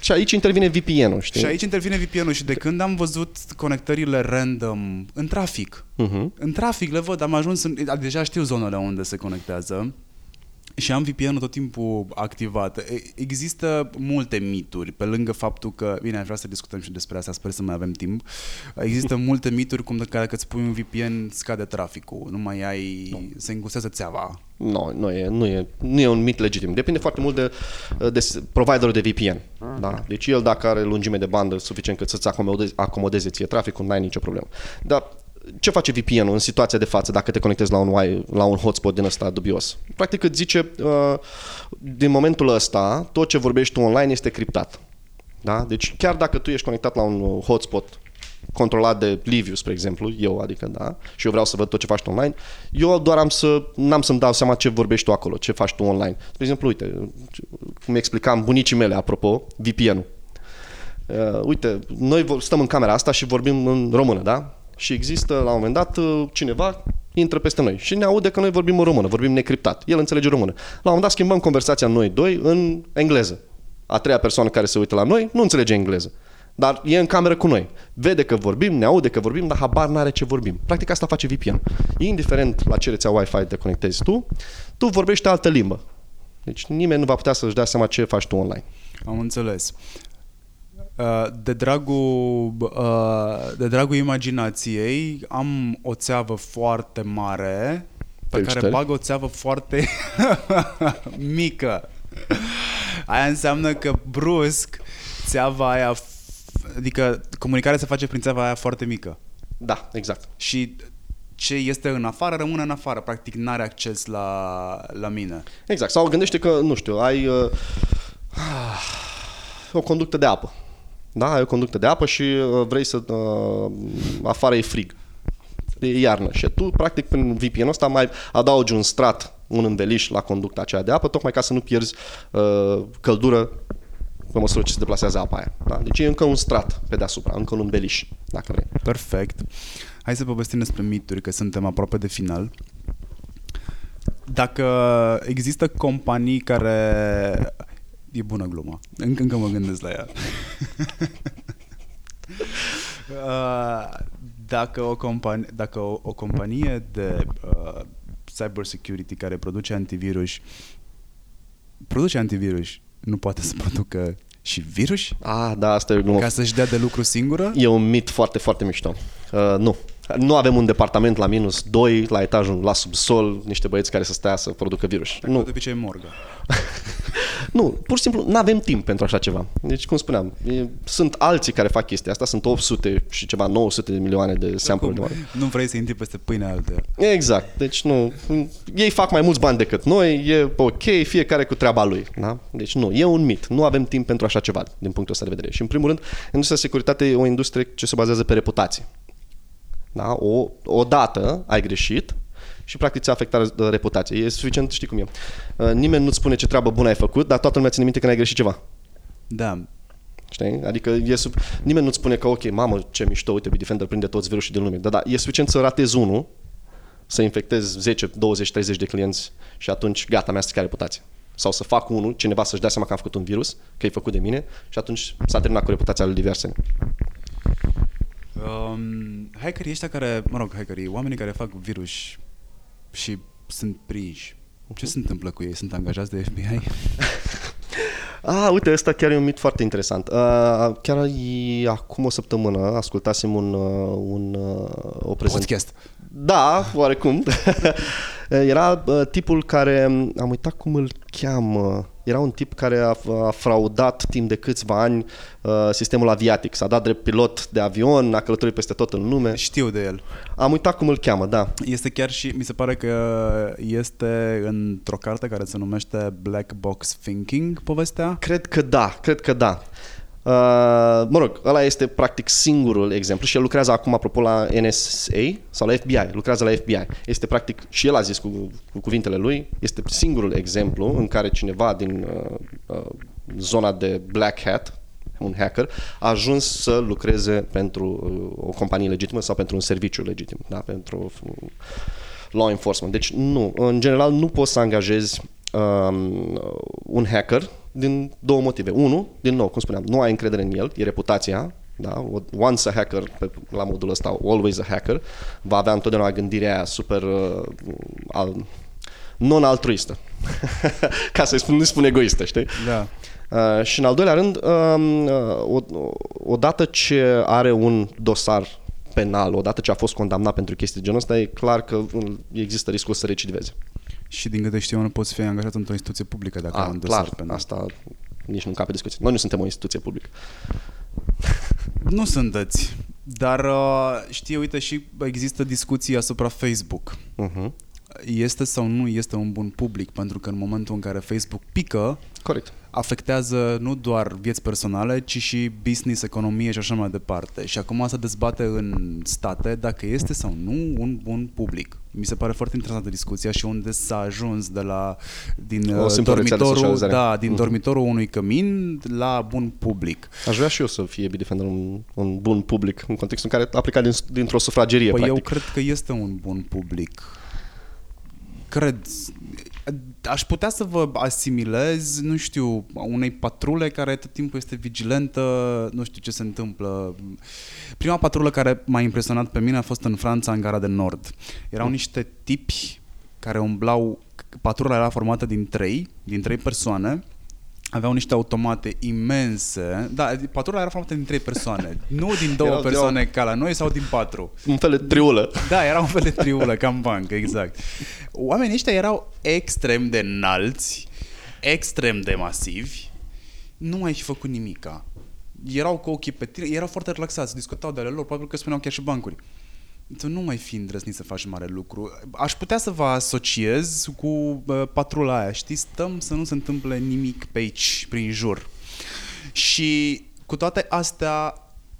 Și aici intervine VPN-ul, știi? Și aici intervine VPN-ul și de când am văzut conectările random în trafic, Uh-huh. în trafic le văd, am ajuns, în, deja știu zonele unde se conectează și am VPN-ul tot timpul activat. E- Există multe mituri, pe lângă faptul că, bine, aș vrea să discutăm și despre asta, sper să mai avem timp. Există <laughs> multe mituri cum de care că îți pui un VPN scade traficul, nu mai ai, no. se îngustează țeava. Nu, nu e, nu, e, nu e un mit legitim. Depinde foarte mult de, de providerul de VPN. Da? Deci el dacă are lungime de bandă suficient cât să-ți acomodeze, acomodeze ție traficul, n-ai nicio problemă. Dar ce face VPN-ul în situația de față dacă te conectezi la un, wi- la un hotspot din ăsta dubios? Practic îți zice, uh, din momentul ăsta, tot ce vorbești tu online este criptat. Da? Deci chiar dacă tu ești conectat la un hotspot controlat de Liviu, spre exemplu, eu, adică, da, și eu vreau să văd tot ce faci tu online, eu doar am să, n-am să-mi dau seama ce vorbești tu acolo, ce faci tu online. Spre exemplu, uite, cum explicam bunicii mele, apropo, VPN-ul. Uh, uite, noi vor- stăm în camera asta și vorbim în română, da? Și există, la un moment dat, uh, cineva intră peste noi și ne aude că noi vorbim în română, vorbim necriptat. El înțelege română. La un moment dat schimbăm conversația noi doi în engleză. A treia persoană care se uită la noi nu înțelege engleză. Dar e în cameră cu noi. Vede că vorbim, ne aude că vorbim, dar habar n-are ce vorbim. Practic asta face VPN. Indiferent la ce rețea Wi-Fi te conectezi tu, tu vorbești altă limbă. Deci nimeni nu va putea să-și dea seama ce faci tu online. Am înțeles. Uh, De dragul, uh, de dragul imaginației am o țeavă foarte mare pe care Felicitări. bag o țeavă foarte <laughs> mică. Aia înseamnă că brusc țeava aia, f- adică comunicarea se face prin țeava aia foarte mică. Da, exact. Și ce este în afară rămâne în afară, practic n-are acces la, la mine. Exact. Sau gândește că, nu știu, ai uh, <sighs> o conductă de apă. Da, ai o conductă de apă și uh, vrei să... Uh, afară e frig. E iarnă și tu, practic, prin VPN-ul ăsta mai adaugi un strat, un înveliș la conducta aceea de apă, tocmai ca să nu pierzi uh, căldură pe măsură ce se deplasează apa aia. Da? Deci e încă un strat pe deasupra, încă un înveliș, dacă vrei. Perfect. Hai să povestim despre mituri, că suntem aproape de final. Dacă există companii care... E bună gluma. Încă, încă mă gândesc la ea. <laughs> Uh, dacă o companie, dacă o, o companie de uh, cyber security care produce antivirus produce antivirus nu poate să producă și virus? Ah, da, asta e o glumă. Ca să-și dea de lucru singură? E un mit foarte, foarte mișto. Uh, nu. Nu avem un departament la minus 2, la etajul, la subsol, niște băieți care să stea să producă virus. Dacă nu. de obicei morgă. <laughs> nu, pur și simplu nu avem timp pentru așa ceva. Deci, cum spuneam, e, sunt alții care fac chestia asta, sunt 800 și ceva, 900 de milioane de sample-uri. de oameni. Nu vrei să intri peste pâinea altă. Exact. Deci nu, ei fac mai mulți bani decât noi, e ok, fiecare cu treaba lui. Da? Deci nu, e un mit. Nu avem timp pentru așa ceva, din punctul ăsta de vedere. Și în primul rând, industria de securitate e o industrie ce se bazează pe reputație. Da? O, o dată ai greșit și practic ți-a afectat reputația. E suficient, știi cum e. Uh, Nimeni nu-ți spune ce treabă bună ai făcut, dar toată lumea ține minte că n-ai greșit ceva. Da. Știi? Adică e sub... nimeni nu-ți spune că, ok, mamă, ce mișto, uite, Bitdefender prinde toți virusii din lume. Da, da, e suficient să ratezi unul, să infectezi 10, 20, 30 de clienți și atunci gata, mi-a stricat reputația. Sau să fac unul, cineva să-și dea seama că am făcut un virus, că e făcut de mine și atunci s-a terminat cu reputația lui diverse. Um, hackerii ăștia care, mă rog, hackerii, oamenii care fac virus și sunt prinși, ce se întâmplă cu ei? Sunt angajați de FBI? <laughs> Ah, uite, ăsta chiar e un mit foarte interesant. Uh, chiar e, acum o săptămână ascultasem un, uh, un, uh, o prezentare. Podcast. Da, oarecum. <laughs> Era uh, tipul care, am uitat cum îl cheamă, era un tip care a, a fraudat timp de câțiva ani uh, sistemul aviatic. S-a dat drept pilot de avion, a călătorit peste tot în lume. Știu de el. Am uitat cum îl cheamă, da. Este chiar și, mi se pare că este într-o carte care se numește Black Box Thinking, povestea. Cred că da, cred că da. Uh, mă rog, ăla este practic singurul exemplu și el lucrează acum, apropo, la NSA sau la FBI, lucrează la FBI. Este practic, și el a zis cu, cu cuvintele lui, este singurul exemplu în care cineva din uh, uh, zona de black hat, un hacker, a ajuns să lucreze pentru uh, o companie legitimă sau pentru un serviciu legitim, da? pentru uh, law enforcement. Deci nu, în general nu poți să angajezi um, un hacker din două motive. Unu, din nou, cum spuneam, nu ai încredere în el, e reputația, da? Once a hacker, pe, la modul ăsta, always a hacker, va avea întotdeauna gândirea aia super uh, al, non-altruistă. <laughs> Ca să-i spun, nu spun egoistă, știi? Da. Uh, și în al doilea rând, um, uh, o, odată ce are un dosar penal, odată ce a fost condamnat pentru chestii de genul ăsta, e clar că există riscul să recidiveze. Și din câte știu, nu poți fi angajat într-o instituție publică dacă ai A, un dosar clar, penal. asta nici nu încape discuție. Noi nu suntem o instituție publică. Nu sunteți. Dar uh, știi, uite, și există discuții asupra Facebook. Uh-huh. Este sau nu este un bun public? Pentru că în momentul în care Facebook pică, Corect. afectează nu doar vieți personale, ci și business, economie și așa mai departe. Și acum se dezbate în state dacă este sau nu un bun public. Mi se pare foarte interesantă discuția și unde s-a ajuns de la din O uh, simplă rețea de dormitorul, socializare. da, din Mhm. dormitorul unui cămin la bun public. Aș vrea și eu să fie Bitdefender un, un bun public în contextul în care a plecat din, dintr-o sufragerie, Păi eu practic. cred că este un bun public. Cred. Aș putea să vă asimilez, nu știu, unei patrule care tot timpul este vigilentă, nu știu ce se întâmplă. Prima patrulă care m-a impresionat pe mine a fost în Franța, în Gara de Nord. Erau niște tipi care umblau, patrula era formată din trei, din trei persoane, aveau niște automate imense. Da, patrula era formată din trei persoane, <laughs> nu din două Erau- persoane ca la noi sau din patru. Un fel de triulă. Da, era un fel de triulă, cam bancă, exact. Oamenii ăștia erau extrem de înalți, extrem de masivi, nu mai fi făcut nimica. Erau cu ochii pe tine, erau foarte relaxați, discutau de ale lor, probabil că spuneau chiar și bancuri. Tu nu mai fi îndrăznit să faci mare lucru. Aș putea să vă asociez cu uh, patrula aia, știi? Stăm să nu se întâmple nimic pe aici, prin jur. Și cu toate astea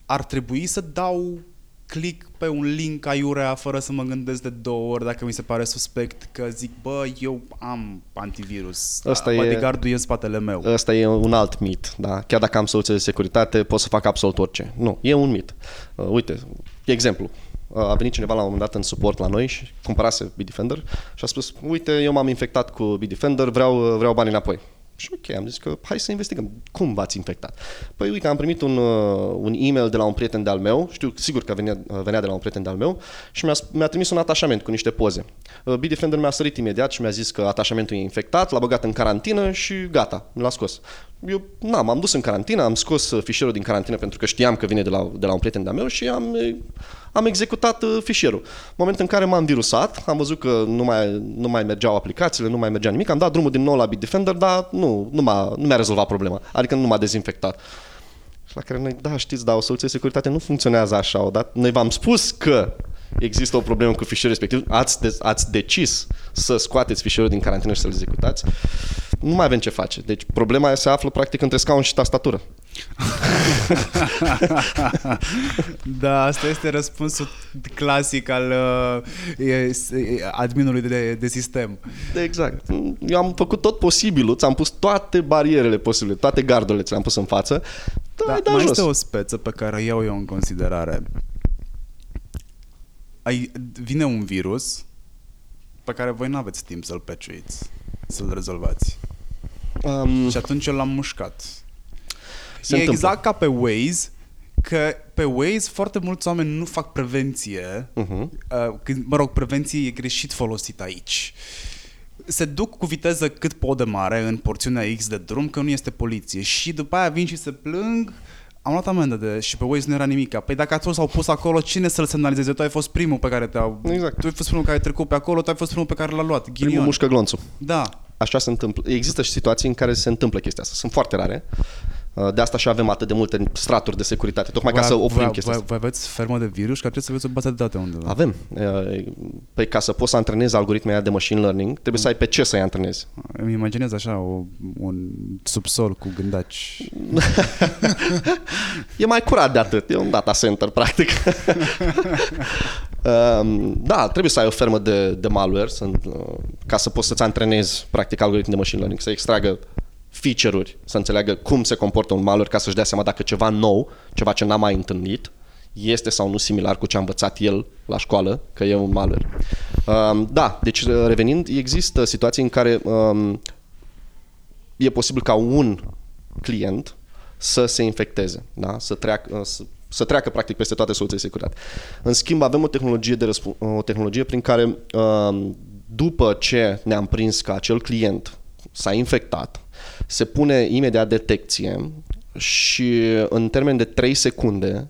ar trebui să dau click pe un link aiurea fără să mă gândesc de două ori dacă mi se pare suspect că zic, bă, eu am antivirus. Ăsta e- Bodyguard-ul e în spatele meu. Ăsta e un alt mit, da? Chiar dacă am soluție de securitate, pot să fac absolut orice. Nu, e un mit. Uh, uite, exemplu. Uh, a venit cineva la un moment dat în suport la noi și cumpărase Bitdefender și a spus, uite, eu m-am infectat cu Bitdefender, vreau, vreau bani înapoi. Și ok, am zis că hai să investigăm. Cum v-ați infectat? Păi uite, am primit un, uh, un e-mail de la un prieten de-al meu, știu sigur că venea, uh, venea de la un prieten de-al meu și mi-a, mi-a trimis un atașament cu niște poze. Uh, Bitdefender mi-a sărit imediat și mi-a zis că atașamentul e infectat, l-a băgat în carantină și gata, l-a scos. Eu, na, m-am dus în carantină, am scos uh, fișierul din carantină pentru că știam că vine de la, de la un prieten de-al meu și am, uh, am executat uh, fișierul. În momentul în care m-am virusat, am văzut că nu mai, nu mai mergeau aplicațiile, nu mai mergea nimic, am dat drumul din nou la Bitdefender, dar nu, nu, m-a, nu mi-a rezolvat problema, adică nu m-a dezinfectat. Și la care noi, da, știți, da, o soluție de securitate nu funcționează așa, o dat. Noi v-am spus că există o problemă cu fișierul respectiv, ați, de, ați decis să scoateți fișierul din carantină și să-l executați, nu mai avem ce face. Deci problema se află practic între scaun și tastatură. <laughs> da, asta este răspunsul clasic al uh, adminului de, de sistem. Exact. Eu am făcut tot posibilul, ți-am pus toate barierele posibile, toate gardurile ți le-am pus în față. Da, da mai jos. este o speță pe care iau eu în considerare. Ai, vine un virus pe care voi nu aveți timp să-l peciuiți, să-l rezolvați. Um, și atunci eu l-am mușcat. Se e întâmplă. exact ca pe Waze, că pe Waze foarte mulți oameni nu fac prevenție. Uh-huh. Uh, când, mă rog, prevenție e greșit folosit aici. Se duc cu viteză cât pot de mare în porțiunea X de drum, că nu este poliție. Și după aia vin și se plâng am luat amendă de, și pe Waze nu era nimic. Păi dacă toți s-au pus acolo, cine să-l semnalizeze? Tu ai fost primul pe care te-au... Exact. Tu ai fost primul care ai trecut pe acolo, tu ai fost primul pe care l-a luat. Ghinion. Primul mușcă glonțul. Da. Așa se întâmplă. Există și situații în care se întâmplă chestia asta. Sunt foarte rare. Uh, de asta și avem atât de multe straturi de securitate, tocmai voi, ca să oprim voi, chestia voi, voi aveți fermă de virus, că trebuie să aveți o bază de date undeva. Avem. Uh, păi ca să poți să antrenezi algoritmele de machine learning, trebuie să ai pe ce să-i antrenezi. Îmi imaginez așa o, un subsol cu gândaci. <laughs> e mai curat de atât. E un data center, practic. <laughs> Um, da, trebuie să ai o fermă de, de malware să, uh, ca să poți să-ți antrenezi practic algoritmi de machine learning, să extragă feature-uri, să înțeleagă cum se comportă un malware ca să-și dea seama dacă ceva nou, ceva ce n-a mai întâlnit, este sau nu similar cu ce a învățat el la școală, că e un malware. Um, da, deci uh, revenind, există situații în care um, e posibil ca un client să se infecteze, da? să, treacă, uh, să, să treacă practic peste toate soluțiile de securitate. În schimb, avem o tehnologie, de răsp- o tehnologie prin care um, după ce ne-am prins că acel client s-a infectat, se pune imediat detecție și în termen de 3 secunde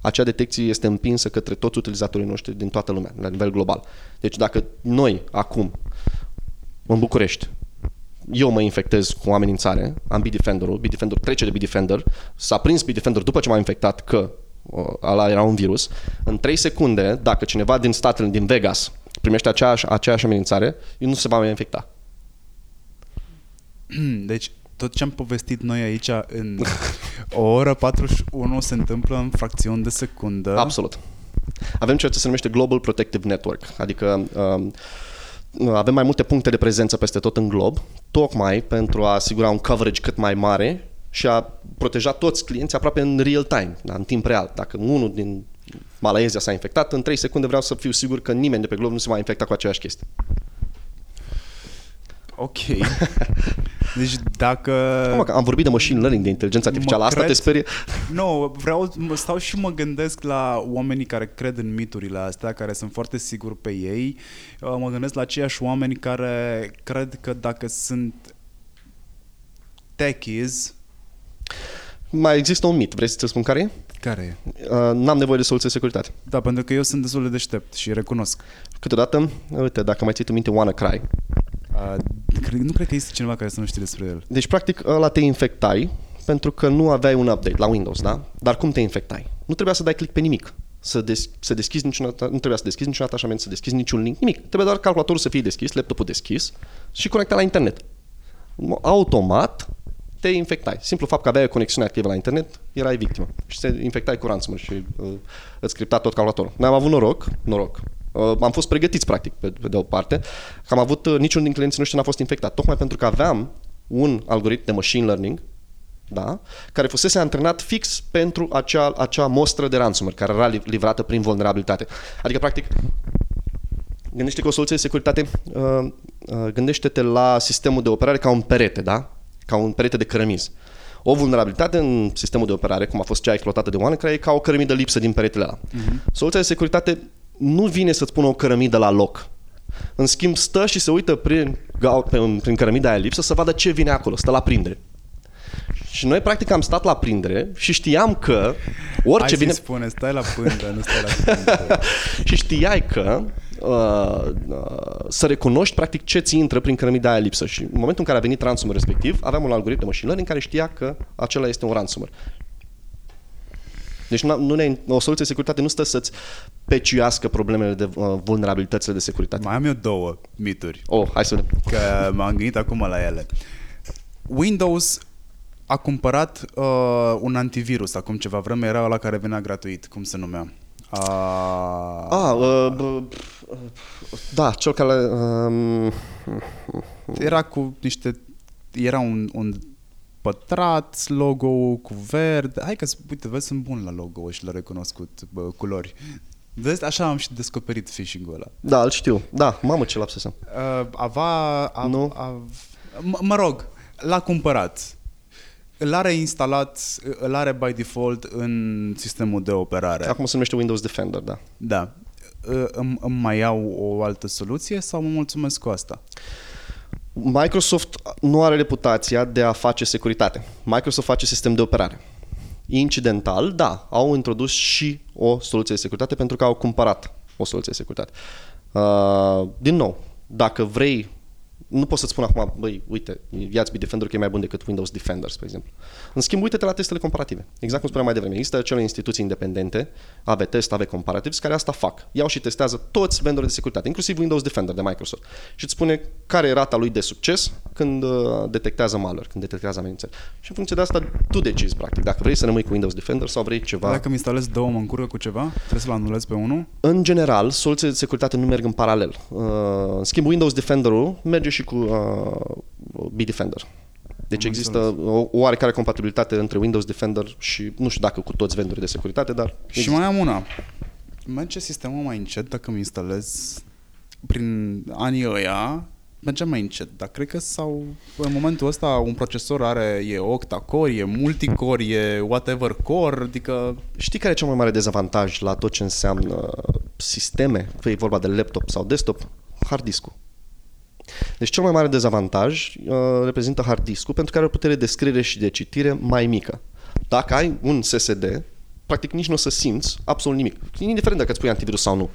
acea detecție este împinsă către toți utilizatorii noștri din toată lumea, la nivel global. Deci dacă noi acum, în București, eu mă infectez cu o amenințare, am Bitdefender-ul, Bitdefender trece de Bitdefender, s-a prins Bitdefender după ce m-a infectat că ăla era un virus, în 3 secunde, dacă cineva din statele, din Vegas, primește aceeași, aceeași amenințare, el nu se va mai infecta. Deci, tot ce am povestit noi aici în o oră 41 se întâmplă în fracțiuni de secundă. Absolut. Avem ceea ce se numește Global Protective Network, adică um, avem mai multe puncte de prezență peste tot în glob, tocmai pentru a asigura un coverage cât mai mare și a proteja toți clienții aproape în real time, da, în timp real. Dacă unul din Malaezia s-a infectat, în 3 secunde vreau să fiu sigur că nimeni de pe glob nu se va infecta cu aceeași chestie. Ok. <laughs> Deci dacă... Mă, am vorbit de machine learning, de inteligență artificială, asta cred... te sperie? Nu, no, vreau, mă stau și mă gândesc la oamenii care cred în miturile astea, care sunt foarte siguri pe ei. Uh, mă gândesc la aceiași oameni care cred că dacă sunt techies... Mai există un mit, vrei să-ți spun care e? Care e? Uh, n-am nevoie de soluție de securitate. Da, pentru că eu sunt destul de deștept și recunosc. Câteodată, uite, dacă mai ții tu minte WannaCry, Uh, nu cred că este cineva care să nu știe despre el. Deci, practic, ăla te infectai pentru că nu aveai un update la Windows, da? Dar cum te infectai? Nu trebuia să dai click pe nimic. Să, des- să deschizi niciun, nu trebuia să deschizi niciun atașament, să deschizi niciun link, nimic. Trebuie doar calculatorul să fie deschis, laptopul deschis și conectat la internet. Automat te infectai. Simplu fapt că aveai o conexiune activă la internet, erai victimă. Și te infectai cu ransomware și uh, îți scripta tot calculatorul. Noi am avut noroc, noroc, Uh, am fost pregătiți, practic, pe, pe de o parte, că am avut, uh, niciun din clienții noștri n-a fost infectat, tocmai pentru că aveam un algoritm de machine learning, da? care fusese antrenat fix pentru acea, acea mostră de ransomware care era livrată prin vulnerabilitate. Adică, practic, gândește că o soluție de securitate, uh, uh, gândește-te la sistemul de operare ca un perete, da? ca un perete de cărămizi. O vulnerabilitate în sistemul de operare, cum a fost cea exploatată de OneCry, e ca o cărămidă lipsă din peretele ăla. Uh-huh. Soluția de securitate nu vine să-ți pună o cărămidă la loc. În schimb, stă și se uită prin, prin cărămida aia lipsă să vadă ce vine acolo, stă la prindere. Și noi, practic, am stat la prindere și știam că orice Hai vine... spune, stai la pândă, nu stai la pândă. <laughs> și știai că uh, uh, să recunoști, practic, ce ți intră prin cărămida aia lipsă. Și în momentul în care a venit ransomware respectiv, aveam un algoritm de machine learning care știa că acela este un ransomware. Deci nu ne, o soluție de securitate nu stă să-ți peciuiască problemele de uh, vulnerabilitățile de securitate. Mai am eu două mituri. Oh, hai să vedem. Că m-am gândit acum la ele. Windows a cumpărat uh, un antivirus acum ceva vreme, era la care venea gratuit, cum se numea? Uh... Ah, uh, uh, da, cel care... Uh, era cu niște... Era un, un pătrat, logo cu verde. Hai că, uite, vezi, sunt bun la logo și l-a recunoscut bă, culori. Vezi, așa am și descoperit phishing-ul ăla. Da, îl știu. Da, mamă ce lapsesem. Uh, ava, a, nu. A, m- mă rog, l-a cumpărat. Îl are instalat, îl are by default în sistemul de operare. Acum se numește Windows Defender, da. Da. Îmi, îmi mai iau o altă soluție sau mă mulțumesc cu asta? Microsoft nu are reputația de a face securitate. Microsoft face sistem de operare. Incidental, da, au introdus și o soluție de securitate pentru că au cumpărat o soluție de securitate. Uh, din nou, dacă vrei nu pot să-ți spun acum, băi, uite, ia-ți Bitdefender că e mai bun decât Windows Defender, spre exemplu. În schimb, uite-te la testele comparative. Exact cum spuneam mai devreme. Există acele instituții independente, AV Test, AV Comparatives, care asta fac. Iau și testează toți vendorii de securitate, inclusiv Windows Defender de Microsoft. Și îți spune care e rata lui de succes când uh, detectează malware, când detectează amenințări. Și în funcție de asta, tu decizi, practic, dacă vrei să rămâi cu Windows Defender sau vrei ceva. Dacă mi instalezi două, mă încurcă cu ceva? Trebuie să-l anulez pe unul? În general, soluțiile de securitate nu merg în paralel. Uh, în schimb, Windows Defender-ul merge și cu uh, Bitdefender. Deci Am există o oarecare compatibilitate între Windows Defender și nu știu dacă cu toți vendorii de securitate, dar... Și există. mai am una. Merge sistemul mai încet dacă îmi instalez prin anii ăia, merge mai încet, dar cred că sau în momentul ăsta un procesor are e octa-core, e multicore, e whatever core, adică... Știi care e cel mai mare dezavantaj la tot ce înseamnă sisteme, fie e vorba de laptop sau desktop? Hard disk-ul. Deci cel mai mare dezavantaj uh, reprezintă hard disk-ul pentru că are o putere de scriere și de citire mai mică. Dacă ai un SSD, practic nici nu o să simți absolut nimic. Indiferent dacă îți pui antivirus sau nu.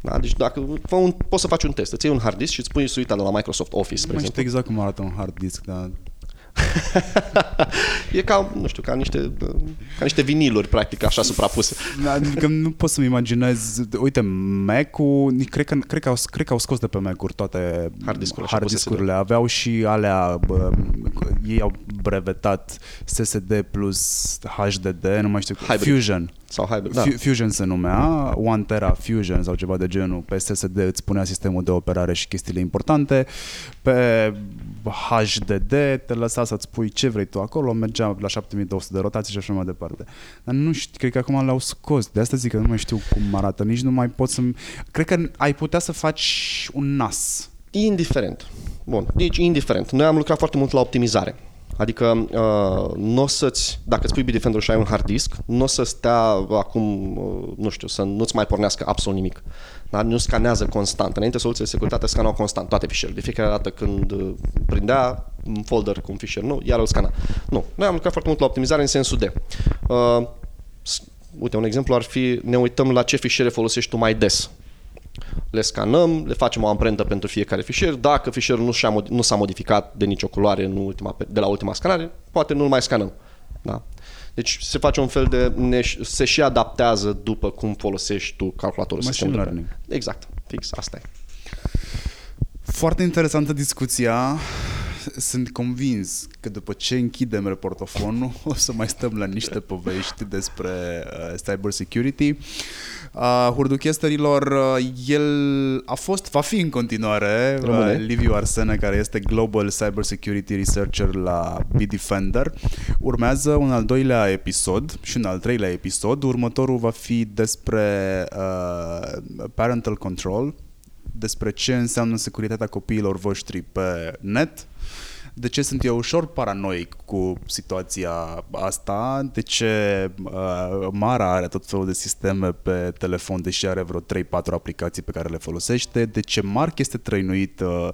Da? Deci dacă fă un, poți să faci un test, îți iei un hard disk și îți pui suita de la Microsoft Office, Nu știu exact cum arată un hard disk, dar <laughs> e ca, nu știu, ca niște, ca niște viniluri, practic, așa suprapuse. Adică nu pot să-mi imaginez, uite, Mac-ul, cred că, cred că, au, cred că au scos de pe Mac-uri toate hard discurile. Hard discurile. Aveau și alea, bă, ei au brevetat SSD plus HDD, nu mai știu, Hybrid. Fusion. Sau Hybrid, da. Fusion se numea, One Tera Fusion sau ceva de genul. Pe SSD îți punea sistemul de operare și chestiile importante. Pe HDD te lăsa să-ți pui ce vrei tu acolo, mergea la 7200 de rotații și așa mai departe. Dar nu știu, cred că acum le-au scos. De asta zic că nu mai știu cum arată, nici nu mai pot să Cred că ai putea să faci un NAS. Indiferent. Bun, deci indiferent. Noi am lucrat foarte mult la optimizare. Adică uh, nu o să-ți, dacă îți pui Bitdefender și ai un hard disk, nu o să stea acum, uh, nu știu, să nu-ți mai pornească absolut nimic. Dar nu scanează constant. Înainte soluțiile de securitate scanau constant toate fișierele. De fiecare dată când uh, prindea un folder cu un fișier nou, iar îl scana. Nu. Noi am lucrat foarte mult la optimizare în sensul de uh, uite, un exemplu ar fi ne uităm la ce fișiere folosești tu mai des le scanăm, le facem o amprentă pentru fiecare fișier. Dacă fișierul nu, și-a, nu s-a modificat de nicio culoare în ultima, de la ultima scanare, poate nu-l mai scanăm. Da? Deci se face un fel de... Ne, se și adaptează după cum folosești tu calculatorul Machine learning. Exact, fix, asta e. Foarte interesantă discuția. Sunt convins că după ce închidem reportofonul <laughs> o să mai stăm la niște povești despre uh, cyber security. Uh, Hurduchesterilor, uh, el a fost, va fi în continuare uh, Liviu Arsene, care este Global Cyber Security Researcher la Bitdefender. Urmează un al doilea episod și un al treilea episod. Următorul va fi despre uh, parental control, despre ce înseamnă securitatea copiilor voștri pe net, de ce sunt eu ușor paranoic cu situația asta, de ce uh, Mara are tot felul de sisteme pe telefon, deși are vreo 3-4 aplicații pe care le folosește, de ce Mark este trăinuit uh,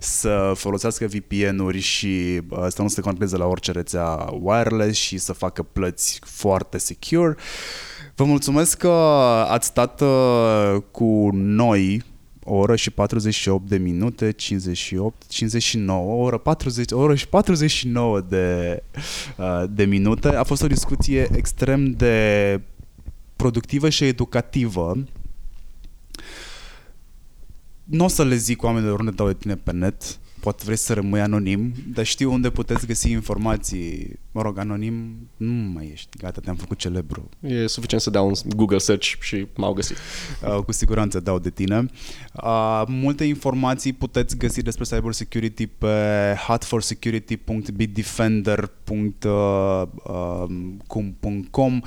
să folosească VPN-uri și uh, să nu se conecteze la orice rețea wireless și să facă plăți foarte secure. Vă mulțumesc că ați stat uh, cu noi o oră și 48 de minute, 58, 59, o oră, 40, o oră și 49 de, uh, de minute. A fost o discuție extrem de productivă și educativă. Nu o să le zic oamenilor unde dau de tine pe net, poate vreți să rămâi anonim, dar știu unde puteți găsi informații. Mă rog, anonim nu mai ești, gata, te-am făcut celebru. E suficient să dau un Google search și m-au găsit. Uh, cu siguranță dau de tine. Uh, multe informații puteți găsi despre cybersecurity pe hotforsecurity.bitdefender.com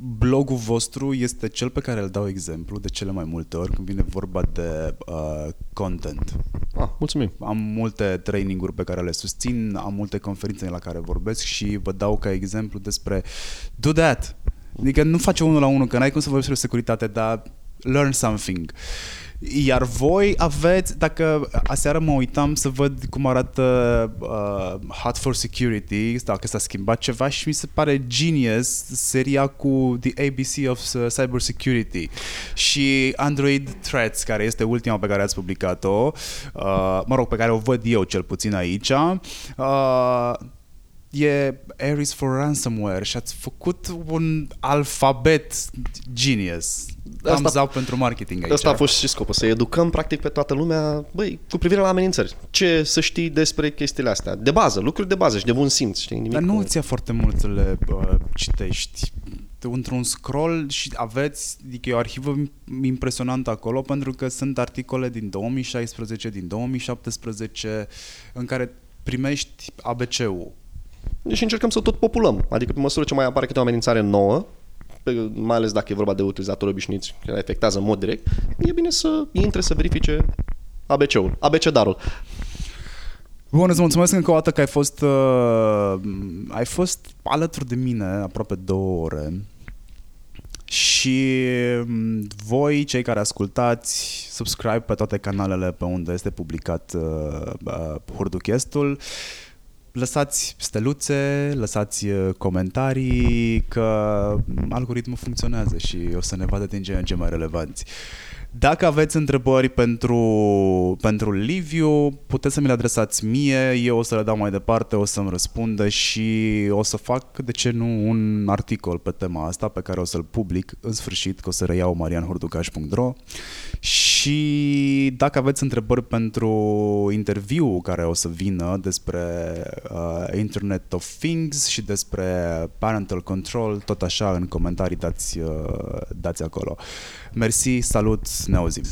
Blogul vostru este cel pe care îl dau exemplu de cele mai multe ori când vine vorba de uh, content. Ah, mulțumim. Am multe traininguri pe care le susțin, am multe conferințe la care vorbesc și vă dau ca exemplu despre do that. Adică nu face unul la unul, că n-ai cum să vorbești despre securitate, dar learn something. Iar voi aveți, dacă aseară mă uitam să văd cum arată uh, Hot for Security, dacă s-a schimbat ceva și mi se pare genius seria cu The ABC of Cyber Security și Android Threats, care este ultima pe care ați publicat-o, uh, mă rog, pe care o văd eu cel puțin aici. Uh, e Ares for Ransomware și ați făcut un alfabet genius. Asta, up pentru marketing aici. Asta a fost și scopul, să educăm practic pe toată lumea, băi, cu privire la amenințări. Ce să știi despre chestiile astea? De bază, lucruri de bază și de bun simț, știi? Nimic Dar nu ți-a foarte mult să le uh, citești într-un scroll și aveți, adică e o arhivă impresionantă acolo pentru că sunt articole din 2016, din 2017 în care primești ABC-ul și încercăm să tot populăm. Adică pe măsură ce mai apare câte o amenințare nouă, pe, mai ales dacă e vorba de utilizatori obișnuiți care afectează în mod direct, e bine să intre să verifice ABC-ul, ABC-darul. Bun, îți mulțumesc încă o dată că ai fost, uh, ai fost alături de mine aproape două ore și mm, voi, cei care ascultați, subscribe pe toate canalele pe unde este publicat uh, uh, Hurduchestul. Uh, lăsați steluțe, lăsați uh, comentarii, că algoritmul funcționează și o să ne vadă din ce în ce mai relevanți. Dacă aveți întrebări pentru, pentru Liviu, puteți să mi le adresați mie, eu o să le dau mai departe, o să-mi răspundă și o să fac, de ce nu, un articol pe tema asta pe care o să-l public în sfârșit, că o să reiau marianhurducaș.ro și dacă aveți întrebări pentru interviu care o să vină despre uh, Internet of Things și despre Parental Control, tot așa în comentarii dați, uh, dați acolo. Mersi, salut, ne auzim!